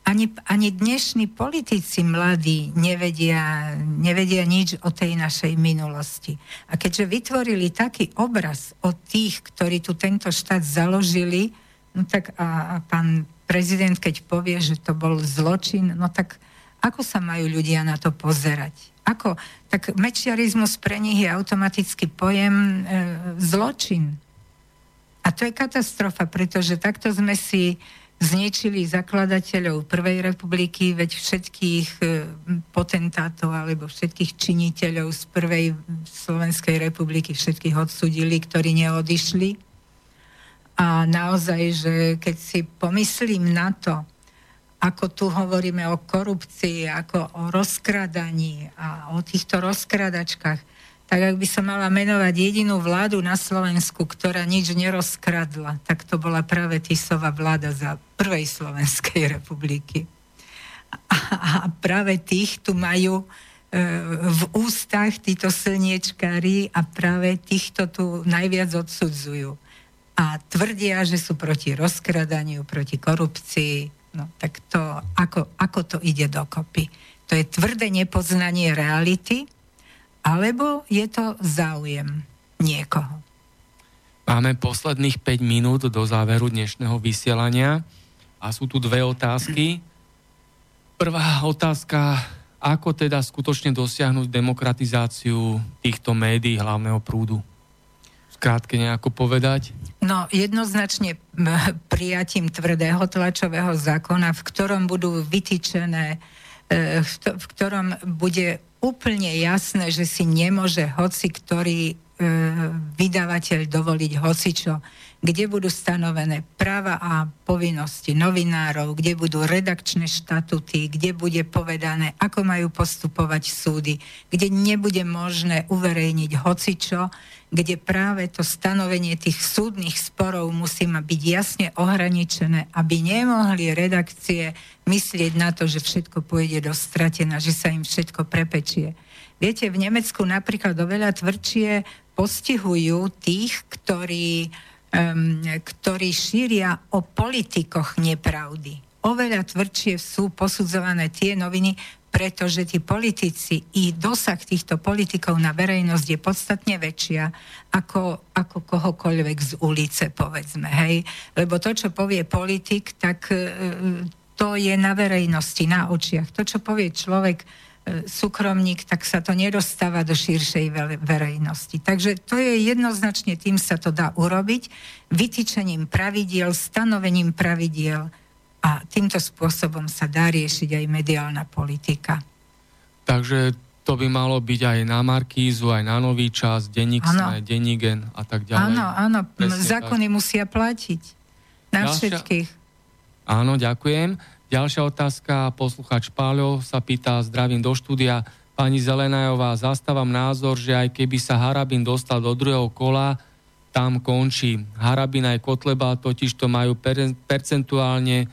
[SPEAKER 2] Ani, ani dnešní politici mladí nevedia, nevedia nič o tej našej minulosti. A keďže vytvorili taký obraz o tých, ktorí tu tento štát založili, no tak a, a pán prezident, keď povie, že to bol zločin, no tak ako sa majú ľudia na to pozerať? Ako? Tak mečiarizmus pre nich je automaticky pojem e, zločin. A to je katastrofa, pretože takto sme si zničili zakladateľov Prvej republiky, veď všetkých e, potentátov alebo všetkých činiteľov z Prvej Slovenskej republiky, všetkých odsudili, ktorí neodišli. A naozaj, že keď si pomyslím na to, ako tu hovoríme o korupcii, ako o rozkradaní a o týchto rozkradačkách, tak ak by som mala menovať jedinú vládu na Slovensku, ktorá nič nerozkradla, tak to bola práve Tisová vláda za prvej Slovenskej republiky. A, a práve tých tu majú e, v ústach títo slniečkári a práve týchto tu najviac odsudzujú. A tvrdia, že sú proti rozkradaniu, proti korupcii. No tak to, ako, ako to ide dokopy? To je tvrdé nepoznanie reality, alebo je to záujem niekoho.
[SPEAKER 1] Máme posledných 5 minút do záveru dnešného vysielania a sú tu dve otázky. Prvá otázka, ako teda skutočne dosiahnuť demokratizáciu týchto médií hlavného prúdu? Skrátke nejako povedať?
[SPEAKER 2] No jednoznačne prijatím tvrdého tlačového zákona, v ktorom budú vytýčené, e, v ktorom bude úplne jasné, že si nemôže hoci ktorý e, vydavateľ dovoliť hocičo, kde budú stanovené práva a povinnosti novinárov, kde budú redakčné štatuty, kde bude povedané, ako majú postupovať súdy, kde nebude možné uverejniť hocičo, kde práve to stanovenie tých súdnych sporov musí byť jasne ohraničené, aby nemohli redakcie myslieť na to, že všetko pôjde do stratená, že sa im všetko prepečie. Viete, v Nemecku napríklad oveľa tvrdšie postihujú tých, ktorí, um, ktorí šíria o politikoch nepravdy. Oveľa tvrdšie sú posudzované tie noviny, pretože tí politici i dosah týchto politikov na verejnosť je podstatne väčšia ako, ako kohokoľvek z ulice, povedzme, hej. Lebo to, čo povie politik, tak e, to je na verejnosti, na očiach. To, čo povie človek, e, súkromník, tak sa to nedostáva do širšej verejnosti. Takže to je jednoznačne, tým sa to dá urobiť, vytýčením pravidiel, stanovením pravidiel, a týmto spôsobom sa dá riešiť aj mediálna politika.
[SPEAKER 1] Takže to by malo byť aj na Markízu, aj na Nový čas, Denník Sme, Dennígen a tak ďalej.
[SPEAKER 2] Áno, áno, Presne zákony tak. musia platiť na Ďalšia... všetkých.
[SPEAKER 1] Áno, ďakujem. Ďalšia otázka, posluchač Páľo sa pýta, zdravím do štúdia. Pani Zelenajová, zastávam názor, že aj keby sa Harabin dostal do druhého kola, tam končí. Harabin aj Kotleba totiž to majú percentuálne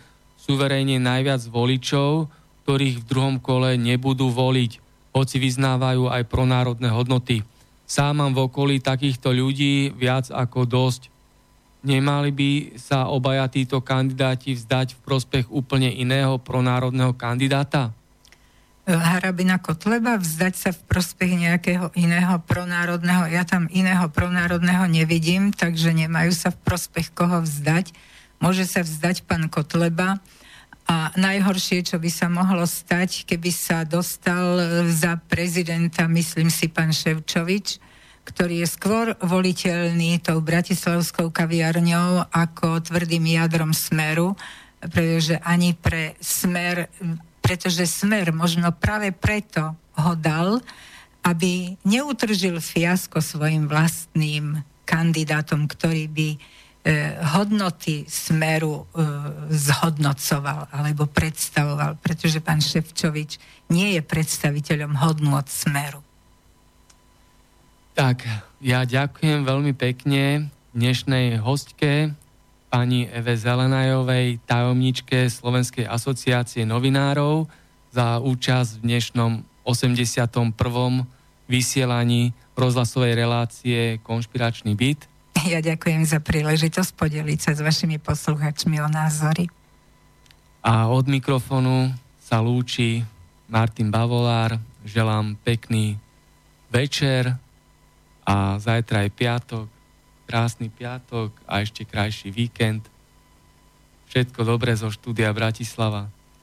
[SPEAKER 1] suverénne najviac voličov, ktorých v druhom kole nebudú voliť, hoci vyznávajú aj pronárodné hodnoty. Sám mám v okolí takýchto ľudí viac ako dosť. Nemali by sa obaja títo kandidáti vzdať v prospech úplne iného pronárodného kandidáta?
[SPEAKER 2] Harabina Kotleba vzdať sa v prospech nejakého iného pronárodného. Ja tam iného pronárodného nevidím, takže nemajú sa v prospech koho vzdať. Môže sa vzdať pán Kotleba, a najhoršie, čo by sa mohlo stať, keby sa dostal za prezidenta, myslím si, pán Ševčovič, ktorý je skôr voliteľný tou bratislavskou kaviarňou ako tvrdým jadrom smeru, pretože ani pre smer, pretože smer možno práve preto ho dal, aby neutržil fiasko svojim vlastným kandidátom, ktorý by hodnoty smeru e, zhodnocoval alebo predstavoval, pretože pán Ševčovič nie je predstaviteľom hodnot smeru.
[SPEAKER 1] Tak, ja ďakujem veľmi pekne dnešnej hostke, pani Eve Zelenajovej, tajomničke Slovenskej asociácie novinárov, za účasť v dnešnom 81. vysielaní rozhlasovej relácie Konšpiračný byt.
[SPEAKER 2] Ja ďakujem za príležitosť podeliť sa s vašimi posluchačmi o názory.
[SPEAKER 1] A od mikrofonu sa lúči Martin Bavolár. Želám pekný večer a zajtra je piatok, krásny piatok a ešte krajší víkend. Všetko dobré zo štúdia Bratislava.